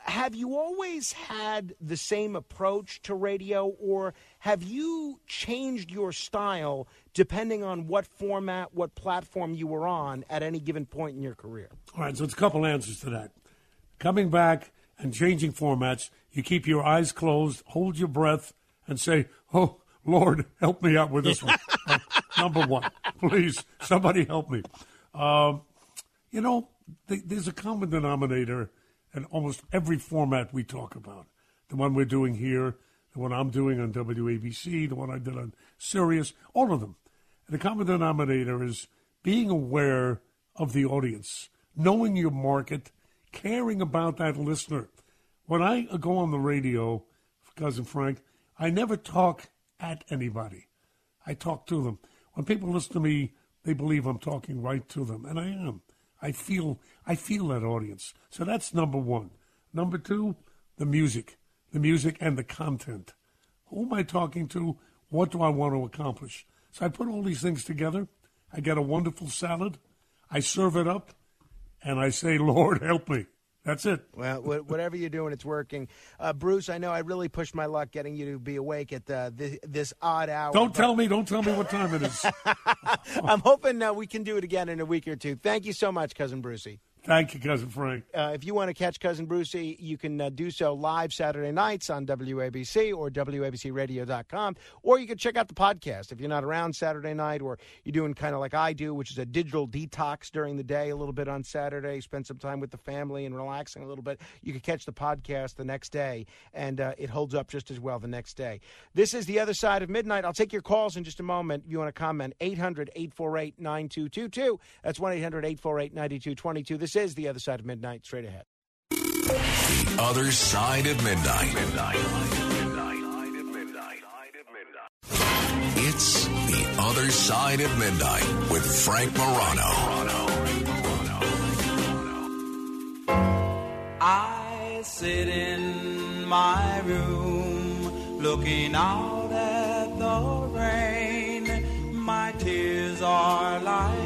Have you always had the same approach to radio, or have you changed your style depending on what format, what platform you were on at any given point in your career? All right, so it's a couple answers to that. Coming back and changing formats, you keep your eyes closed, hold your breath, and say, "Oh Lord, help me out with this one." Uh, number one, please, somebody help me. Um, you know, th- there's a common denominator in almost every format we talk about. The one we're doing here, the one I'm doing on WABC, the one I did on Sirius, all of them. And the common denominator is being aware of the audience, knowing your market, caring about that listener. When I go on the radio, cousin Frank, I never talk at anybody. I talk to them. When people listen to me, they believe I'm talking right to them, and I am. I feel I feel that audience. So that's number one. Number two, the music. the music, and the content. Who am I talking to? What do I want to accomplish? So I put all these things together. I get a wonderful salad. I serve it up, and I say, Lord, help me. That's it. Well, whatever you're doing, it's working. Uh, Bruce, I know I really pushed my luck getting you to be awake at uh, this, this odd hour. Don't but tell me. Don't tell me what time it is. I'm hoping uh, we can do it again in a week or two. Thank you so much, Cousin Brucie. Thank you, cousin Frank. Uh, if you want to catch Cousin Brucie, you can uh, do so live Saturday nights on WABC or WABCRadio.com, or you can check out the podcast. If you're not around Saturday night or you're doing kind of like I do, which is a digital detox during the day, a little bit on Saturday, spend some time with the family and relaxing a little bit, you can catch the podcast the next day, and uh, it holds up just as well the next day. This is The Other Side of Midnight. I'll take your calls in just a moment. If you want to comment, 800 848 9222. That's 1 800 848 9222. This is The Other Side of Midnight. Straight ahead. The other side of midnight. It's the other side of midnight with Frank Morano. I sit in my room looking out at the rain. My tears are like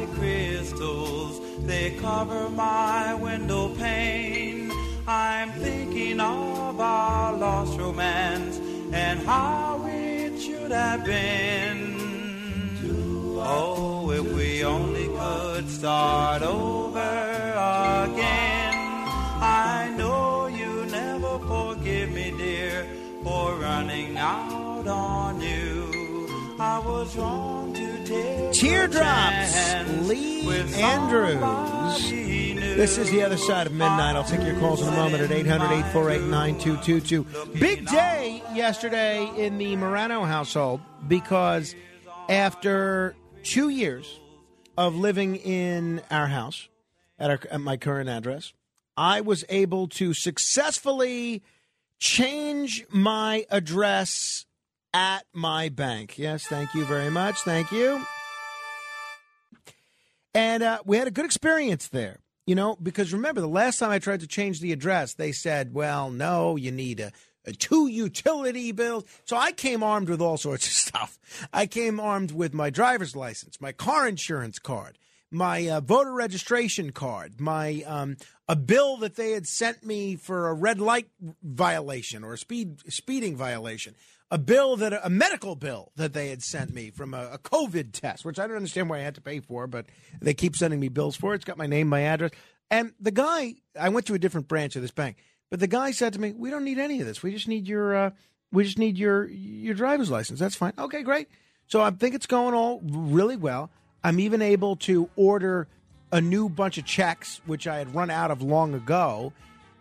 crystals, they cover my window pane. I'm thinking of our lost romance and how it should have been. Oh, if we only could start over again. I know you never forgive me, dear, for running out on you. I was wrong Teardrops, Lee Andrews. This is the other side of midnight. I'll take your calls in a moment at 800 848 9222. Big day yesterday in the Morano household because after two years of living in our house at, our, at my current address, I was able to successfully change my address at my bank. Yes, thank you very much. Thank you. And uh, we had a good experience there, you know, because remember, the last time I tried to change the address, they said, well, no, you need a, a two utility bills. So I came armed with all sorts of stuff. I came armed with my driver's license, my car insurance card, my uh, voter registration card, my um, a bill that they had sent me for a red light violation or a speed speeding violation, a bill that a medical bill that they had sent me from a, a COVID test, which I don't understand why I had to pay for, but they keep sending me bills for it. It's got my name, my address, and the guy. I went to a different branch of this bank, but the guy said to me, "We don't need any of this. We just need your uh, we just need your your driver's license. That's fine. Okay, great." So I think it's going all really well. I'm even able to order a new bunch of checks, which I had run out of long ago.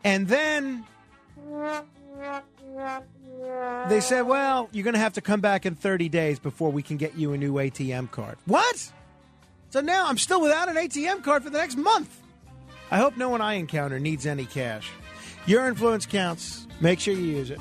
And then they said, well, you're going to have to come back in 30 days before we can get you a new ATM card. What? So now I'm still without an ATM card for the next month. I hope no one I encounter needs any cash. Your influence counts. Make sure you use it.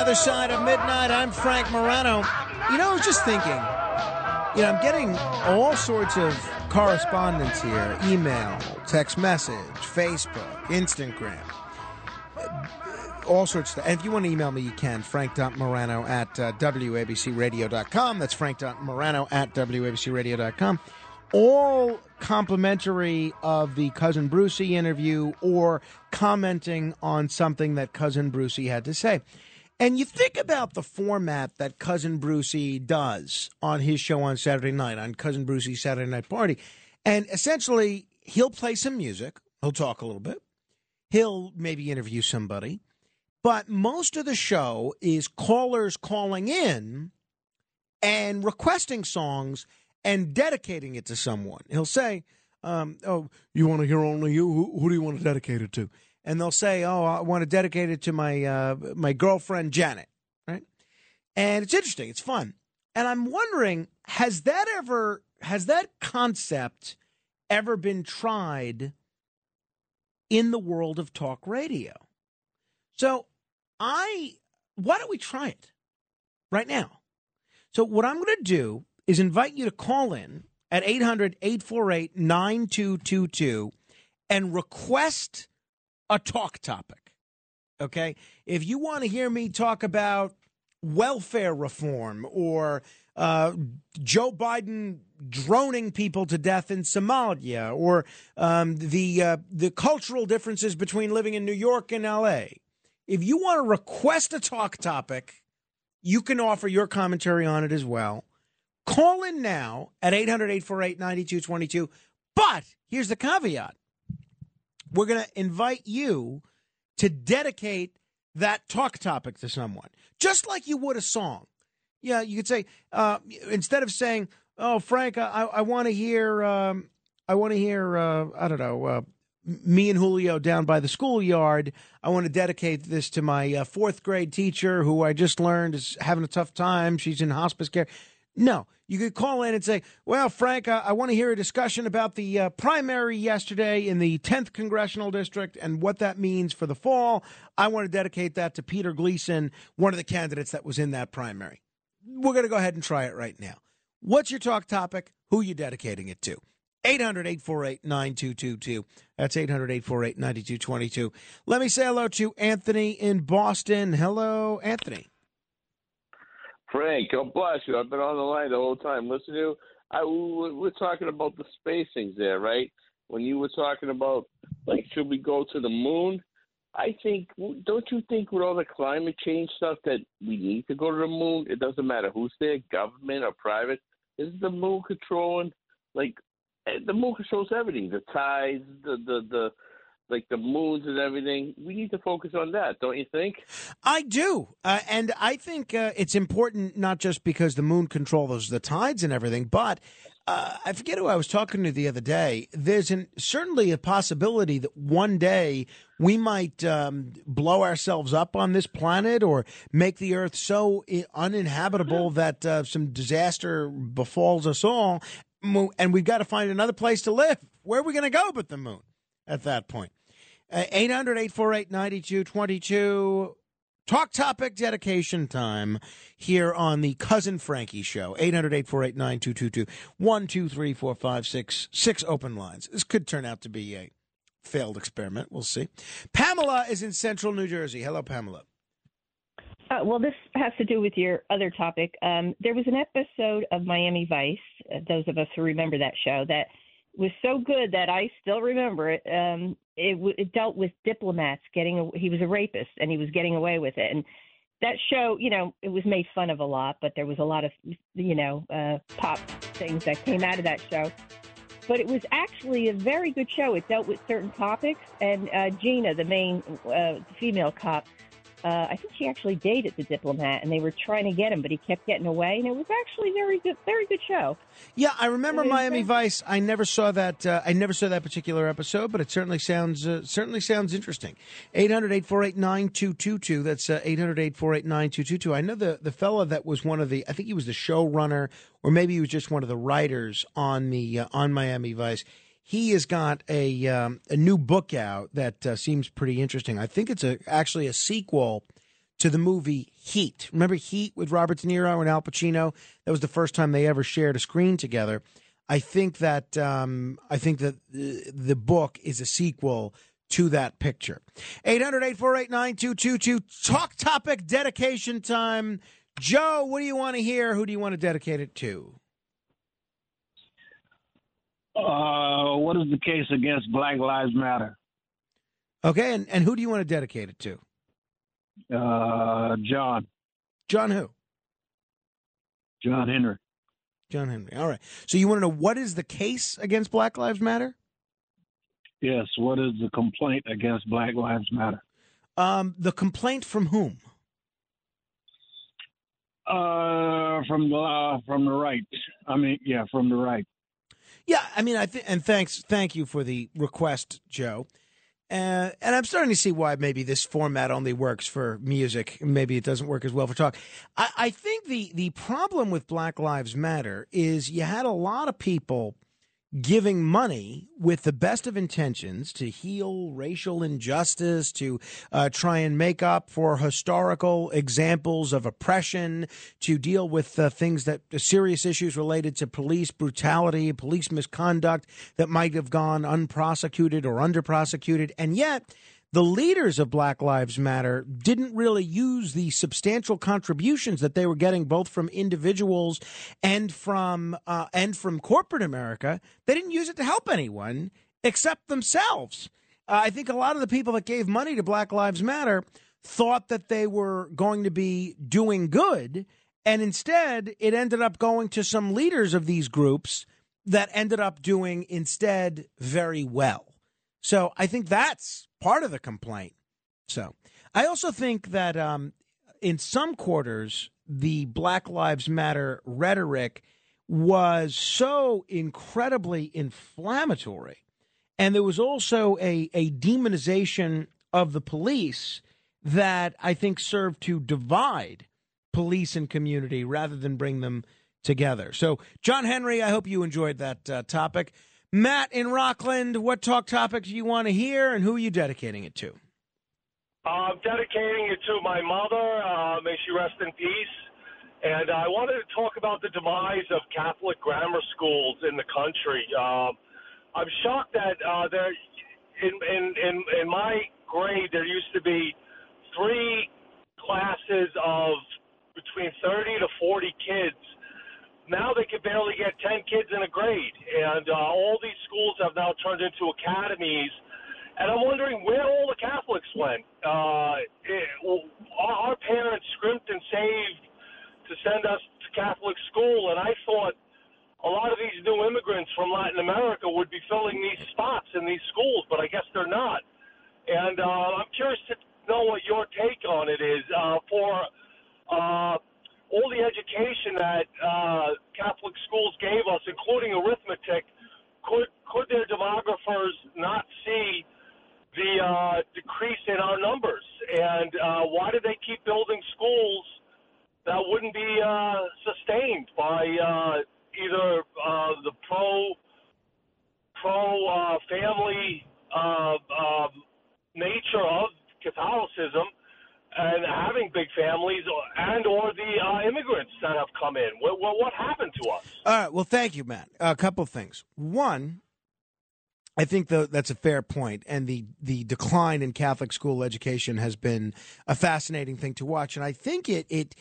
Other Side of Midnight. I'm Frank Morano. You know, I was just thinking, you know, I'm getting all sorts of correspondence here email, text message, Facebook, Instagram, all sorts of stuff. And if you want to email me, you can. Frank.morano at uh, WABCRadio.com. That's Frank.morano at WABCRadio.com. All complimentary of the Cousin Brucie interview or commenting on something that Cousin Brucie had to say. And you think about the format that Cousin Brucie does on his show on Saturday night, on Cousin Brucie's Saturday Night Party. And essentially, he'll play some music, he'll talk a little bit, he'll maybe interview somebody, but most of the show is callers calling in and requesting songs and dedicating it to someone. He'll say, um, "Oh, you want to hear only you? Who, who do you want to dedicate it to?" And they'll say, "Oh, I want to dedicate it to my uh, my girlfriend Janet." Right? And it's interesting. It's fun. And I'm wondering, has that ever has that concept ever been tried in the world of talk radio? So I why don't we try it right now? So what I'm going to do is invite you to call in at 800-848-9222 and request a talk topic. Okay? If you want to hear me talk about welfare reform or uh, Joe Biden droning people to death in Somalia or um, the uh, the cultural differences between living in New York and L.A. If you want to request a talk topic, you can offer your commentary on it as well. Call in now at 800 848 9222. But here's the caveat we're going to invite you to dedicate that talk topic to someone, just like you would a song. Yeah, you could say, uh, instead of saying, Oh, Frank, I, I want to hear, um, I want to hear, uh, I don't know, uh, me and Julio down by the schoolyard. I want to dedicate this to my uh, fourth grade teacher who I just learned is having a tough time. She's in hospice care. No, you could call in and say, Well, Frank, I, I want to hear a discussion about the uh, primary yesterday in the 10th Congressional District and what that means for the fall. I want to dedicate that to Peter Gleason, one of the candidates that was in that primary. We're going to go ahead and try it right now. What's your talk topic? Who are you dedicating it to? 800 848 9222. That's 800 848 9222. Let me say hello to Anthony in Boston. Hello, Anthony. Frank, God bless you. I've been on the line the whole time listening to. I, we- we're talking about the spacings there, right? When you were talking about, like, should we go to the moon? I think, don't you think with all the climate change stuff that we need to go to the moon? It doesn't matter who's there, government or private. Is the moon controlling, like, eh, the moon controls everything the tides, the, the, the, like the moons and everything. We need to focus on that, don't you think? I do. Uh, and I think uh, it's important not just because the moon controls the tides and everything, but uh, I forget who I was talking to the other day. There's an, certainly a possibility that one day we might um, blow ourselves up on this planet or make the Earth so i- uninhabitable that uh, some disaster befalls us all. And we've got to find another place to live. Where are we going to go but the moon at that point? Uh, 800 848 9222. Talk topic dedication time here on the Cousin Frankie Show. 800 848 9222. 1, 2, 3, 4, 5, 6. Six open lines. This could turn out to be a failed experiment. We'll see. Pamela is in central New Jersey. Hello, Pamela. Uh, well, this has to do with your other topic. Um, there was an episode of Miami Vice, uh, those of us who remember that show, that was so good that I still remember it. Um, it, it dealt with diplomats getting. He was a rapist and he was getting away with it. And that show, you know, it was made fun of a lot, but there was a lot of, you know, uh, pop things that came out of that show. But it was actually a very good show. It dealt with certain topics, and uh, Gina, the main uh, female cop, uh, I think she actually dated the diplomat, and they were trying to get him, but he kept getting away, and it was actually very good, very good show. Yeah, I remember Miami. Vice. I never saw that. Uh, I never saw that particular episode, but it certainly sounds uh, certainly sounds interesting. 800-848-9222. That's uh, 800-848-9222. I know the the fellow that was one of the. I think he was the showrunner, or maybe he was just one of the writers on the uh, on Miami Vice. He has got a um, a new book out that uh, seems pretty interesting. I think it's a actually a sequel to the movie Heat. Remember Heat with Robert De Niro and Al Pacino? That was the first time they ever shared a screen together. I think that um, I think that the, the book is a sequel to that picture. 800-848-9222. Talk topic dedication time. Joe, what do you want to hear? Who do you want to dedicate it to? Uh, what is the case against Black Lives Matter? Okay, and, and who do you want to dedicate it to? Uh, John. John who? John Henry. John Henry. All right. So you want to know what is the case against Black Lives Matter? Yes. What is the complaint against Black Lives Matter? Um, the complaint from whom? Uh, from the uh, from the right. I mean, yeah, from the right. Yeah, I mean, I think, and thanks, thank you for the request, Joe. Uh, and I'm starting to see why maybe this format only works for music. Maybe it doesn't work as well for talk. I, I think the the problem with Black Lives Matter is you had a lot of people giving money with the best of intentions to heal racial injustice, to uh, try and make up for historical examples of oppression, to deal with uh, things that serious issues related to police brutality, police misconduct that might have gone unprosecuted or underprosecuted. And yet, the leaders of Black Lives Matter didn't really use the substantial contributions that they were getting both from individuals and from uh, and from corporate America. They didn't use it to help anyone except themselves. Uh, I think a lot of the people that gave money to Black Lives Matter thought that they were going to be doing good, and instead it ended up going to some leaders of these groups that ended up doing instead very well. So I think that's part of the complaint. So I also think that um, in some quarters, the Black Lives Matter rhetoric was so incredibly inflammatory. And there was also a, a demonization of the police that I think served to divide police and community rather than bring them together. So, John Henry, I hope you enjoyed that uh, topic. Matt in Rockland, what talk topic do you want to hear and who are you dedicating it to? I'm dedicating it to my mother. Uh, may she rest in peace. And I wanted to talk about the demise of Catholic grammar schools in the country. Um, I'm shocked that uh, there, in, in in in my grade, there used to be three classes of between 30 to 40 kids now they can barely get 10 kids in a grade. And uh, all these schools have now turned into academies. And I'm wondering where all the Catholics went. Uh, it, our parents scrimped and saved to send us to Catholic school, and I thought a lot of these new immigrants from Latin America would be filling these spots in these schools, but I guess they're not. And uh, I'm curious to know what your take on it is uh, for uh, all the education that uh, Catholic schools gave us, including arithmetic, could could their demographers not see the uh, decrease in our numbers? And uh, why did they keep building schools that wouldn't be uh, sustained by uh, either uh, the pro pro uh, family uh, uh, nature of Catholicism? And having big families and or the uh, immigrants that have come in. What, what, what happened to us? All right. Well, thank you, Matt. A couple of things. One, I think the, that's a fair point, and the the decline in Catholic school education has been a fascinating thing to watch, and I think it it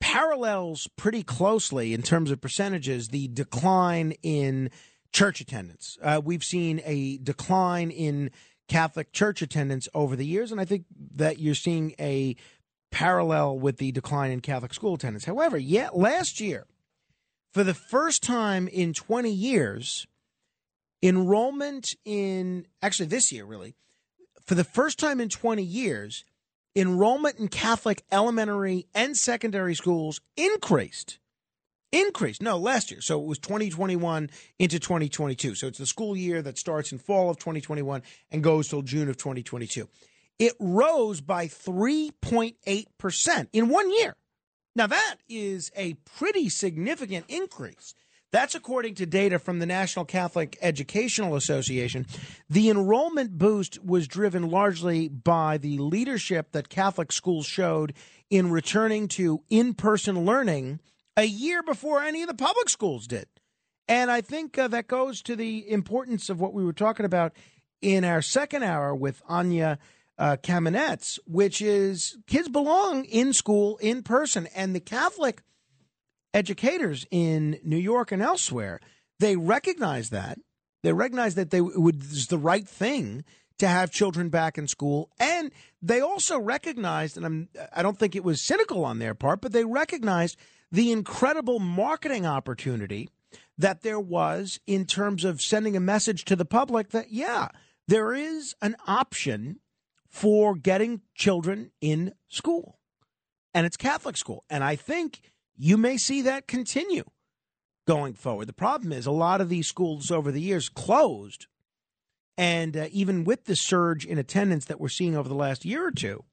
parallels pretty closely in terms of percentages the decline in church attendance. Uh, we've seen a decline in Catholic church attendance over the years, and I think that you're seeing a parallel with the decline in Catholic school attendance. However, yet last year, for the first time in 20 years, enrollment in actually this year really, for the first time in 20 years, enrollment in Catholic elementary and secondary schools increased increased. No, last year. So it was 2021 into 2022. So it's the school year that starts in fall of 2021 and goes till June of 2022. It rose by 3.8% in one year. Now, that is a pretty significant increase. That's according to data from the National Catholic Educational Association. The enrollment boost was driven largely by the leadership that Catholic schools showed in returning to in person learning a year before any of the public schools did. And I think uh, that goes to the importance of what we were talking about in our second hour with Anya uh, Kamenetz, which is kids belong in school in person. And the Catholic educators in New York and elsewhere, they recognize that. They recognize that they it was the right thing to have children back in school. And they also recognized, and I'm, I don't think it was cynical on their part, but they recognized the incredible marketing opportunity that there was in terms of sending a message to the public that, yeah, there is an option for getting children in school, and it's Catholic school. And I think you may see that continue going forward. The problem is a lot of these schools over the years closed. And uh, even with the surge in attendance that we're seeing over the last year or two,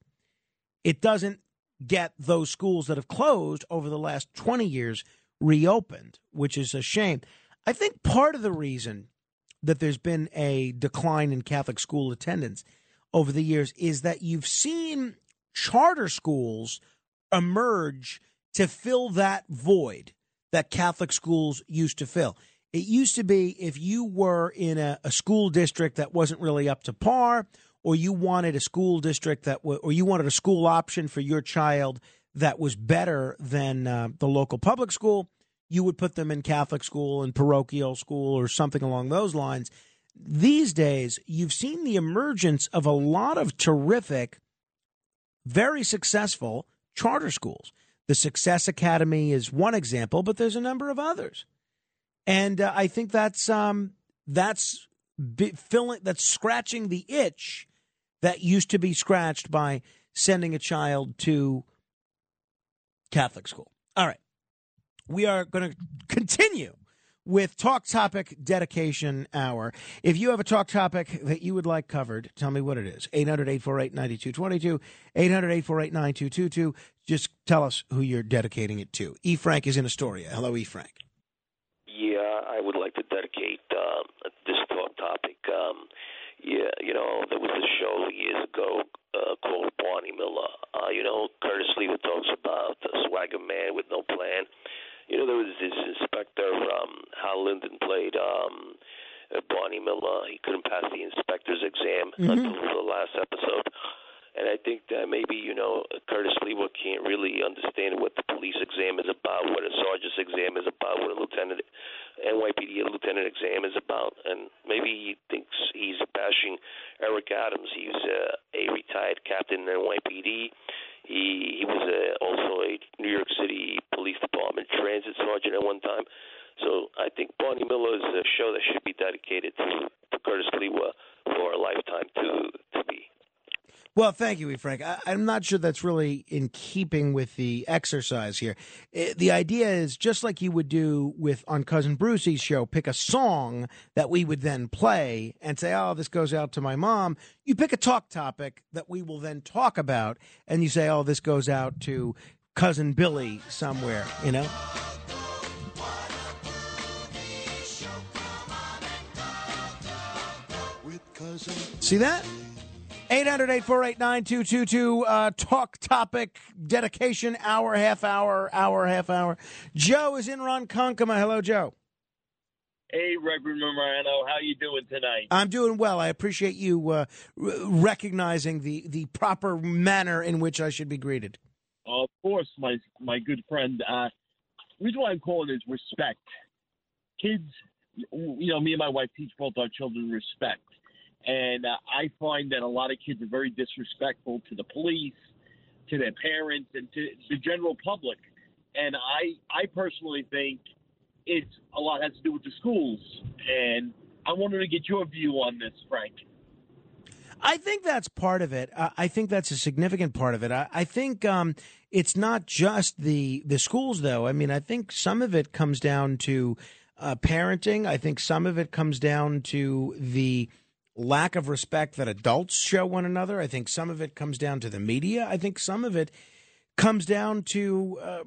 it doesn't get those schools that have closed over the last 20 years reopened, which is a shame. I think part of the reason that there's been a decline in Catholic school attendance over the years is that you've seen charter schools emerge to fill that void that Catholic schools used to fill. It used to be if you were in a, a school district that wasn't really up to par, or you wanted a school district that, w- or you wanted a school option for your child that was better than uh, the local public school, you would put them in Catholic school and parochial school or something along those lines. These days, you've seen the emergence of a lot of terrific, very successful charter schools. The Success Academy is one example, but there's a number of others, and uh, I think that's um, that's filling that's scratching the itch that used to be scratched by sending a child to Catholic school. All right, we are going to continue with Talk Topic Dedication Hour. If you have a talk topic that you would like covered, tell me what it is. 800 848 9222, 800 848 9222. Just tell us who you're dedicating it to. E. Frank is in Astoria. Hello, E. Frank. Yeah, I would like to dedicate um, this talk topic. Um, yeah, you know, there was a show years ago uh, called Barney Miller. Uh, you know, Curtis Sliwa talks about a swagger man with no plan. You know, there was this inspector, um, Hal Linden played um, Barney Miller. He couldn't pass the inspector's exam Mhm. until the last episode. And I think that maybe, you know, Curtis Sliwa can't really understand what the police exam is about, what a sergeant's exam is about, what a lieutenant, NYPD lieutenant exam is about. And maybe he thinks he's bashing Eric Adams. He's uh, a retired captain in NYPD. He he was uh, also a New York City Police Department transit sergeant at one time. So I think Barney Miller is a show that should be dedicated to, to Curtis Sliwa for a lifetime to to be. Well, thank you, E. Frank. I, I'm not sure that's really in keeping with the exercise here. Eh, the idea is just like you would do with on Cousin Brucie's show, pick a song that we would then play and say, "Oh, this goes out to my mom." You pick a talk topic that we will then talk about, and you say, "Oh, this goes out to cousin Billy somewhere." You know. See that? 800 848 9222. Uh, Talk topic, dedication, hour, half hour, hour, half hour. Joe is in Ronkonkoma. Hello, Joe. Hey, Reverend Morano, how you doing tonight? I'm doing well. I appreciate you uh, r- recognizing the, the proper manner in which I should be greeted. of course, my my good friend. Uh, the reason why I'm calling is respect. Kids, you know, me and my wife teach both our children respect, and uh, I find that a lot of kids are very disrespectful to the police, to their parents, and to the general public. And I, I personally think it's a lot has to do with the schools. And I wanted to get your view on this, Frank. I think that's part of it. Uh, I think that's a significant part of it. I, I think um, it's not just the the schools, though. I mean, I think some of it comes down to uh, parenting. I think some of it comes down to the lack of respect that adults show one another. I think some of it comes down to the media. I think some of it comes down to uh,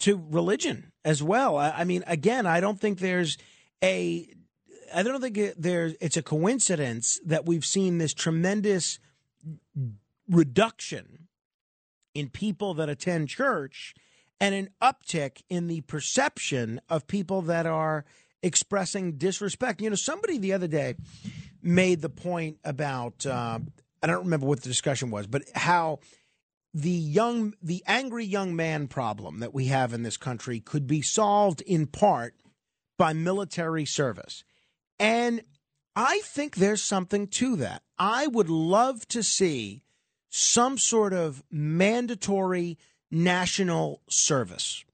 to religion as well. I, I mean, again, I don't think there's a I don't think it, there's it's a coincidence that we've seen this tremendous reduction in people that attend church and an uptick in the perception of people that are expressing disrespect. You know, somebody the other day made the point about uh, I don't remember what the discussion was, but how the young the angry young man problem that we have in this country could be solved in part by military service. And I think there's something to that. I would love to see some sort of mandatory national service.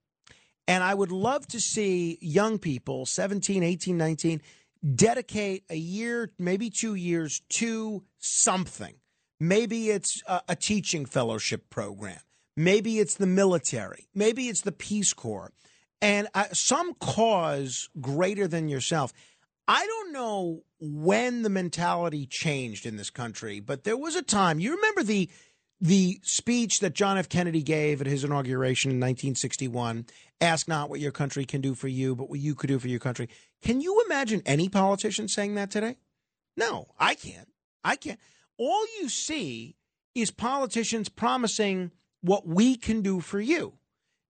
And I would love to see young people, 17, 18, 19, dedicate a year, maybe two years to something. Maybe it's a, a teaching fellowship program. Maybe it's the military. Maybe it's the Peace Corps. And uh, some cause greater than yourself. I don't know when the mentality changed in this country, but there was a time. You remember the the speech that John F. Kennedy gave at his inauguration in 1961 ask not what your country can do for you, but what you could do for your country. Can you imagine any politician saying that today? No, I can't. I can't. All you see is politicians promising what we can do for you.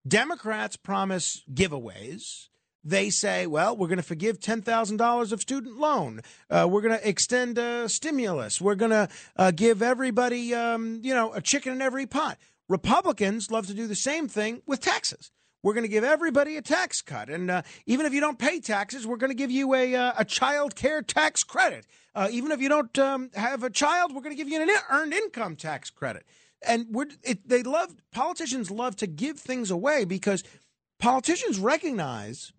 Democrats promise giveaways. They say, well, we're going to forgive $10,000 of student loan. Uh, we're going to extend uh, stimulus. We're going to uh, give everybody, um, you know, a chicken in every pot. Republicans love to do the same thing with taxes. We're going to give everybody a tax cut. And uh, even if you don't pay taxes, we're going to give you a, uh, a child care tax credit. Uh, even if you don't um, have a child, we're going to give you an earned income tax credit. And it, they love, politicians love to give things away because politicians recognize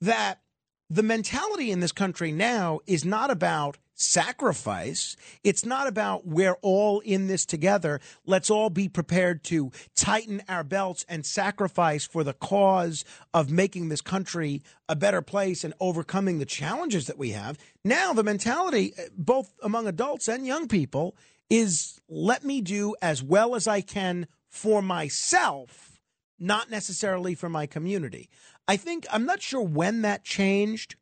that the mentality in this country now is not about sacrifice. It's not about we're all in this together. Let's all be prepared to tighten our belts and sacrifice for the cause of making this country a better place and overcoming the challenges that we have. Now, the mentality, uh, both among adults and young people, is let me do as well as I can for myself, not necessarily for my community. I think I'm not sure when that changed.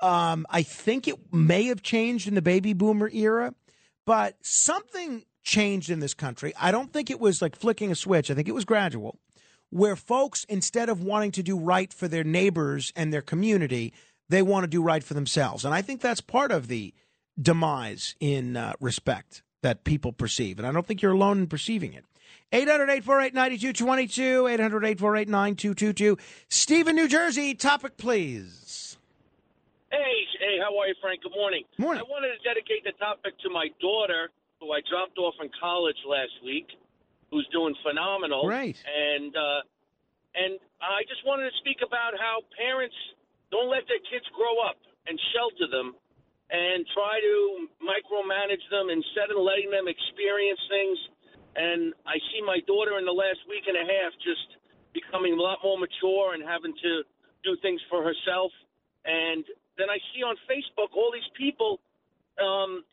Um, I think it may have changed in the baby boomer era, but something changed in this country. I don't think it was like flicking a switch. I think it was gradual, where folks, instead of wanting to do right for their neighbors and their community, they want to do right for themselves. And I think that's part of the demise in uh, respect that people perceive. And I don't think you're alone in perceiving it. 800 848 9222, 800 848 9222. Stephen, New Jersey, topic please. Hey, hey, how are you, Frank? Good morning. Morning. I wanted to dedicate the topic to my daughter, who I dropped off in college last week, who's doing phenomenal. Right. And uh, and I just wanted to speak about how parents don't let their kids grow up and shelter them, and try to micromanage them instead of letting them experience things. And I see my daughter in the last week and a half just becoming a lot more mature and having to do things for herself. And then I see on Facebook all these people, um,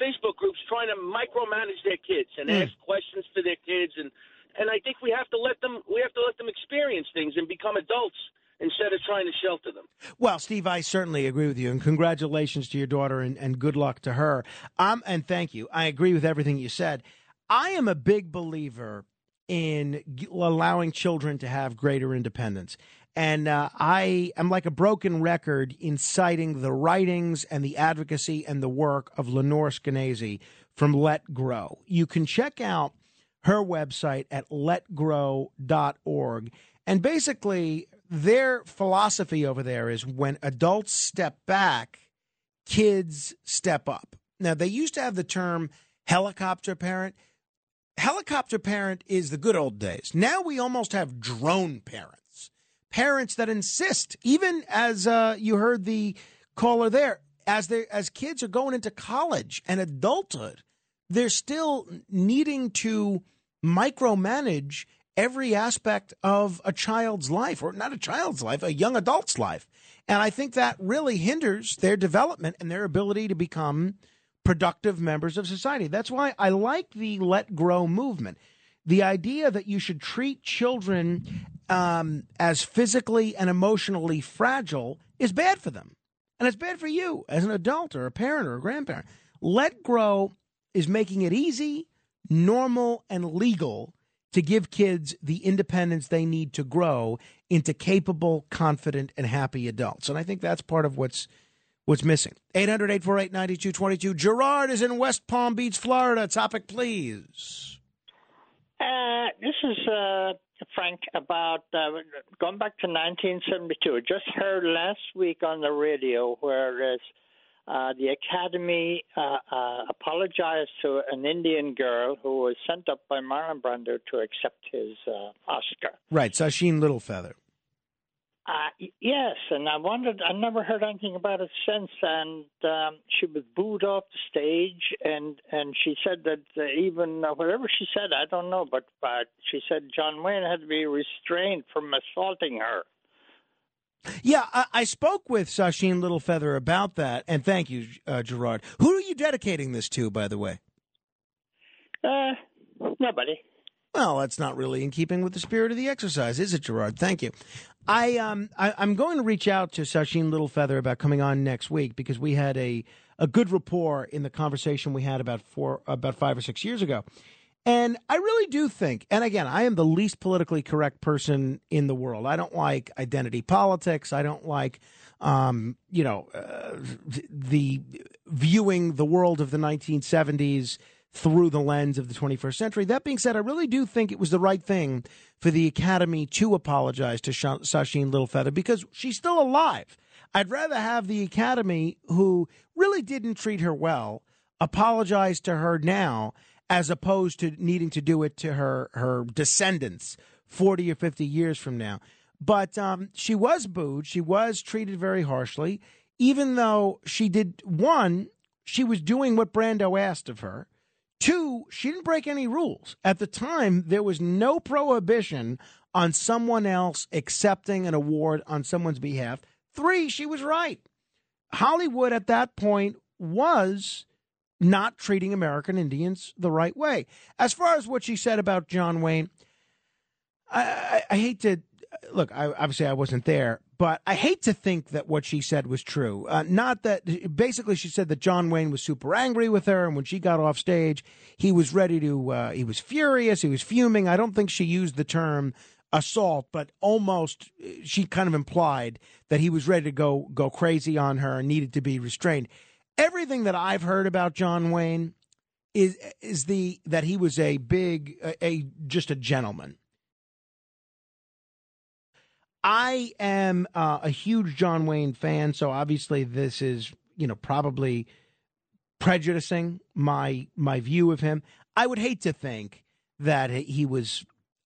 Facebook groups trying to micromanage their kids and Mm. ask questions to their kids, and and I think we have to let them we have to let them experience things and become adults instead of trying to shelter them. Well, Steve, I certainly agree with you, and congratulations to your daughter, and, and good luck to her. Um, and thank you. I agree with everything you said. I am a big believer in allowing children to have greater independence. And uh, I am like a broken record in citing the writings and the advocacy and the work of Lenore Skenazy from Let Grow. You can check out her website at letgrow.org. And basically, their philosophy over there is when adults step back, kids step up. Now, they used to have the term helicopter parent. Helicopter parent is the good old days. Now we almost have drone parents, parents that insist, even as uh, you heard the caller there, as they as kids are going into college and adulthood, they're still needing to micromanage every aspect of a child's life, or not a child's life, a young adult's life. And I think that really hinders their development and their ability to become productive members of society. That's why I like the Let Grow movement. The idea that you should treat children um, as physically and emotionally fragile is bad for them. And it's bad for you as an adult or a parent or a grandparent. Let Grow is making it easy, normal, and legal to give kids the independence they need to grow into capable, confident, and happy adults. And I think that's part of what's what's missing. 800 848 9222. Gerard is in West Palm Beach, Florida. Topic, please. Uh, this is uh, Frank about uh, going back to 1972. Just heard last week on the radio where uh, the Academy uh, uh, apologized to an Indian girl who was sent up by Marlon Brando to accept his uh, Oscar. Right, Sacheen Littlefeather. Uh, yes, and I wondered. I never heard anything about it since. And um, she was booed off the stage, and and she said that uh, even uh, whatever she said, I don't know, but but she said John Wayne had to be restrained from assaulting her. Yeah, I, I spoke with Sacheen Littlefeather about that, and thank you, uh, Gerard. Who are you dedicating this to, by the way? Uh, nobody. Well, that's not really in keeping with the spirit of the exercise, is it, Gerard? Thank you. I um I, I'm going to reach out to Sacheen Littlefeather about coming on next week because we had a a good rapport in the conversation we had about four about five or six years ago. And I really do think, and again, I am the least politically correct person in the world. I don't like identity politics. I don't like, um, you know, uh, the viewing the world of the 1970s through the lens of the 21st century. That being said, I really do think it was the right thing for the Academy to apologize to Sha- Sacheen Littlefeather because she's still alive. I'd rather have the Academy, who really didn't treat her well, apologize to her now as opposed to needing to do it to her her descendants 40 or 50 years from now. But um, she was booed. She was treated very harshly, even though she did one, she was doing what Brando asked of her. Two, she didn't break any rules. At the time, there was no prohibition on someone else accepting an award on someone's behalf. Three, she was right. Hollywood at that point was not treating American Indians the right way. As far as what she said about John Wayne, I, I, I hate to look. I, obviously, I wasn't there, but I hate to think that what she said was true. Uh, not that basically she said that John Wayne was super angry with her, and when she got off stage, he was ready to. Uh, he was furious. He was fuming. I don't think she used the term assault, but almost she kind of implied that he was ready to go go crazy on her and needed to be restrained. Everything that I've heard about John Wayne is is the that he was a big a, a just a gentleman. I am uh, a huge John Wayne fan, so obviously this is you know probably prejudicing my my view of him. I would hate to think that he was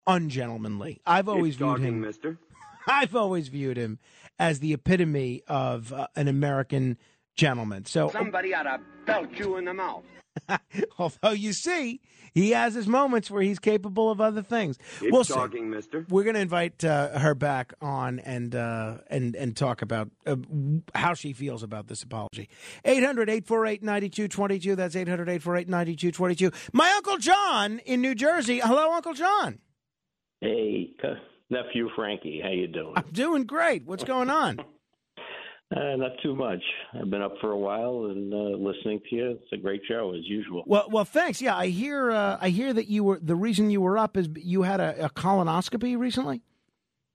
ungentlemanly. I've always viewed talking, him, mister. I've always viewed him as the epitome of uh, an American gentleman. So Somebody ought to belt you in the mouth. although you see, he has his moments where he's capable of other things. It's we'll see. talking, mister. We're going to invite uh, her back on and uh, and and talk about uh, how she feels about this apology. 800-848-9222. That's 800-848-9222. My Uncle John in New Jersey. Hello, Uncle John. Hey, uh, nephew Frankie, how you doing? I'm doing great. What's going on? Uh, not too much. I've been up for a while and uh, listening to you. It's a great show as usual. Well, well, thanks. Yeah, I hear. Uh, I hear that you were the reason you were up is you had a, a colonoscopy recently.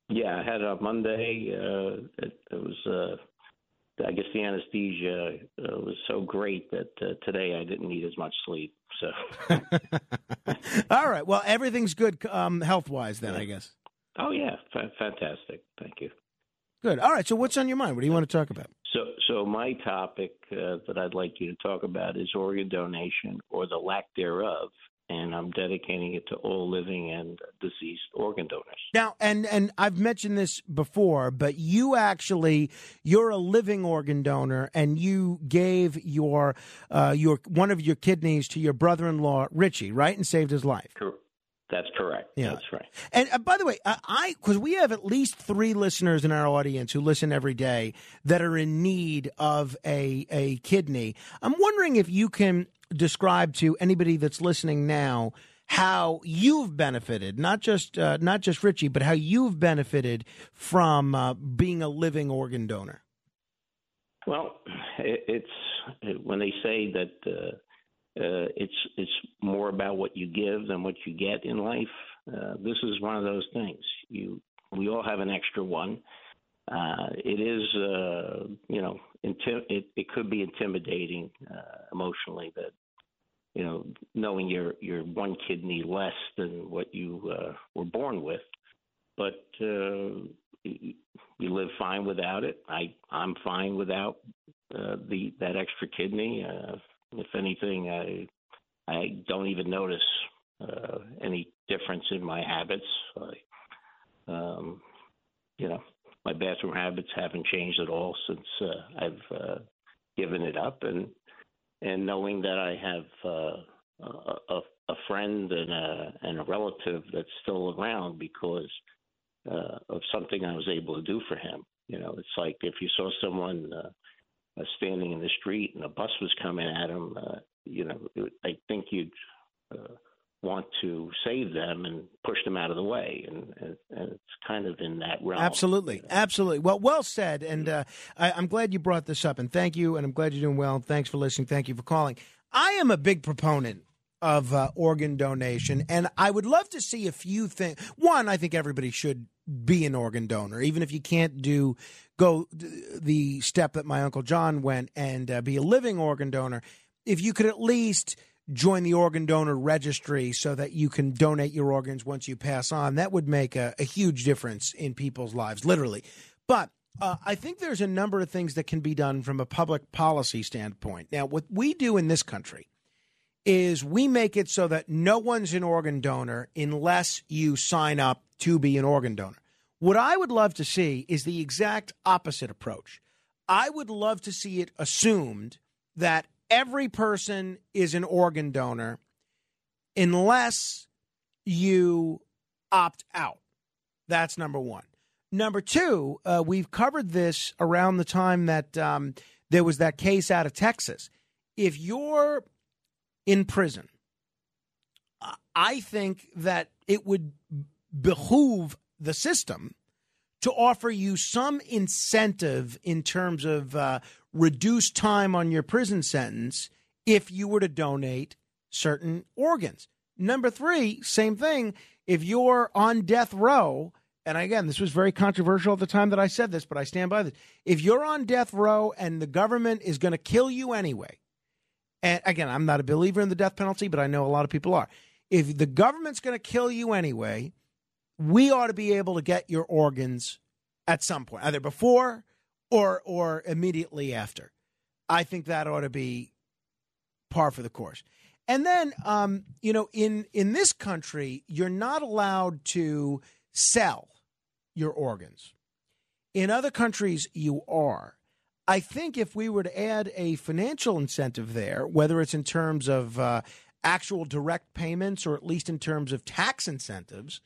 Yeah, I had it on Monday. Uh, it, it was, uh, I guess, the anesthesia uh, was so great that uh, today I didn't need as much sleep. So, All right. Well, everything's good um, health wise then, I guess. oh yeah, fa- fantastic. Thank you. Good. All right. So, what's on your mind? What do you want to talk about? So, so my topic uh, that I'd like you to talk about is organ donation or the lack thereof, and I'm dedicating it to all living and deceased organ donors. Now, and and I've mentioned this before, but you actually you're a living organ donor, and you gave your uh, your one of your kidneys to your brother-in-law Richie, right, and saved his life. Cor- That's correct. Yeah. That's right. And uh, by the way, uh, I because we have at least three listeners in our audience who listen every day that are in need of a a kidney. I'm wondering if you can describe to anybody that's listening now how you've benefited, not just uh, not just Richie, but how you've benefited from uh, being a living organ donor. Well, it, it's when they say that uh, it's it's more about what you give than what you get in life. Uh, this is one of those things. You we all have an extra one. Uh, it is uh, you know inti- it it could be intimidating uh, emotionally that you know knowing you're you're one kidney less than what you uh, were born with, but uh, you live fine without it. I I'm fine without uh, the that extra kidney. Uh, if anything, I I don't even notice uh, any difference in my habits. I, um, you know, my bathroom habits haven't changed at all since uh, I've uh, given it up, and and knowing that I have uh, a, a friend and a and a relative that's still around because uh, of something I was able to do for him. You know, it's like if you saw someone uh, uh, standing in the street and a bus was coming at him, uh, you know, I think you'd uh, want to save them and push them out of the way, and, and, and it's kind of in that realm. Absolutely, absolutely. Well, well said, and uh, I, I'm glad you brought this up, and thank you, and I'm glad you're doing well. Thanks for listening. Thank you for calling. I am a big proponent of uh, organ donation, and I would love to see a few things. One, I think everybody should be an organ donor, even if you can't do go the step that my uncle John went and uh, be a living organ donor. If you could at least join the organ donor registry so that you can donate your organs once you pass on, that would make a, a huge difference in people's lives, literally. But uh, I think there's a number of things that can be done from a public policy standpoint. Now, what we do in this country is we make it so that no one's an organ donor unless you sign up to be an organ donor. What I would love to see is the exact opposite approach. I would love to see it assumed that every person is an organ donor unless you opt out. That's number one. Number two, uh, we've covered this around the time that um, there was that case out of Texas. If you're in prison, I think that it would behoove the system to offer you some incentive in terms of uh, reduced time on your prison sentence if you were to donate certain organs. Number three, same thing. If you're on death row, and again, this was very controversial at the time that I said this, but I stand by this. If you're on death row and the government is going to kill you anyway, and again, I'm not a believer in the death penalty, but I know a lot of people are. If the government's going to kill you anyway, we ought to be able to get your organs at some point, either before or or immediately after. I think that ought to be par for the course. And then, um, you know, in in this country, you're not allowed to sell your organs. In other countries, you are. I think if we were to add a financial incentive there, whether it's in terms of uh, actual direct payments or at least in terms of tax incentives,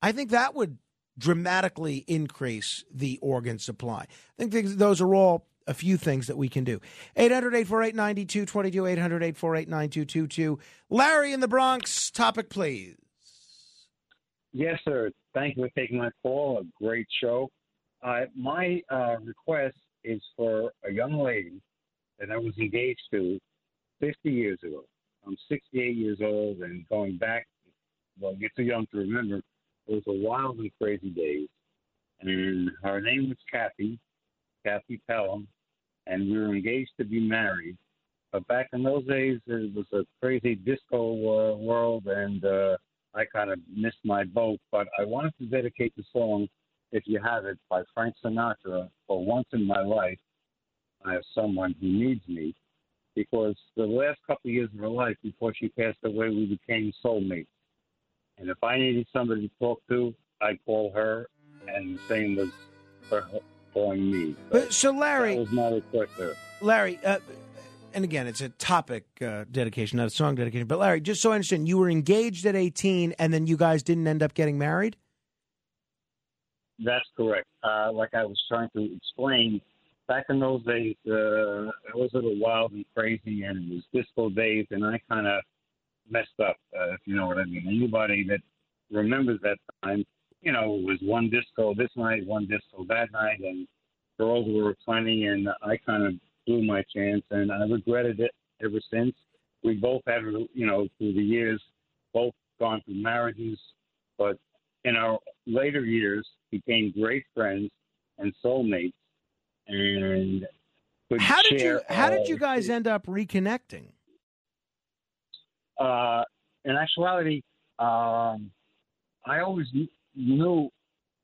I think that would dramatically increase the organ supply. I think those are all a few things that we can do. 800 848 9222, 800 848 9222. Larry in the Bronx, topic please. Yes, sir. Thank you for taking my call. A great show. Uh, my uh, request is for a young lady that I was engaged to 50 years ago. I'm 68 years old and going back, well, you're too young to remember, it was a wild and crazy days. And her name was Kathy, Kathy Pelham, and we were engaged to be married. But back in those days, it was a crazy disco uh, world, and uh, I kind of missed my boat. But I wanted to dedicate the song, If You Have It, by Frank Sinatra, For Once in My Life, I have someone who needs me. Because the last couple of years of her life before she passed away, we became soulmates. And if I needed somebody to talk to, I'd call her, and the same was for her calling me. But, so, Larry, that was my request there. Larry, uh, and again, it's a topic uh, dedication, not a song dedication. But Larry, just so I understand, you were engaged at 18, and then you guys didn't end up getting married. That's correct. Uh, like I was trying to explain, back in those days, uh, it was a little wild and crazy, and it was disco days, and I kind of messed up, uh, if you know what I mean. Anybody that remembers that time, you know, it was one disco this night, one disco that night, and girls were plenty, and I kind of blew my chance, and I regretted it ever since. We both had, you know, through the years, both gone through marriages, but in our later years became great friends and soulmates, and How did you How did you guys end up reconnecting? uh, in actuality, um, I always knew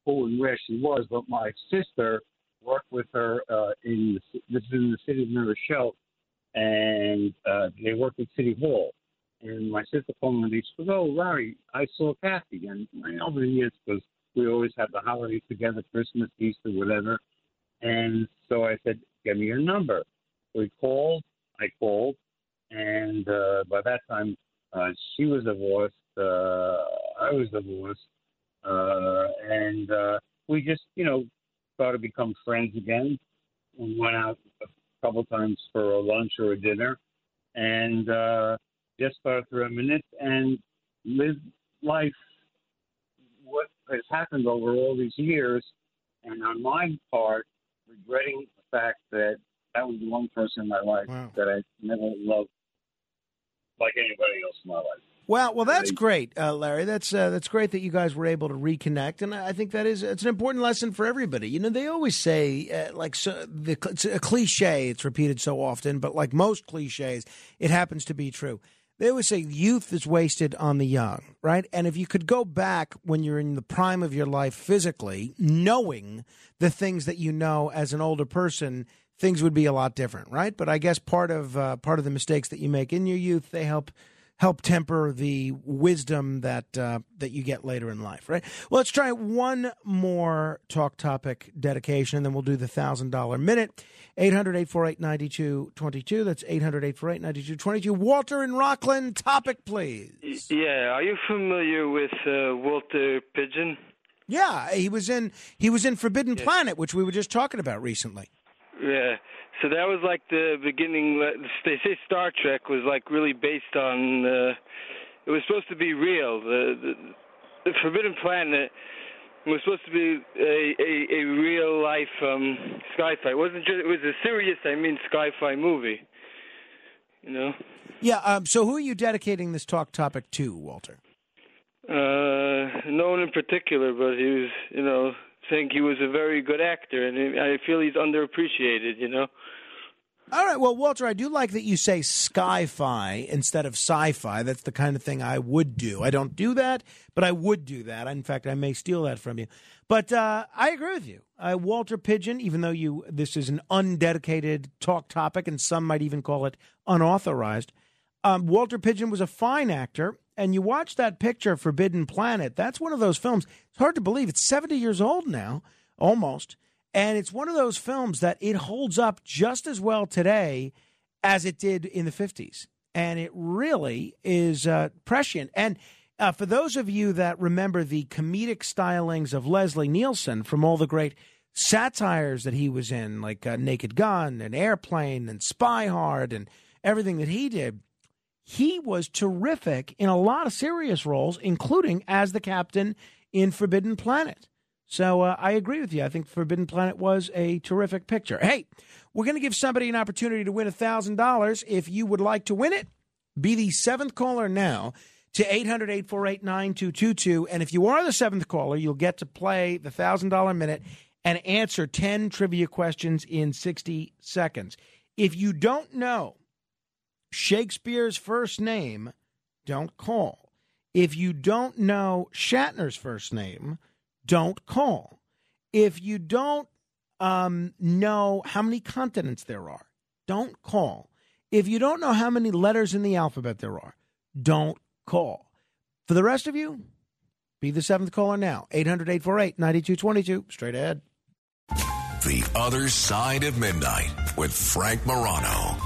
who and where she was, but my sister worked with her uh, in the, this is in the city of New Rochelle, and uh, they worked at City Hall. And my sister called me and she goes, "Oh, Larry, I saw Kathy." And I, over the years, because we always have the holidays together, Christmas, Easter, whatever. And so I said, "Give me your number." We called. I called, and uh, by that time, uh, she was divorced. Uh, I was divorced, uh, and uh, we just, you know, started to become friends again. We went out a couple times for a lunch or a dinner, and uh, just started to reminisce and live life. Has happened over all these years, and on my part, regretting the fact that that was the one person in my life that I never loved like anybody else in my life. Well, well, that's great, uh, Larry. That's uh, that's great that you guys were able to reconnect, and I think that is it's an important lesson for everybody. You know, they always say uh, like so, the, it's a cliche. It's repeated so often, but like most cliches, it happens to be true. They always say youth is wasted on the young, right? And if you could go back when you're in the prime of your life physically, knowing the things that you know as an older person, things would be a lot different, right? But I guess part of uh, part of the mistakes that you make in your youth, they help help temper the wisdom that uh, that you get later in life, right? Well, let's try one more talk topic dedication, and then we'll do the thousand dollar minute. 800-848-9222. That's 800-848-9222. Walter in Rockland, topic please. Yeah, are you familiar with uh, Walter Pidgeon? Yeah, he was in he was in Forbidden Planet, which we were just talking about recently. Yeah. So that was like the beginning. They say Star Trek was like really based on. Uh, it was supposed to be real. The, the, the Forbidden Planet was supposed to be a a, a real life um, sci-fi. It wasn't just. It was a serious. I mean, sci-fi movie. You know. Yeah. Um, so, who are you dedicating this talk topic to, Walter? Uh, no one in particular, but he was, you know, think he was a very good actor, and I feel he's underappreciated. You know. All right. Well, Walter, I do like that you say sci-fi instead of sci-fi. That's the kind of thing I would do. I don't do that, but I would do that. In fact, I may steal that from you. But uh, I agree with you, uh, Walter Pidgeon. Even though you, this is an undedicated talk topic, and some might even call it unauthorized. Um, Walter Pidgeon was a fine actor, and you watch that picture, Forbidden Planet. That's one of those films. It's hard to believe it's seventy years old now, almost. And it's one of those films that it holds up just as well today as it did in the 50s. And it really is uh, prescient. And uh, for those of you that remember the comedic stylings of Leslie Nielsen from all the great satires that he was in, like uh, Naked Gun and Airplane and Spy Hard and everything that he did, he was terrific in a lot of serious roles, including as the captain in Forbidden Planet. So uh, I agree with you. I think Forbidden Planet was a terrific picture. Hey, we're going to give somebody an opportunity to win $1,000. If you would like to win it, be the seventh caller now to 800 848 9222. And if you are the seventh caller, you'll get to play the $1,000 minute and answer 10 trivia questions in 60 seconds. If you don't know Shakespeare's first name, don't call. If you don't know Shatner's first name, don't call. If you don't um, know how many continents there are, don't call. If you don't know how many letters in the alphabet there are, don't call. For the rest of you, be the seventh caller now. 800 848 9222. Straight ahead. The Other Side of Midnight with Frank Morano.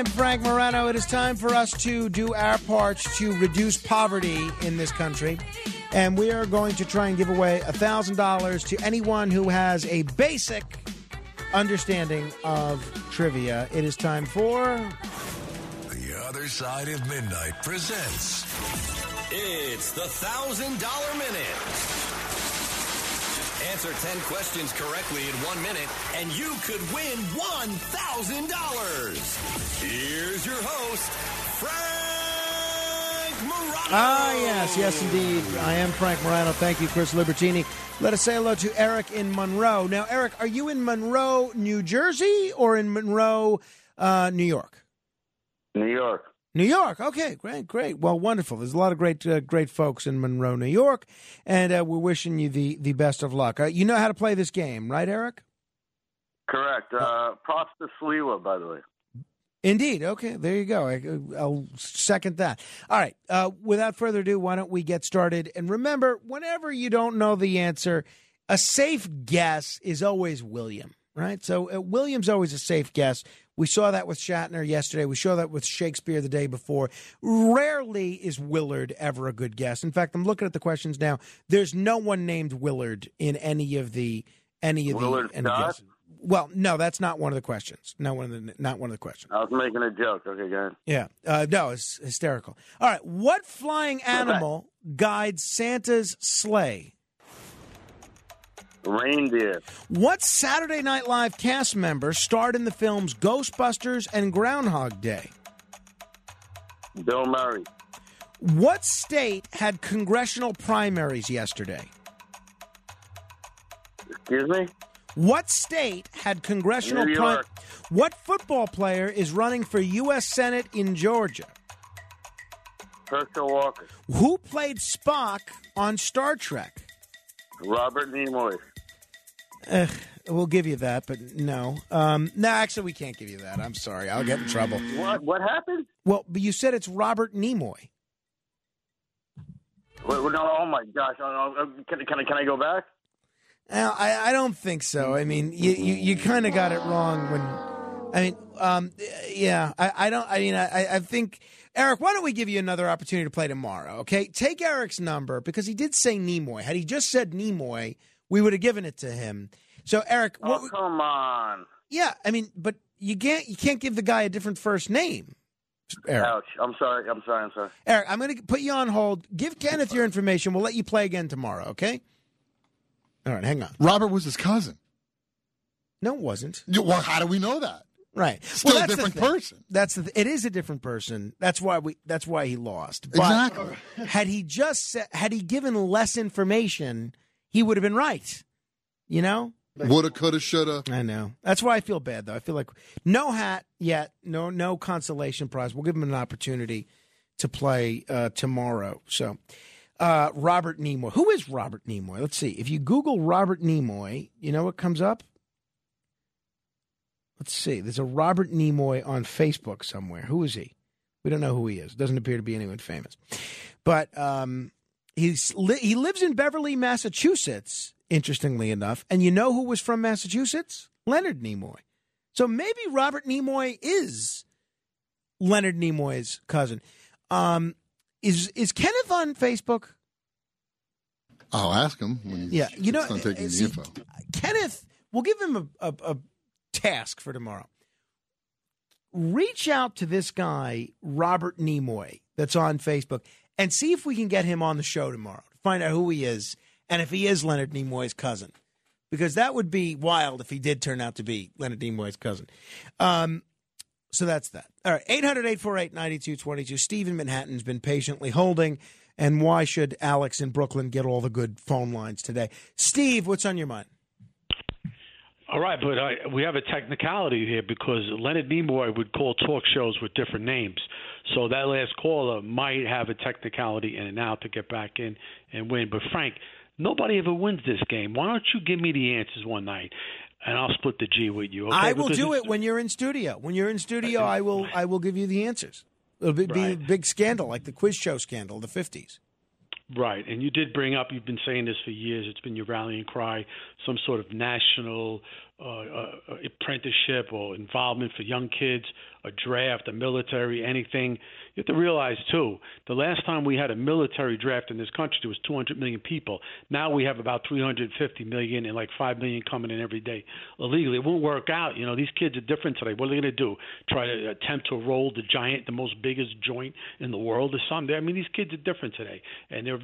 I'm Frank Morano. It is time for us to do our parts to reduce poverty in this country. And we are going to try and give away $1,000 to anyone who has a basic understanding of trivia. It is time for. The Other Side of Midnight presents It's the $1,000 Minute. Answer 10 questions correctly in one minute, and you could win $1,000. Here's your host, Frank Morano. Ah, yes, yes, indeed. I am Frank Morano. Thank you, Chris Libertini. Let us say hello to Eric in Monroe. Now, Eric, are you in Monroe, New Jersey, or in Monroe, uh, New York? New York. New York. Okay, great, great. Well, wonderful. There's a lot of great, uh, great folks in Monroe, New York, and uh, we're wishing you the the best of luck. Uh, you know how to play this game, right, Eric? Correct. Uh, props to Sliwa, by the way. Indeed. Okay, there you go. I, I'll second that. All right. Uh, without further ado, why don't we get started? And remember, whenever you don't know the answer, a safe guess is always William, right? So uh, William's always a safe guess. We saw that with Shatner yesterday. We saw that with Shakespeare the day before. Rarely is Willard ever a good guess. In fact, I'm looking at the questions now. There's no one named Willard in any of the any of Willard the any guesses. Well, no, that's not one of the questions. Not one of the not one of the questions. I was making a joke. Okay, go ahead. Yeah. Uh, no, it's hysterical. All right. What flying animal guides Santa's sleigh? Reindeer. What Saturday Night Live cast member starred in the films Ghostbusters and Groundhog Day? Bill Murray. What state had congressional primaries yesterday? Excuse me? What state had congressional New York. What football player is running for U.S. Senate in Georgia? Herschel Walker. Who played Spock on Star Trek? Robert Nimoy. Ugh, we'll give you that, but no. Um, no, actually, we can't give you that. I'm sorry. I'll get in trouble. What? What happened? Well, but you said it's Robert Nimoy. Wait, no, oh my gosh! Oh, uh, Can, can I can I go back? Uh, I, I don't think so. I mean, you you, you kind of got it wrong when. I mean, um, yeah, I, I don't. I mean, I, I think Eric. Why don't we give you another opportunity to play tomorrow? Okay, take Eric's number because he did say Nimoy. Had he just said Nimoy, we would have given it to him. So, Eric, Oh come on! yeah, I mean, but you can't you can't give the guy a different first name. Eric. Ouch! I'm sorry. I'm sorry. I'm sorry. Eric, I'm going to put you on hold. Give Kenneth your information. We'll let you play again tomorrow. Okay. All right, hang on. Robert was his cousin. No, it wasn't. Well, how do we know that? Right. Still a that's the different thing. person. That's the. It is a different person. That's why we. That's why he lost. But Exactly. Had he just said, had he given less information, he would have been right. You know. Woulda, coulda, shoulda. I know. That's why I feel bad though. I feel like no hat yet, no no consolation prize. We'll give him an opportunity to play uh, tomorrow. So, uh, Robert Nimoy. Who is Robert Nimoy? Let's see. If you Google Robert Nimoy, you know what comes up. Let's see. There's a Robert Nimoy on Facebook somewhere. Who is he? We don't know who he is. Doesn't appear to be anyone famous. But um, he's li- he lives in Beverly, Massachusetts. Interestingly enough, and you know who was from Massachusetts? Leonard Nimoy. So maybe Robert Nimoy is Leonard Nimoy's cousin. Um, is is Kenneth on Facebook? I'll ask him when he's Yeah, you know, done taking uh, the info. Kenneth, we'll give him a, a, a task for tomorrow. Reach out to this guy, Robert Nimoy, that's on Facebook, and see if we can get him on the show tomorrow to find out who he is and if he is Leonard Nimoy's cousin. Because that would be wild if he did turn out to be Leonard Nimoy's cousin. Um, so that's that. All right, 800 848 9222. Steve in Manhattan's been patiently holding. And why should Alex in Brooklyn get all the good phone lines today? Steve, what's on your mind? All right, but I, we have a technicality here because Leonard Nimoy would call talk shows with different names. So that last caller might have a technicality in and out to get back in and win. But Frank, nobody ever wins this game. Why don't you give me the answers one night, and I'll split the G with you? Okay? I will Because do it when you're in studio. When you're in studio, I will I will give you the answers. It'll be, be a big scandal, like the quiz show scandal of the 50s. Right, and you did bring up. You've been saying this for years. It's been your rallying cry. Some sort of national uh, apprenticeship or involvement for young kids, a draft, a military, anything. You have to realize too, the last time we had a military draft in this country, there was 200 million people. Now we have about 350 million and like 5 million coming in every day illegally. It won't work out. You know, these kids are different today. What are they going to do? Try to attempt to roll the giant, the most biggest joint in the world or something? I mean, these kids are different today, and they're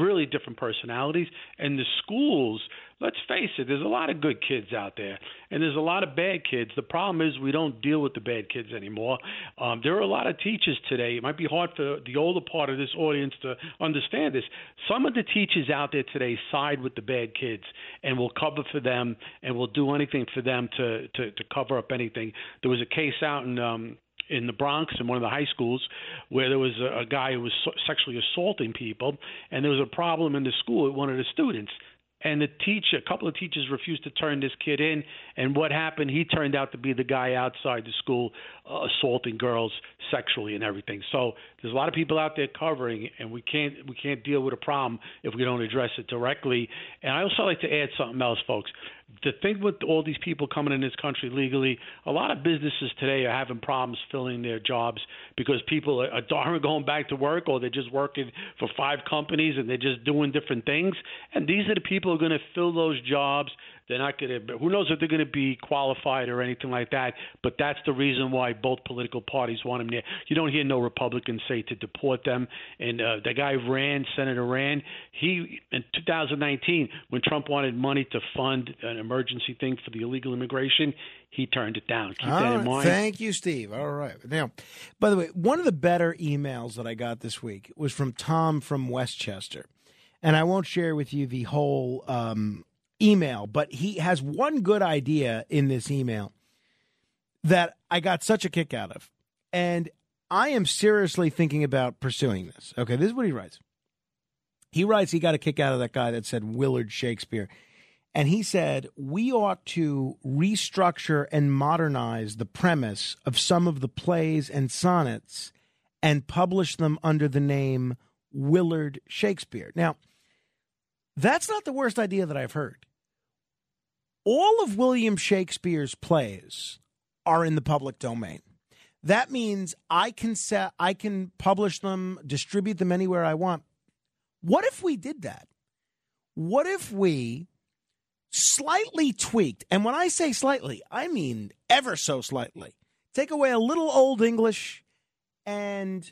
really different personalities. And the schools let's face it, there's a lot of good kids out there, and there's a lot of bad kids. The problem is we don't deal with the bad kids anymore. Um, there are a lot of teachers today. It might be hard for the older part of this audience to understand this. Some of the teachers out there today side with the bad kids and will cover for them and will do anything for them to to, to cover up anything. There was a case out in. Um, in the Bronx in one of the high schools where there was a, a guy who was so- sexually assaulting people, and there was a problem in the school with one of the students and the teacher, a couple of teachers refused to turn this kid in. And what happened? He turned out to be the guy outside the school assaulting girls sexually and everything. So there's a lot of people out there covering, and we can't we can't deal with a problem if we don't address it directly. And I also like to add something else, folks the thing with all these people coming in this country legally, a lot of businesses today are having problems filling their jobs because people are, aren't going back to work or they're just working for five companies and they're just doing different things. And these are the people who are going to fill those jobs. They're not going to. Who knows if they're going to be qualified or anything like that? But that's the reason why both political parties want them there. You don't hear no Republicans say to deport them. And uh, the guy Rand, Senator Rand, he in 2019 when Trump wanted money to fund an emergency thing for the illegal immigration, he turned it down. Keep All that in right. mind. Thank you, Steve. All right. Now, by the way, one of the better emails that I got this week was from Tom from Westchester. And I won't share with you the whole um, email, but he has one good idea in this email that I got such a kick out of. And I am seriously thinking about pursuing this. Okay, this is what he writes. He writes he got a kick out of that guy that said Willard Shakespeare. And he said, we ought to restructure and modernize the premise of some of the plays and sonnets and publish them under the name Willard Shakespeare. Now, that's not the worst idea that I've heard. All of William Shakespeare's plays are in the public domain. That means I can set, I can publish them, distribute them anywhere I want. What if we did that? What if we slightly tweaked, and when I say slightly, I mean ever so slightly, take away a little old English and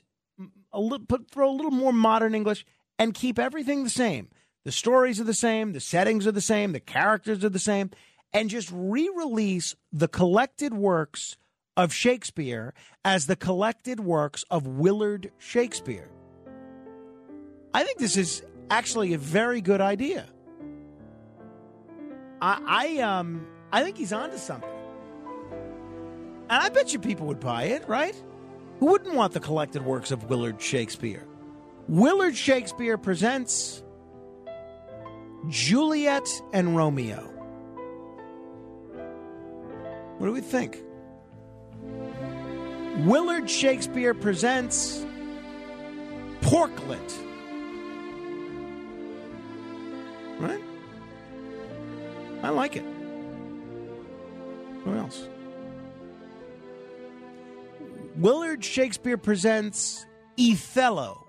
a little, put throw a little more modern English and keep everything the same. The stories are the same, the settings are the same, the characters are the same, and just re-release the collected works of Shakespeare as the collected works of Willard Shakespeare. I think this is actually a very good idea. I, I um I think he's onto something. And I bet you people would buy it, right? Who wouldn't want the collected works of Willard Shakespeare? Willard Shakespeare presents Juliet and Romeo. What do we think? Willard Shakespeare presents Porklet. Right? I like it. Who else? Willard Shakespeare presents Othello.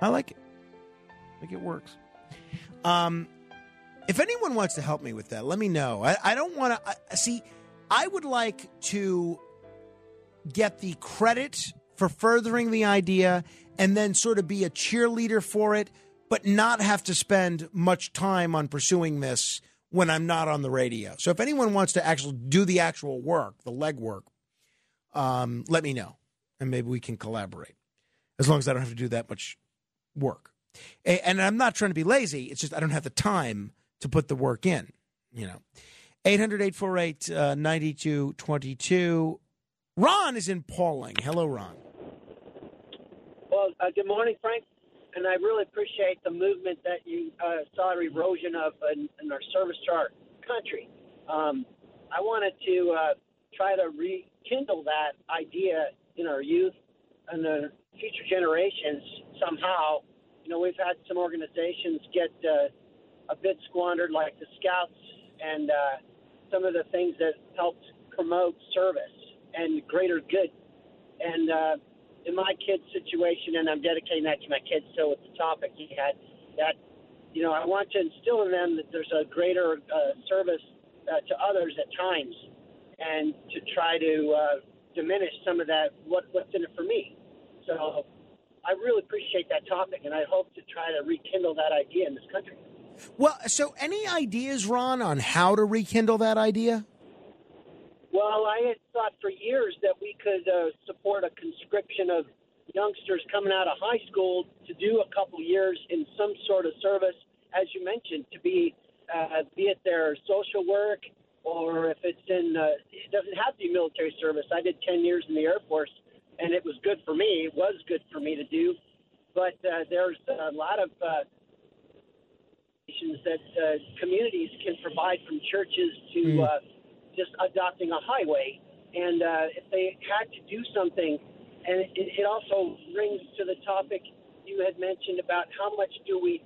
I like it. Think it works. Um, if anyone wants to help me with that, let me know. I, I don't want to see. I would like to get the credit for furthering the idea and then sort of be a cheerleader for it, but not have to spend much time on pursuing this when I'm not on the radio. So if anyone wants to actually do the actual work, the legwork, um, let me know, and maybe we can collaborate. As long as I don't have to do that much work, and I'm not trying to be lazy. It's just I don't have the time to put the work in. You know, 800 848 uh, 9222. Ron is in Pauling. Hello, Ron. Well, uh, good morning, Frank. And I really appreciate the movement that you uh, saw the erosion of in, in our service to our country. Um, I wanted to uh, try to rekindle that idea in our youth and the future generations somehow. You know, we've had some organizations get uh, a bit squandered, like the Scouts and uh, some of the things that helped promote service and greater good. And uh, in my kid's situation, and I'm dedicating that to my kids still with the topic he had, that, you know, I want to instill in them that there's a greater uh, service uh, to others at times and to try to uh, diminish some of that, what, what's in it for me. So I really appreciate that topic, and I hope to try to rekindle that idea in this country. Well, so any ideas, Ron, on how to rekindle that idea? Well, I had thought for years that we could uh, support a conscription of youngsters coming out of high school to do a couple years in some sort of service, as you mentioned, to be uh, be it their social work or if it's in uh, it doesn't have to be military service. I did ten years in the Air Force, and it was good for me. It was good for me to do, but uh, there's a lot of uh, that uh, communities can provide from churches to. Hmm. Uh, just adopting a highway. And uh, if they had to do something, and it, it also brings to the topic you had mentioned about how much do we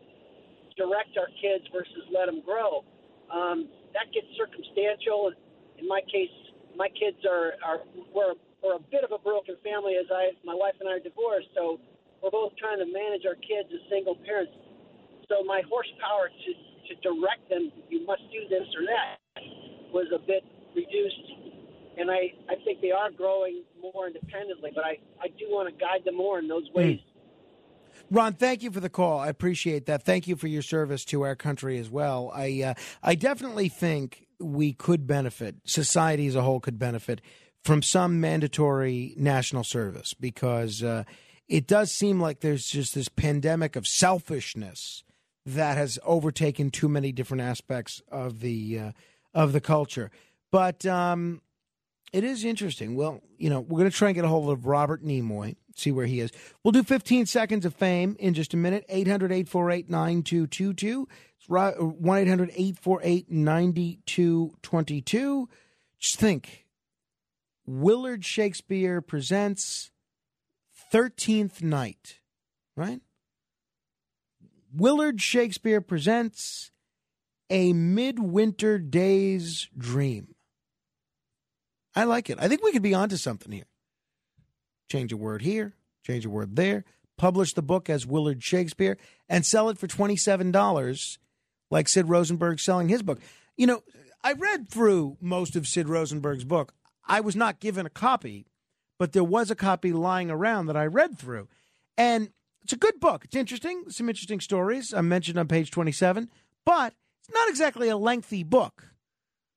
direct our kids versus let them grow. Um, that gets circumstantial. In my case, my kids are are we're, we're a bit of a broken family as I my wife and I are divorced, so we're both trying to manage our kids as single parents. So my horsepower to to direct them, you must do this or that, was a bit reduced. And I, I think they are growing more independently, but I, I do want to guide them more in those ways. Ron, thank you for the call. I appreciate that. Thank you for your service to our country as well. I uh, I definitely think we could benefit, society as a whole could benefit from some mandatory national service because uh, it does seem like there's just this pandemic of selfishness that has overtaken too many different aspects of the uh, of the culture. But um, it is interesting. Well, you know, we're going to try and get a hold of Robert Nimoy, see where he is. We'll do 15 seconds of fame in just a minute. 800 848 9222. It's 1 800 848 9222. Just think Willard Shakespeare presents 13th Night, right? Willard Shakespeare presents A Midwinter Day's Dream. I like it. I think we could be onto something here. Change a word here, change a word there, publish the book as Willard Shakespeare, and sell it for $27, like Sid Rosenberg selling his book. You know, I read through most of Sid Rosenberg's book. I was not given a copy, but there was a copy lying around that I read through. And it's a good book. It's interesting, some interesting stories. I mentioned on page 27, but it's not exactly a lengthy book.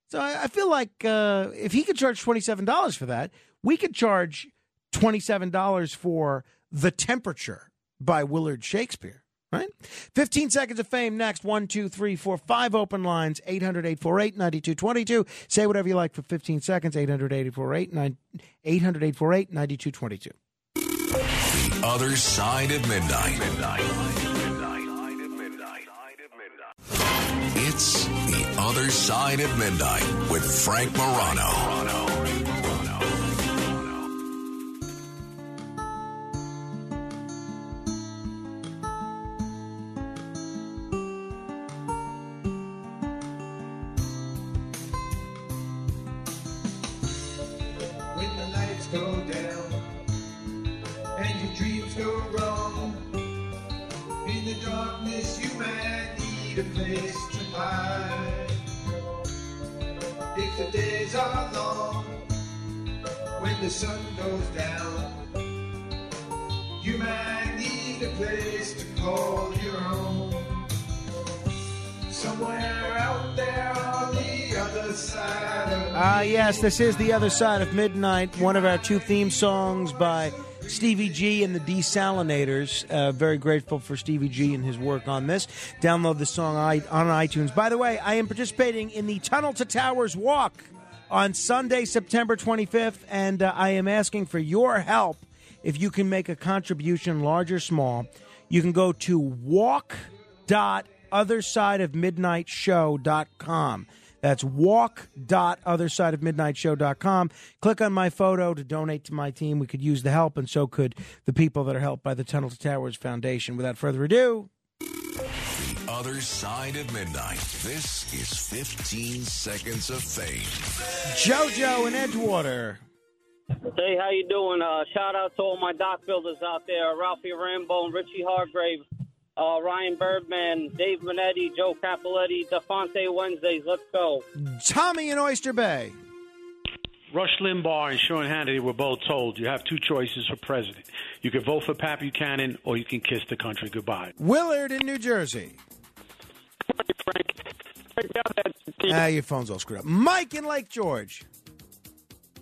So I, I feel like uh, if he could charge twenty seven dollars for that, we could charge twenty seven dollars for The Temperature by Willard Shakespeare. Right? 15 seconds of fame next. One, two, three, four, five open lines. 800 848 9222. Say whatever you like for 15 seconds. 800 848 9222. The other side of midnight. Midnight. It's the other side of midnight with Frank Morano. The sun goes down, you might need a place to call your own. Somewhere out there on the other side of Ah, yes, this is The Other Side of Midnight, one of our two theme songs by Stevie G and the Desalinators. Uh, very grateful for Stevie G and his work on this. Download the song on iTunes. By the way, I am participating in the Tunnel to Towers Walk on Sunday, September 25th, and uh, I am asking for your help. If you can make a contribution, large or small, you can go to walk.othersideofmidnightshow.com. That's walk.othersideofmidnightshow.com. Click on my photo to donate to my team. We could use the help, and so could the people that are helped by the Tunnel to Towers Foundation. Without further ado, other side of midnight. This is 15 Seconds of Fame. JoJo in Edgewater. Hey, how you doing? Uh, shout out to all my dock builders out there: Ralphie Rambo, Richie Hargrave, uh, Ryan Birdman, Dave Minetti, Joe Capoletti, Defonte Wednesdays. Let's go. Tommy in Oyster Bay. Rush Limbaugh and Sean Hannity were both told you have two choices for president. You can vote for Pat Buchanan or you can kiss the country goodbye. Willard in New Jersey. Ah, your phone's all screwed up. Mike in Lake George.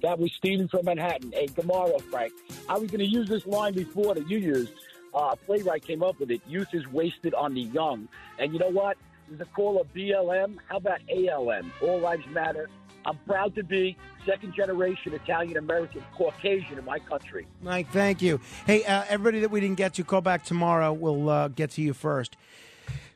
That was Steven from Manhattan. Hey, tomorrow, Frank. I was going to use this line before that you used. Uh, a playwright came up with it. Youth is wasted on the young. And you know what? There's a call of BLM. How about ALM? All lives matter. I'm proud to be second generation Italian American Caucasian in my country. Mike, thank you. Hey, uh, everybody that we didn't get to, call back tomorrow. We'll uh, get to you first.